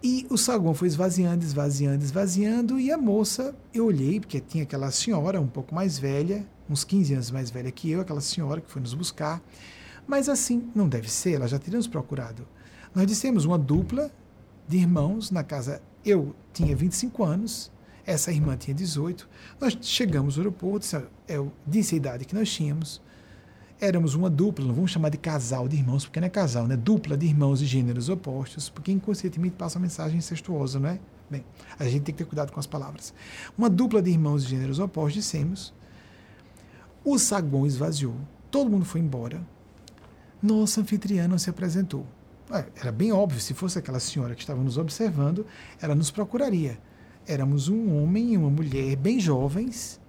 E o saguão foi esvaziando, esvaziando, esvaziando, e a moça, eu olhei, porque tinha aquela senhora um pouco mais velha, uns 15 anos mais velha que eu, aquela senhora que foi nos buscar, mas assim, não deve ser, ela já teria nos procurado. Nós dissemos uma dupla de irmãos na casa. Eu tinha 25 anos, essa irmã tinha 18. Nós chegamos ao aeroporto, eu disse a idade que nós tínhamos. Éramos uma dupla, não vamos chamar de casal de irmãos, porque não é casal, né? Dupla de irmãos de gêneros opostos, porque inconscientemente passa uma mensagem incestuosa, não é? Bem, a gente tem que ter cuidado com as palavras. Uma dupla de irmãos de gêneros opostos, dissemos. O saguão esvaziou, todo mundo foi embora. Nossa anfitriã não se apresentou. Era bem óbvio, se fosse aquela senhora que estava nos observando, ela nos procuraria. Éramos um homem e uma mulher bem jovens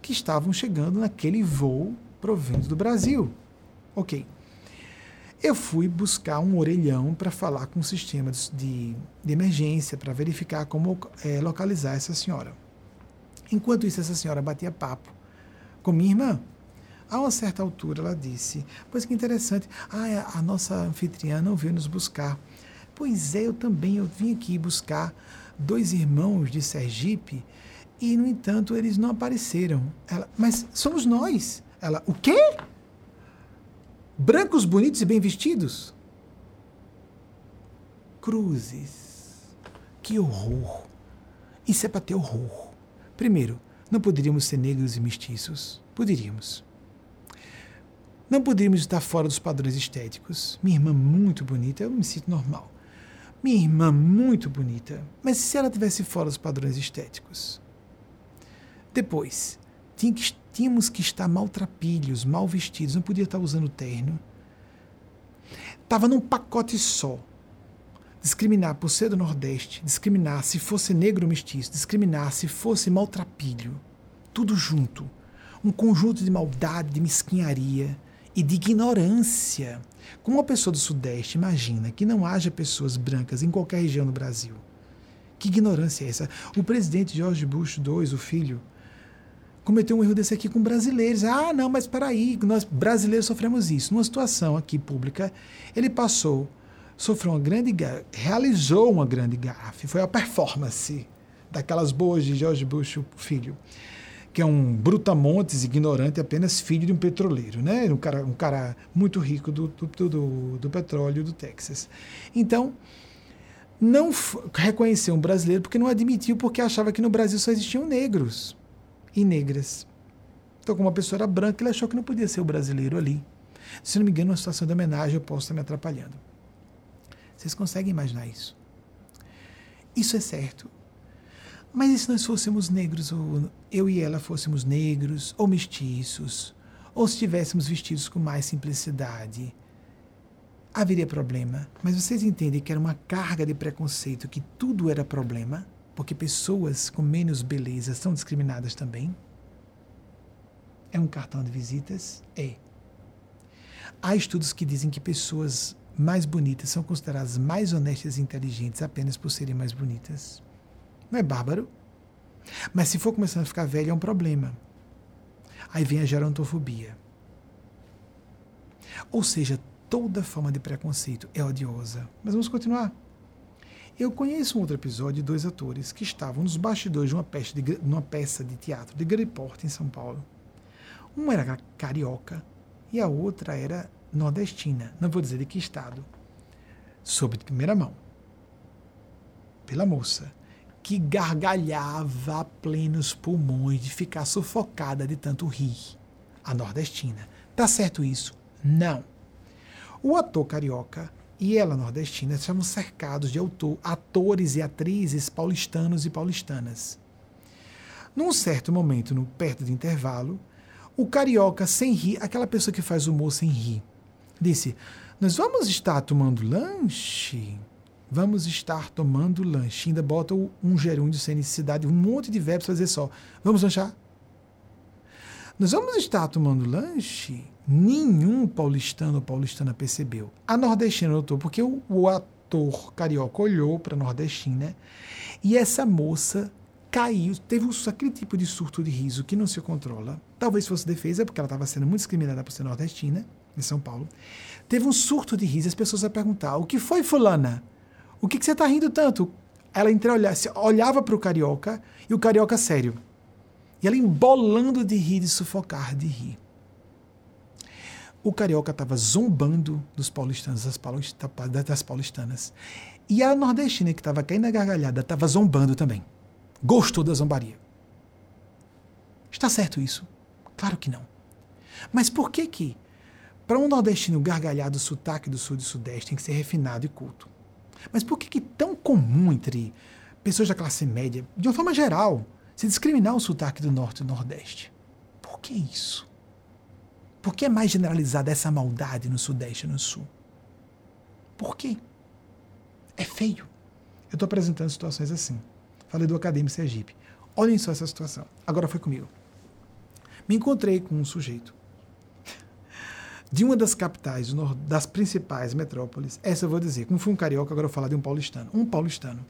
que estavam chegando naquele voo provindo do Brasil. Ok. Eu fui buscar um orelhão para falar com o sistema de, de emergência, para verificar como é, localizar essa senhora. Enquanto isso, essa senhora batia papo com minha irmã. A uma certa altura, ela disse: Pois que interessante, ah, a nossa anfitriã não veio nos buscar. Pois é, eu também, eu vim aqui buscar dois irmãos de Sergipe e, no entanto, eles não apareceram. Ela, mas somos nós. Ela, o quê? Brancos, bonitos e bem vestidos? Cruzes. Que horror. Isso é para ter horror. Primeiro, não poderíamos ser negros e mestiços. Poderíamos. Não poderíamos estar fora dos padrões estéticos. Minha irmã muito bonita, eu me sinto normal. Minha irmã muito bonita, mas se ela tivesse fora dos padrões estéticos? Depois, Tínhamos que estar maltrapilhos, mal vestidos, não podia estar usando terno. Estava num pacote só. Discriminar por ser do Nordeste, discriminar se fosse negro ou mestiço, discriminar se fosse maltrapilho. Tudo junto. Um conjunto de maldade, de mesquinharia e de ignorância. Como uma pessoa do Sudeste imagina que não haja pessoas brancas em qualquer região do Brasil? Que ignorância é essa? O presidente George Bush II, o filho, cometeu um erro desse aqui com brasileiros. Ah, não, mas para aí, nós brasileiros sofremos isso. Numa situação aqui pública, ele passou, sofreu uma grande, realizou uma grande gafe. Foi a performance daquelas boas de George Bush, o filho, que é um brutamontes ignorante, apenas filho de um petroleiro, né? Um cara, um cara muito rico do, do, do, do petróleo do Texas. Então, não reconheceu um brasileiro porque não admitiu, porque achava que no Brasil só existiam negros e negras. Então, como a pessoa era branca, ele achou que não podia ser o brasileiro ali. Se não me engano, uma situação de homenagem, eu posso estar me atrapalhando. Vocês conseguem imaginar isso? Isso é certo. Mas e se nós fôssemos negros, ou eu e ela fôssemos negros, ou mestiços, ou se estivéssemos vestidos com mais simplicidade? Haveria problema. Mas vocês entendem que era uma carga de preconceito, que tudo era problema? porque pessoas com menos beleza são discriminadas também? É um cartão de visitas? É. Há estudos que dizem que pessoas mais bonitas são consideradas mais honestas e inteligentes apenas por serem mais bonitas. Não é bárbaro? Mas se for começando a ficar velho, é um problema. Aí vem a gerontofobia. Ou seja, toda forma de preconceito é odiosa. Mas vamos continuar. Eu conheço um outro episódio de dois atores que estavam nos bastidores de uma peça de, peça de teatro de grande porte em São Paulo. Uma era carioca e a outra era nordestina. Não vou dizer de que estado. Soube de primeira mão. Pela moça, que gargalhava a plenos pulmões de ficar sufocada de tanto rir. A nordestina. Tá certo isso? Não. O ator carioca e ela nordestina estavam cercados de autor, atores e atrizes paulistanos e paulistanas. Num certo momento, no perto de intervalo, o carioca sem rir, aquela pessoa que faz humor sem rir, disse: Nós vamos estar tomando lanche? Vamos estar tomando lanche. Ainda bota um gerúndio sem necessidade, um monte de verbos para dizer só: Vamos lanchar? Nós vamos estar tomando lanche? Nenhum paulistano ou paulistana percebeu. A nordestina notou, porque o, o ator carioca olhou para a nordestina e essa moça caiu, teve um, aquele tipo de surto de riso que não se controla. Talvez fosse defesa, porque ela estava sendo muito discriminada por ser nordestina, em São Paulo. Teve um surto de riso, as pessoas a perguntar: o que foi, Fulana? O que, que você está rindo tanto? Ela entreolhava, olhava para o carioca e o carioca sério. E ela embolando de rir, de sufocar de rir o carioca estava zombando dos paulistanos, das, das paulistanas. E a nordestina, que estava caindo na gargalhada, estava zombando também. Gostou da zombaria. Está certo isso? Claro que não. Mas por que que, para um nordestino gargalhar do sotaque do sul e do sudeste, tem que ser refinado e culto? Mas por que que tão comum entre pessoas da classe média, de uma forma geral, se discriminar o sotaque do norte e do nordeste? Por que isso? Por que é mais generalizada essa maldade no Sudeste e no Sul? Por quê? É feio. Eu estou apresentando situações assim. Falei do Acadêmico Sergipe. Olhem só essa situação. Agora foi comigo. Me encontrei com um sujeito de uma das capitais, das principais metrópoles. Essa eu vou dizer. Como fui um carioca, agora eu vou falar de um paulistano. Um paulistano.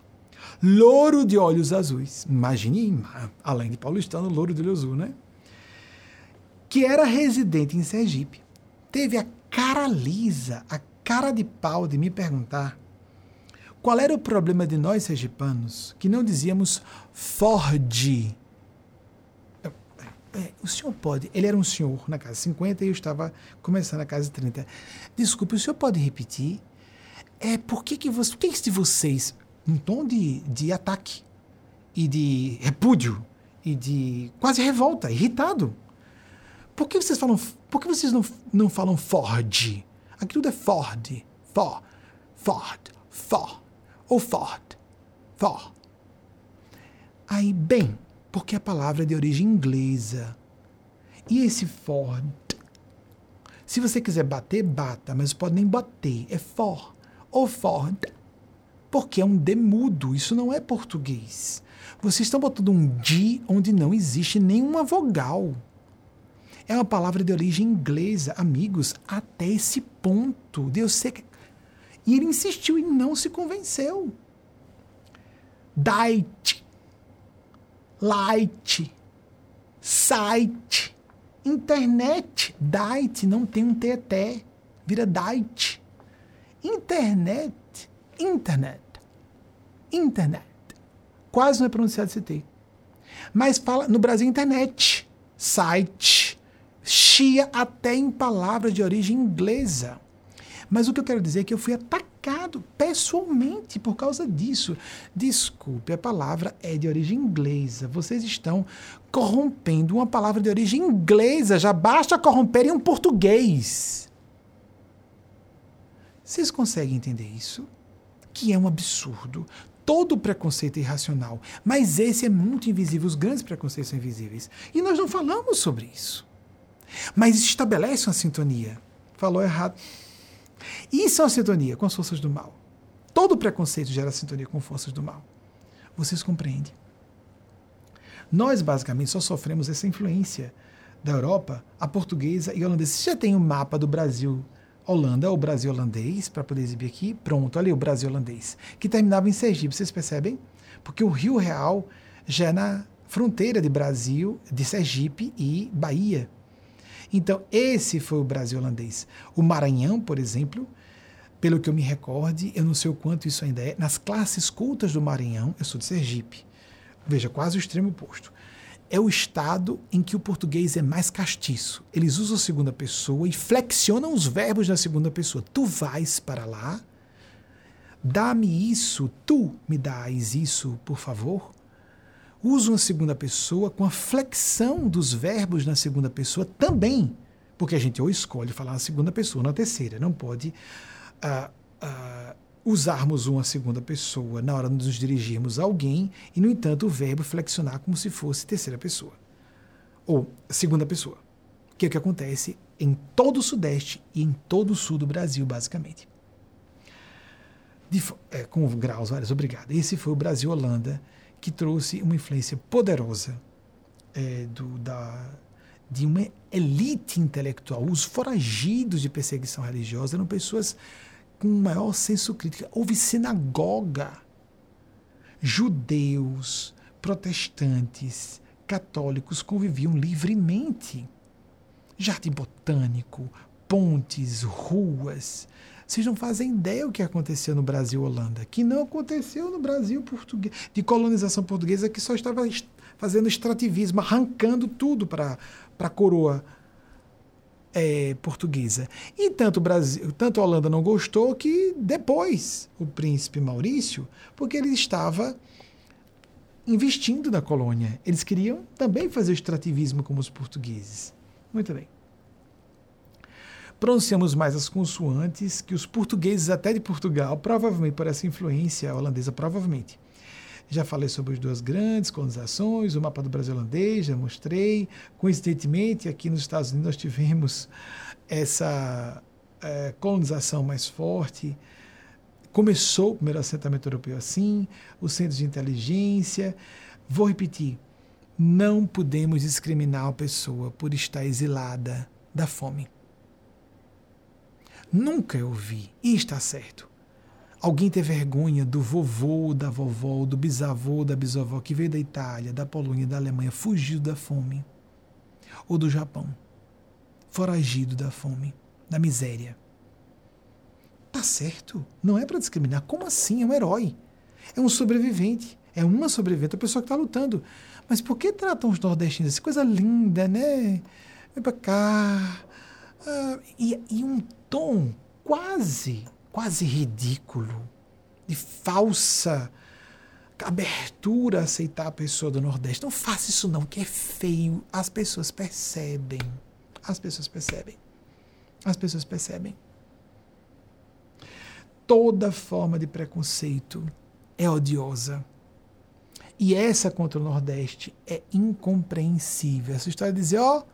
Louro de olhos azuis. Imagine, além de paulistano, louro de olho azul, né? que era residente em Sergipe, teve a cara lisa, a cara de pau de me perguntar qual era o problema de nós sergipanos que não dizíamos Ford. É, o senhor pode. Ele era um senhor na casa 50 e eu estava começando a casa 30. Desculpe, o senhor pode repetir? É, por que, que você. Por que vocês, um tom de, de ataque e de repúdio e de quase revolta, irritado? Por que vocês falam. Por que vocês não, não falam Ford? Aqui tudo é Ford. For. Ford. For. Ou Ford. For. Aí, bem, porque a palavra é de origem inglesa. E esse Ford. Se você quiser bater, bata, mas pode nem bater. É for. Ou Ford. Porque é um demudo. Isso não é português. Vocês estão botando um D onde não existe nenhuma vogal. É uma palavra de origem inglesa, amigos, até esse ponto. Deus sei E ele insistiu e não se convenceu. Diet, light, site, internet. Diet não tem um TT, vira diet. Internet, internet, internet. Quase não é pronunciado esse T. Mas fala no Brasil internet, site chia até em palavras de origem inglesa. Mas o que eu quero dizer é que eu fui atacado pessoalmente por causa disso. Desculpe, a palavra é de origem inglesa. Vocês estão corrompendo uma palavra de origem inglesa. Já basta corromperem um português. Vocês conseguem entender isso? Que é um absurdo. Todo preconceito é irracional. Mas esse é muito invisível. Os grandes preconceitos são invisíveis. E nós não falamos sobre isso. Mas estabelece uma sintonia. Falou errado. Isso é uma sintonia com as forças do mal. Todo preconceito gera sintonia com forças do mal. Vocês compreendem? Nós, basicamente, só sofremos essa influência da Europa, a portuguesa e a holandesa. Você já tem o um mapa do Brasil Holanda, o Brasil holandês, para poder exibir aqui. Pronto, ali o Brasil holandês, que terminava em Sergipe, vocês percebem? Porque o Rio Real já é na fronteira de Brasil, de Sergipe e Bahia. Então, esse foi o Brasil holandês. O Maranhão, por exemplo, pelo que eu me recorde, eu não sei o quanto isso ainda é, nas classes cultas do Maranhão, eu sou de Sergipe, veja, quase o extremo oposto. É o estado em que o português é mais castiço. Eles usam a segunda pessoa e flexionam os verbos na segunda pessoa. Tu vais para lá, dá-me isso, tu me dás isso, por favor. Usam a segunda pessoa com a flexão dos verbos na segunda pessoa também. Porque a gente ou escolhe falar na segunda pessoa ou na terceira. Não pode uh, uh, usarmos uma segunda pessoa na hora de nos dirigirmos a alguém e, no entanto, o verbo flexionar como se fosse terceira pessoa ou segunda pessoa. Que é o que acontece em todo o Sudeste e em todo o Sul do Brasil, basicamente. De, é, com graus vários, obrigado. Esse foi o Brasil-Holanda que trouxe uma influência poderosa é, do, da, de uma elite intelectual. Os foragidos de perseguição religiosa eram pessoas com maior senso crítico. Houve sinagoga. Judeus, protestantes, católicos conviviam livremente. Jardim botânico, pontes, ruas. Vocês não fazem ideia o que aconteceu no Brasil Holanda, que não aconteceu no Brasil português, de colonização portuguesa, que só estava fazendo extrativismo, arrancando tudo para a coroa é, portuguesa. E tanto, Brasil, tanto a Holanda não gostou que depois o príncipe Maurício, porque ele estava investindo na colônia. Eles queriam também fazer extrativismo como os portugueses. Muito bem. Pronunciamos mais as consoantes que os portugueses até de Portugal, provavelmente por essa influência holandesa, provavelmente já falei sobre as duas grandes colonizações, o mapa do Brasil holandês, já mostrei. Coincidentemente, aqui nos Estados Unidos nós tivemos essa é, colonização mais forte. Começou o primeiro assentamento europeu assim, os centros de inteligência. Vou repetir: não podemos discriminar a pessoa por estar exilada da fome. Nunca eu vi, e está certo Alguém ter vergonha do vovô, da vovó, do bisavô, da bisavó que veio da Itália, da Polônia, da Alemanha, fugido da fome. Ou do Japão, foragido da fome, da miséria. Tá certo, não é para discriminar. Como assim? É um herói. É um sobrevivente. É uma sobrevivente, a pessoa que está lutando. Mas por que tratam os nordestinos assim? Coisa linda, né? Vem para cá. Ah, e, e um tom quase quase ridículo, de falsa abertura a aceitar a pessoa do Nordeste. Não faça isso não, que é feio. As pessoas percebem. As pessoas percebem. As pessoas percebem. Toda forma de preconceito é odiosa. E essa contra o Nordeste é incompreensível. Essa história de dizer, ó, oh,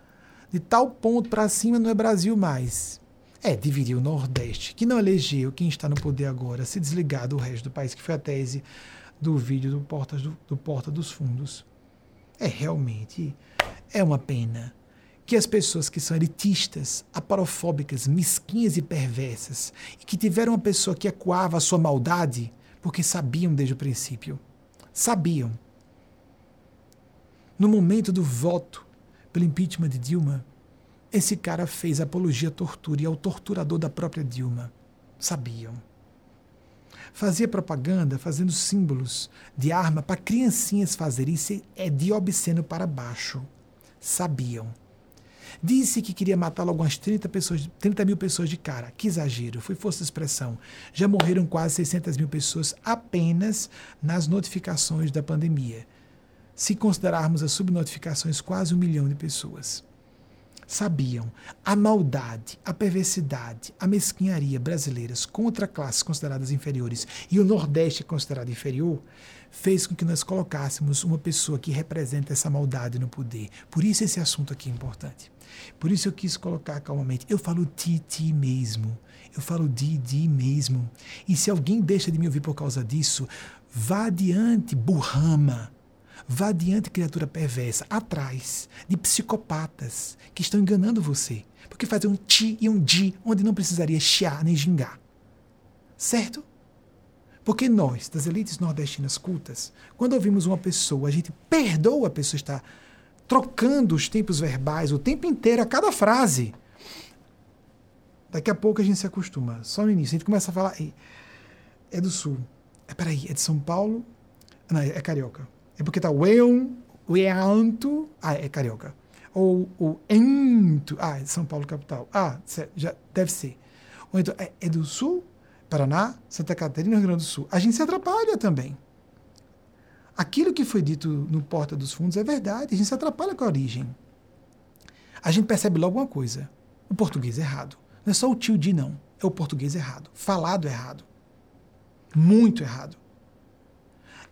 de tal ponto para cima não é Brasil mais é dividir o Nordeste, que não elegeu quem está no poder agora, se desligar do resto do país, que foi a tese do vídeo do Porta, do, do Porta dos Fundos. É realmente é uma pena que as pessoas que são elitistas, aparofóbicas, mesquinhas e perversas, e que tiveram uma pessoa que ecoava a sua maldade, porque sabiam desde o princípio. Sabiam. No momento do voto pelo impeachment de Dilma, esse cara fez apologia à tortura e ao torturador da própria Dilma. Sabiam. Fazia propaganda fazendo símbolos de arma para criancinhas fazerem. Isso é de obsceno para baixo. Sabiam. Disse que queria matar logo umas 30, pessoas, 30 mil pessoas de cara. Que exagero, foi força de expressão. Já morreram quase 600 mil pessoas apenas nas notificações da pandemia. Se considerarmos as subnotificações, quase um milhão de pessoas sabiam a maldade, a perversidade, a mesquinharia brasileiras contra classes consideradas inferiores e o Nordeste considerado inferior, fez com que nós colocássemos uma pessoa que representa essa maldade no poder. Por isso esse assunto aqui é importante. Por isso eu quis colocar calmamente. Eu falo ti, ti mesmo. Eu falo di, di mesmo. E se alguém deixa de me ouvir por causa disso, vá adiante, burrama Vá adiante, criatura perversa, atrás de psicopatas que estão enganando você. Porque fazem um ti e um di onde não precisaria chiar nem gingar. Certo? Porque nós, das elites nordestinas cultas, quando ouvimos uma pessoa, a gente perdoa a pessoa estar trocando os tempos verbais o tempo inteiro a cada frase. Daqui a pouco a gente se acostuma. Só no início. A gente começa a falar. É do sul. É, peraí, é de São Paulo? Não, é, é carioca. É porque tá o eon, o eanto. Ah, é carioca. Ou o ento. Ah, é São Paulo, capital. Ah, já deve ser. Ou então, é, é do sul? Paraná, Santa Catarina, Rio Grande do Sul. A gente se atrapalha também. Aquilo que foi dito no Porta dos Fundos é verdade. A gente se atrapalha com a origem. A gente percebe logo uma coisa: o português é errado. Não é só o tio de não, é o português errado, falado errado. Muito errado.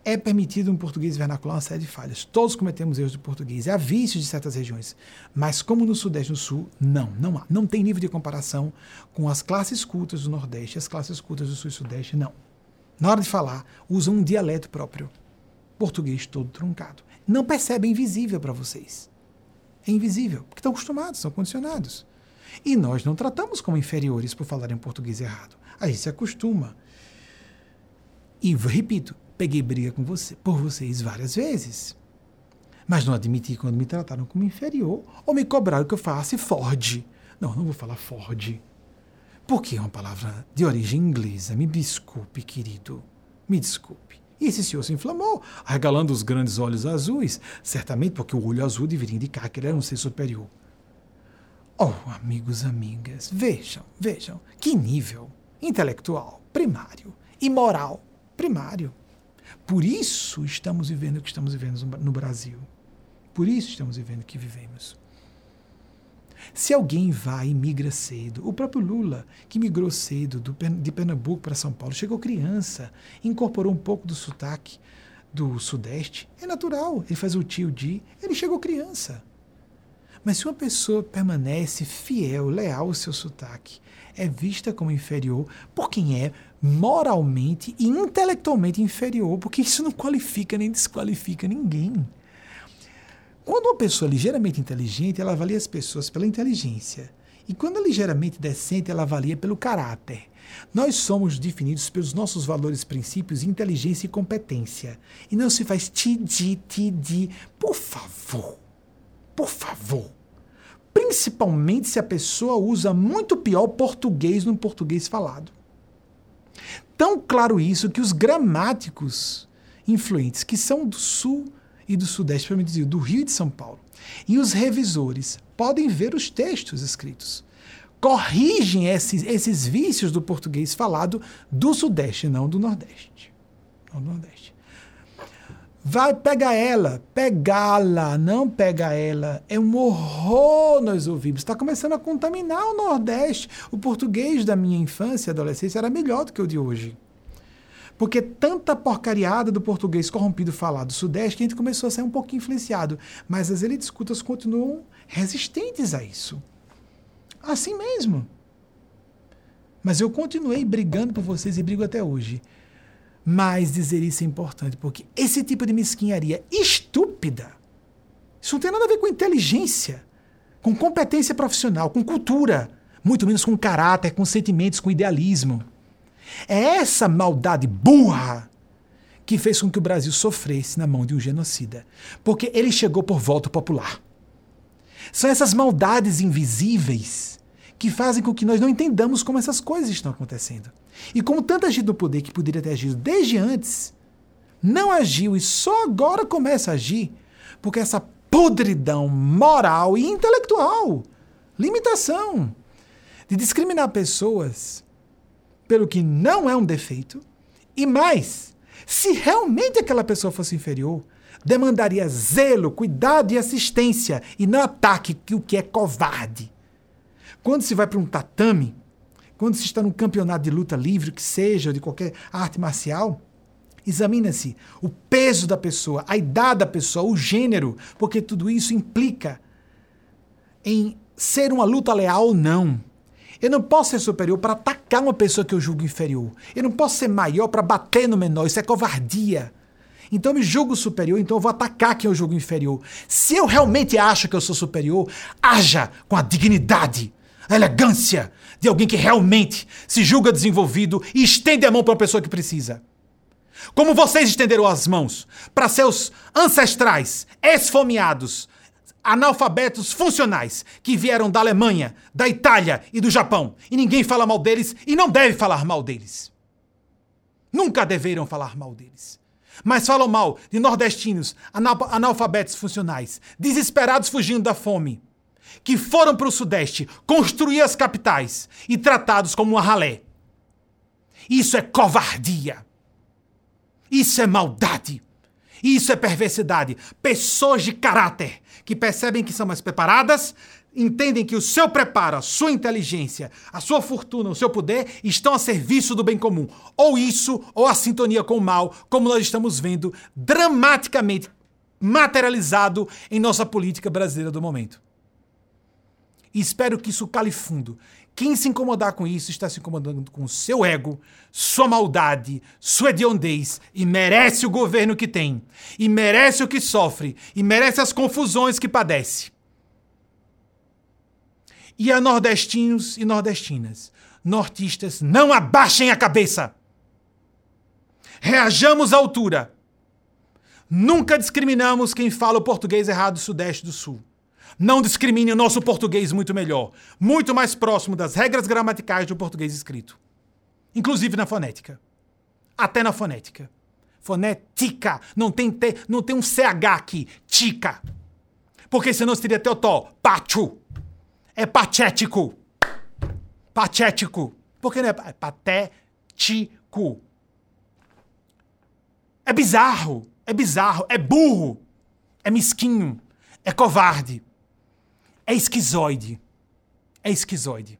É permitido um português vernacular uma série de falhas. Todos cometemos erros de português. Há vícios de certas regiões. Mas como no Sudeste e no Sul, não, não há. Não tem nível de comparação com as classes cultas do Nordeste as classes cultas do Sul e Sudeste, não. Na hora de falar, usam um dialeto próprio. Português todo truncado. Não percebe, é invisível para vocês. É invisível, porque estão acostumados, são condicionados. E nós não tratamos como inferiores por falar em português errado. A gente se acostuma. E repito, peguei briga com você, por vocês várias vezes. Mas não admiti quando me trataram como inferior ou me cobraram que eu falasse Ford. Não, não vou falar Ford. Porque é uma palavra de origem inglesa. Me desculpe, querido. Me desculpe. E esse senhor se inflamou, arregalando os grandes olhos azuis, certamente porque o olho azul deveria indicar que ele era um ser superior. Oh, amigos, amigas, vejam, vejam, que nível intelectual primário e moral primário. Por isso estamos vivendo o que estamos vivendo no Brasil. Por isso estamos vivendo o que vivemos. Se alguém vai e migra cedo, o próprio Lula, que migrou cedo do, de Pernambuco para São Paulo, chegou criança, incorporou um pouco do sotaque do Sudeste, é natural, ele faz o tio de, ele chegou criança. Mas se uma pessoa permanece fiel, leal ao seu sotaque, é vista como inferior por quem é moralmente e intelectualmente inferior, porque isso não qualifica nem desqualifica ninguém. Quando uma pessoa é ligeiramente inteligente, ela avalia as pessoas pela inteligência. E quando é ligeiramente decente, ela avalia pelo caráter. Nós somos definidos pelos nossos valores, princípios, inteligência e competência. E não se faz ti-di, ti-di. Por favor. Por favor principalmente se a pessoa usa muito pior português no português falado. Tão claro isso que os gramáticos influentes, que são do sul e do sudeste, para dizer, do Rio e de São Paulo, e os revisores podem ver os textos escritos. Corrigem esses, esses vícios do português falado do sudeste, não do nordeste. Não do nordeste. Vai pegar ela, pegá-la, não pega ela. É um horror nós ouvimos. Está começando a contaminar o Nordeste. O português da minha infância e adolescência era melhor do que o de hoje. Porque tanta porcariada do português corrompido falado do Sudeste que a gente começou a ser um pouco influenciado. Mas as elites cultas continuam resistentes a isso. Assim mesmo. Mas eu continuei brigando por vocês e brigo até hoje. Mas dizer isso é importante, porque esse tipo de mesquinharia estúpida, isso não tem nada a ver com inteligência, com competência profissional, com cultura, muito menos com caráter, com sentimentos, com idealismo. É essa maldade burra que fez com que o Brasil sofresse na mão de um genocida, porque ele chegou por voto popular. São essas maldades invisíveis que fazem com que nós não entendamos como essas coisas estão acontecendo. E como tanta gente no poder que poderia ter agido desde antes, não agiu e só agora começa a agir, porque essa podridão moral e intelectual, limitação de discriminar pessoas pelo que não é um defeito, e mais, se realmente aquela pessoa fosse inferior, demandaria zelo, cuidado e assistência, e não ataque, o que é covarde. Quando se vai para um tatame, quando se está num campeonato de luta livre, que seja, de qualquer arte marcial, examina-se o peso da pessoa, a idade da pessoa, o gênero, porque tudo isso implica em ser uma luta leal ou não. Eu não posso ser superior para atacar uma pessoa que eu julgo inferior. Eu não posso ser maior para bater no menor. Isso é covardia. Então eu me julgo superior, então eu vou atacar quem eu julgo inferior. Se eu realmente acho que eu sou superior, haja com a dignidade a elegância de alguém que realmente se julga desenvolvido e estende a mão para uma pessoa que precisa. Como vocês estenderam as mãos para seus ancestrais esfomeados, analfabetos funcionais que vieram da Alemanha, da Itália e do Japão. E ninguém fala mal deles e não deve falar mal deles. Nunca deveram falar mal deles. Mas falam mal de nordestinos, analfabetos funcionais, desesperados fugindo da fome, que foram para o Sudeste construir as capitais e tratados como uma ralé. Isso é covardia. Isso é maldade. Isso é perversidade. Pessoas de caráter que percebem que são mais preparadas, entendem que o seu preparo, a sua inteligência, a sua fortuna, o seu poder estão a serviço do bem comum. Ou isso, ou a sintonia com o mal, como nós estamos vendo dramaticamente materializado em nossa política brasileira do momento. E espero que isso cale fundo, quem se incomodar com isso está se incomodando com seu ego, sua maldade, sua hediondez e merece o governo que tem, e merece o que sofre, e merece as confusões que padece. E a nordestinos e nordestinas, nortistas, não abaixem a cabeça. Reajamos à altura. Nunca discriminamos quem fala o português errado do Sudeste do Sul. Não discrimine o nosso português muito melhor, muito mais próximo das regras gramaticais do português escrito. Inclusive na fonética. Até na fonética. Fonética. Não tem, T, não tem um CH aqui. Tica. Porque senão seria teotó. Pachu. É patético. Patético. Por que não é, é patético? É bizarro. É bizarro. É burro. É mesquinho. É covarde é esquizoide. É esquizoide.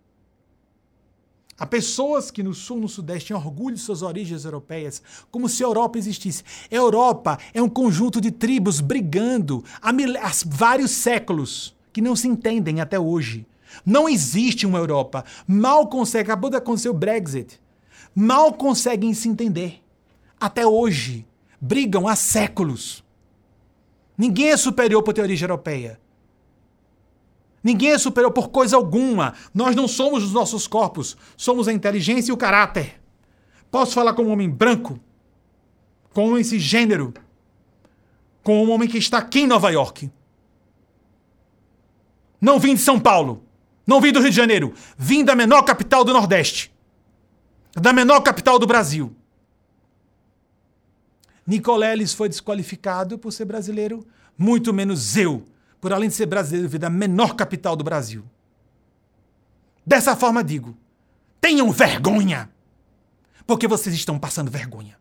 Há pessoas que no sul, no sudeste, têm orgulho de suas origens europeias, como se a Europa existisse. Europa é um conjunto de tribos brigando há, mil... há vários séculos, que não se entendem até hoje. Não existe uma Europa. Mal consegue, acabou de acontecer o Brexit. Mal conseguem se entender. Até hoje. Brigam há séculos. Ninguém é superior por ter origem europeia. Ninguém é superior por coisa alguma. Nós não somos os nossos corpos, somos a inteligência e o caráter. Posso falar como um homem branco, com um homem cisgênero, com um homem que está aqui em Nova York. Não vim de São Paulo, não vim do Rio de Janeiro, vim da menor capital do Nordeste, da menor capital do Brasil. Nicoleles foi desqualificado por ser brasileiro, muito menos eu por além de ser brasileiro, vir da menor capital do Brasil. Dessa forma digo: tenham vergonha! Porque vocês estão passando vergonha.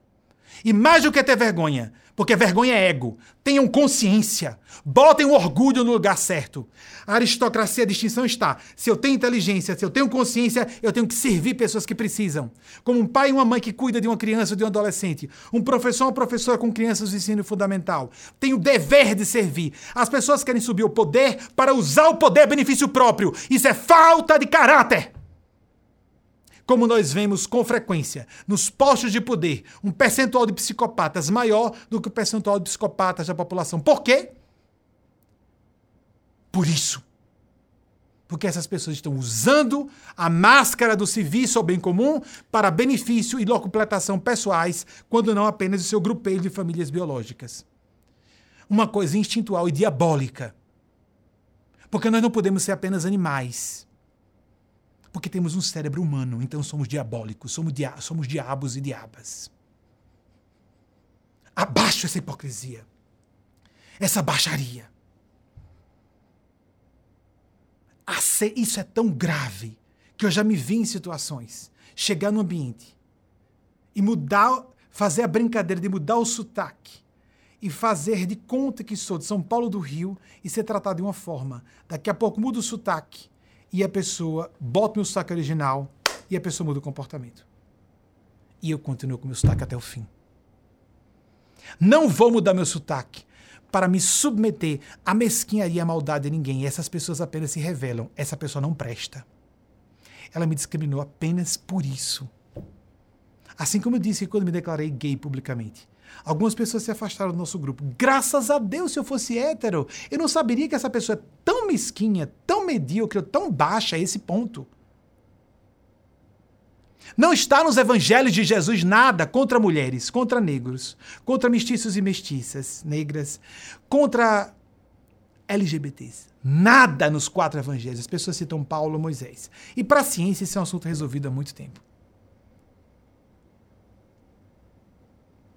E mais do que ter vergonha, porque vergonha é ego. Tenham consciência. Botem o orgulho no lugar certo. A aristocracia, a distinção está. Se eu tenho inteligência, se eu tenho consciência, eu tenho que servir pessoas que precisam. Como um pai e uma mãe que cuida de uma criança ou de um adolescente. Um professor ou uma professora com crianças do ensino fundamental. Tenho o dever de servir. As pessoas querem subir o poder para usar o poder a benefício próprio. Isso é falta de caráter como nós vemos com frequência nos postos de poder, um percentual de psicopatas maior do que o percentual de psicopatas da população. Por quê? Por isso. Porque essas pessoas estão usando a máscara do serviço ao bem comum para benefício e locupletação pessoais, quando não apenas o seu grupeiro de famílias biológicas. Uma coisa instintual e diabólica. Porque nós não podemos ser apenas animais. Porque temos um cérebro humano, então somos diabólicos, somos, dia somos diabos e diabas. Abaixo essa hipocrisia, essa baixaria. Isso é tão grave que eu já me vi em situações chegar no ambiente e mudar, fazer a brincadeira de mudar o sotaque e fazer de conta que sou de São Paulo do Rio e ser tratado de uma forma. Daqui a pouco muda o sotaque e a pessoa bota meu sotaque original e a pessoa muda o comportamento. E eu continuo com meu sotaque até o fim. Não vou mudar meu sotaque para me submeter à mesquinharia e à maldade de ninguém. Essas pessoas apenas se revelam. Essa pessoa não presta. Ela me discriminou apenas por isso. Assim como eu disse quando me declarei gay publicamente. Algumas pessoas se afastaram do nosso grupo. Graças a Deus, se eu fosse hétero, eu não saberia que essa pessoa é tão mesquinha, tão medíocre, tão baixa a esse ponto. Não está nos evangelhos de Jesus nada contra mulheres, contra negros, contra mestiços e mestiças negras, contra LGBTs. Nada nos quatro evangelhos. As pessoas citam Paulo, Moisés. E para a ciência, esse é um assunto resolvido há muito tempo.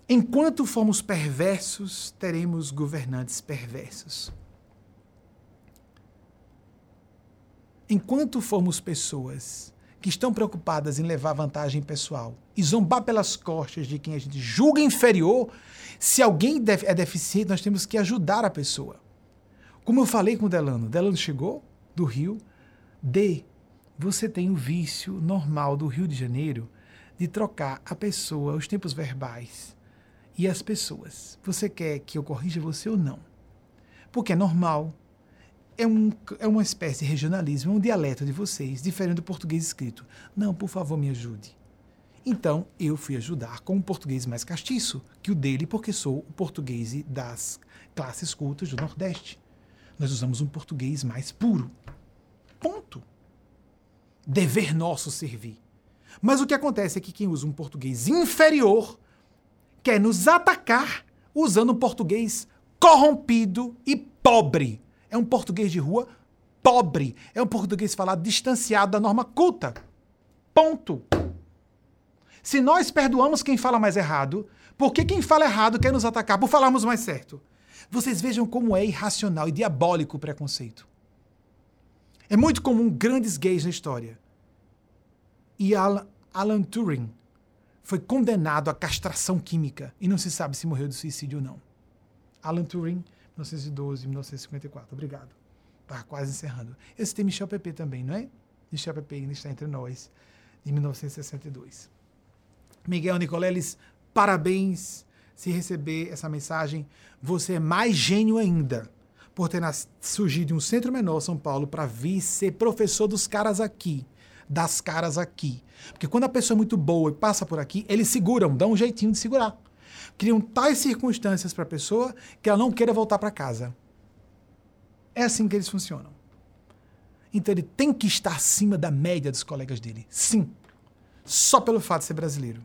Enquanto formos perversos, teremos governantes perversos. Enquanto formos pessoas que estão preocupadas em levar vantagem pessoal e zombar pelas costas de quem a gente julga inferior, se alguém é deficiente, nós temos que ajudar a pessoa. Como eu falei com o Delano, Delano chegou do Rio, D, você tem o vício normal do Rio de Janeiro de trocar a pessoa, os tempos verbais e as pessoas. Você quer que eu corrija você ou não? Porque é normal. É, um, é uma espécie de regionalismo, um dialeto de vocês, diferente do português escrito. Não, por favor, me ajude. Então, eu fui ajudar com um português mais castiço que o dele, porque sou o português das classes cultas do Nordeste. Nós usamos um português mais puro. Ponto. Dever nosso servir. Mas o que acontece é que quem usa um português inferior quer nos atacar usando um português corrompido e pobre. É um português de rua pobre. É um português falado distanciado da norma culta. Ponto. Se nós perdoamos quem fala mais errado, por que quem fala errado quer nos atacar por falarmos mais certo? Vocês vejam como é irracional e diabólico o preconceito. É muito comum grandes gays na história. E Alan, Turing foi condenado à castração química e não se sabe se morreu de suicídio ou não. Alan Turing, 1912, 1954. Obrigado. Está quase encerrando. Esse tem Michel Pepe também, não é? Michel Pepe ainda está entre nós, de 1962. Miguel Nicoleles, parabéns se receber essa mensagem. Você é mais gênio ainda por ter surgido em um centro menor, São Paulo, para vir ser professor dos caras aqui das caras aqui. Porque quando a pessoa é muito boa e passa por aqui, eles seguram, dão um jeitinho de segurar. Criam tais circunstâncias para a pessoa que ela não queira voltar para casa. É assim que eles funcionam. Então ele tem que estar acima da média dos colegas dele. Sim. Só pelo fato de ser brasileiro.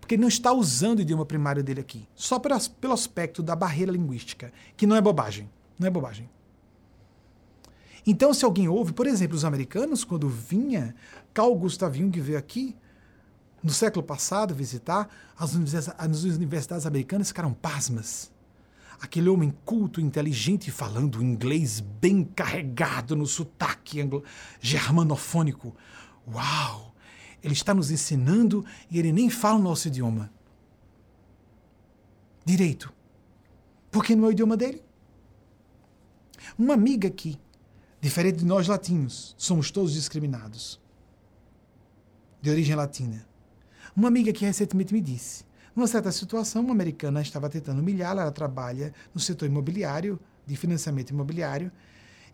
Porque ele não está usando o idioma primário dele aqui. Só pelo, aspecto da barreira linguística, que não é bobagem. Não é bobagem. Então, se alguém ouve, por exemplo, os americanos, quando vinha Carl Gustav Jung veio aqui, no século passado, visitar, as universidades, as universidades americanas ficaram pasmas. Aquele homem culto, inteligente, falando inglês bem carregado no sotaque germanofônico. Uau! Ele está nos ensinando e ele nem fala o nosso idioma. Direito. Porque não é o idioma dele. Uma amiga aqui, Diferente de nós latinos, somos todos discriminados. De origem latina. Uma amiga que recentemente me disse: numa certa situação, uma americana estava tentando humilhá-la, ela trabalha no setor imobiliário, de financiamento imobiliário.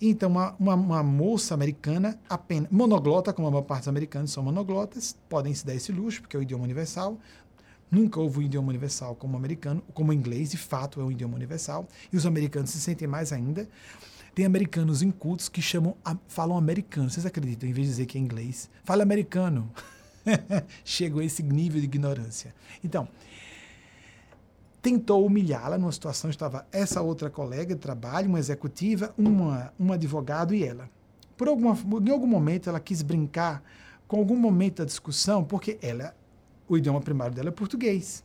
Então, uma, uma, uma, moça americana, apenas monoglota, como a maior parte dos americanos são monoglotas, podem se dar esse luxo, porque é o idioma universal. Nunca houve um idioma universal como o americano, como o inglês, de fato, é um idioma universal. E os americanos se sentem mais ainda. Tem americanos incultos que chamam, falam americano. Vocês acreditam? Em vez de dizer que é inglês, fala americano. Chegou a esse nível de ignorância. Então, tentou humilhá-la numa situação, estava essa outra colega de trabalho, uma executiva, uma, um advogado e ela. Por alguma, em algum momento ela quis brincar com algum momento da discussão, porque ela, o idioma primário dela é português.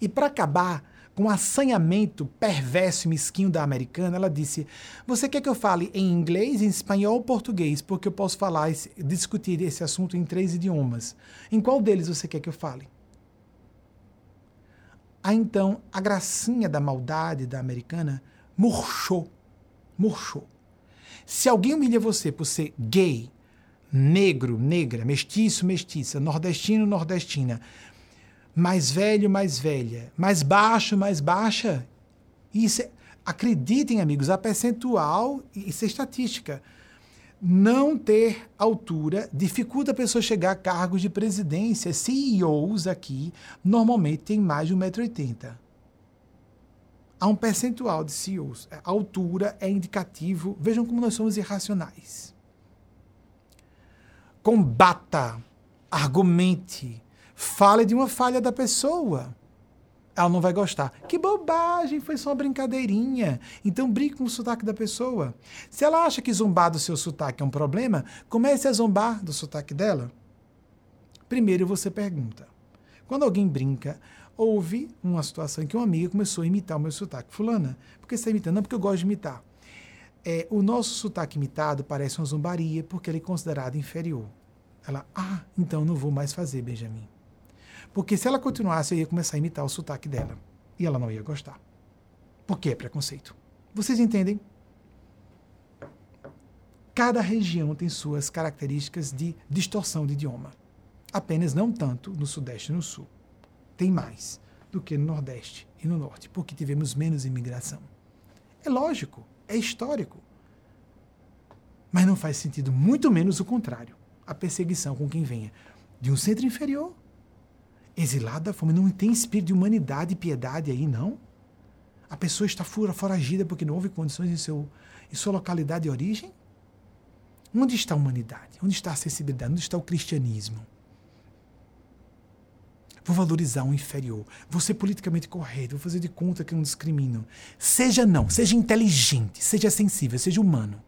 E para acabar com assanhamento perverso e mesquinho da americana, ela disse: Você quer que eu fale em inglês, em espanhol ou português? Porque eu posso falar, discutir esse assunto em três idiomas. Em qual deles você quer que eu fale? Aí então a gracinha da maldade da americana murchou. Murchou. Se alguém humilha você por ser gay, negro, negra, mestiço, mestiça, nordestino, nordestina, mais velho, mais velha, mais baixo, mais baixa. Isso é, acreditem, amigos, a percentual, isso é estatística. Não ter altura dificulta a pessoa chegar a cargos de presidência. CEOs aqui normalmente têm mais de 1,80m. Há um percentual de CEOs. A altura é indicativo. Vejam como nós somos irracionais. Combata, argumente, Fale de uma falha da pessoa. ela não vai gostar. Que bobagem, foi só uma brincadeirinha. Então brinque com o sotaque da pessoa. Se ela acha que zombar do seu sotaque é um problema, comece a zombar do sotaque dela. Primeiro você pergunta. Quando alguém brinca, houve uma situação em que uma amiga começou a imitar o meu sotaque. Fulana, por que você está imitando? Não, porque eu gosto de imitar. É, o nosso sotaque imitado parece uma zombaria porque ele é considerado inferior. Ela, ah, então não vou mais fazer, Benjamin. Porque se ela continuasse, eu ia começar a imitar o sotaque dela. E ela não ia gostar. Porque é preconceito. Vocês entendem? Cada região tem suas características de distorção de idioma. Apenas não tanto no Sudeste e no Sul. Tem mais do que no Nordeste e no Norte, porque tivemos menos imigração. É lógico, é histórico. Mas não faz sentido, muito menos o contrário a perseguição com quem venha de um centro inferior exilado da fome. Não tem espírito de humanidade e piedade aí, não. A pessoa está foragida porque não houve condições em, seu, em sua localidade de origem. Onde está a humanidade? Onde está a acessibilidade? Onde está o cristianismo? Vou valorizar o inferior. Vou ser politicamente correto. Vou fazer de conta que não discrimino. Seja não. Seja inteligente. Seja sensível. Seja humano.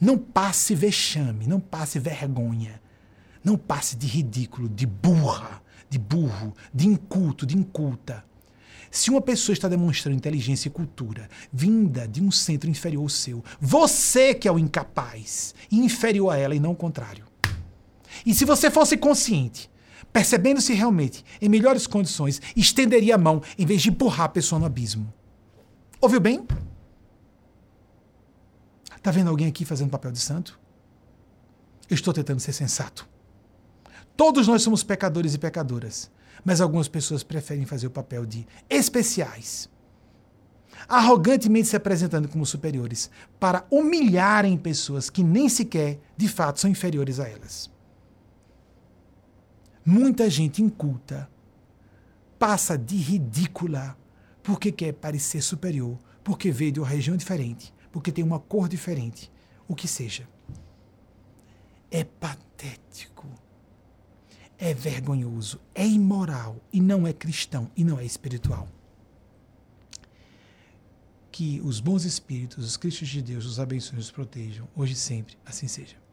Não passe vexame. Não passe vergonha. Não passe de ridículo, de burra de burro, de inculto, de inculta. Se uma pessoa está demonstrando inteligência e cultura vinda de um centro inferior ao seu, você que é o incapaz, inferior a ela e não o contrário. E se você fosse consciente, percebendo-se realmente em melhores condições, estenderia a mão em vez de empurrar a pessoa no abismo. Ouviu bem? Tá vendo alguém aqui fazendo papel de santo? Eu estou tentando ser sensato. Todos nós somos pecadores e pecadoras, mas algumas pessoas preferem fazer o papel de especiais, arrogantemente se apresentando como superiores, para humilharem pessoas que nem sequer, de fato, são inferiores a elas. Muita gente inculta passa de ridícula porque quer parecer superior, porque veio de uma região diferente, porque tem uma cor diferente, o que seja. É patético é vergonhoso, é imoral e não é cristão e não é espiritual. Que os bons espíritos, os Cristos de Deus, os abençoe e os protejam, hoje e sempre, assim seja.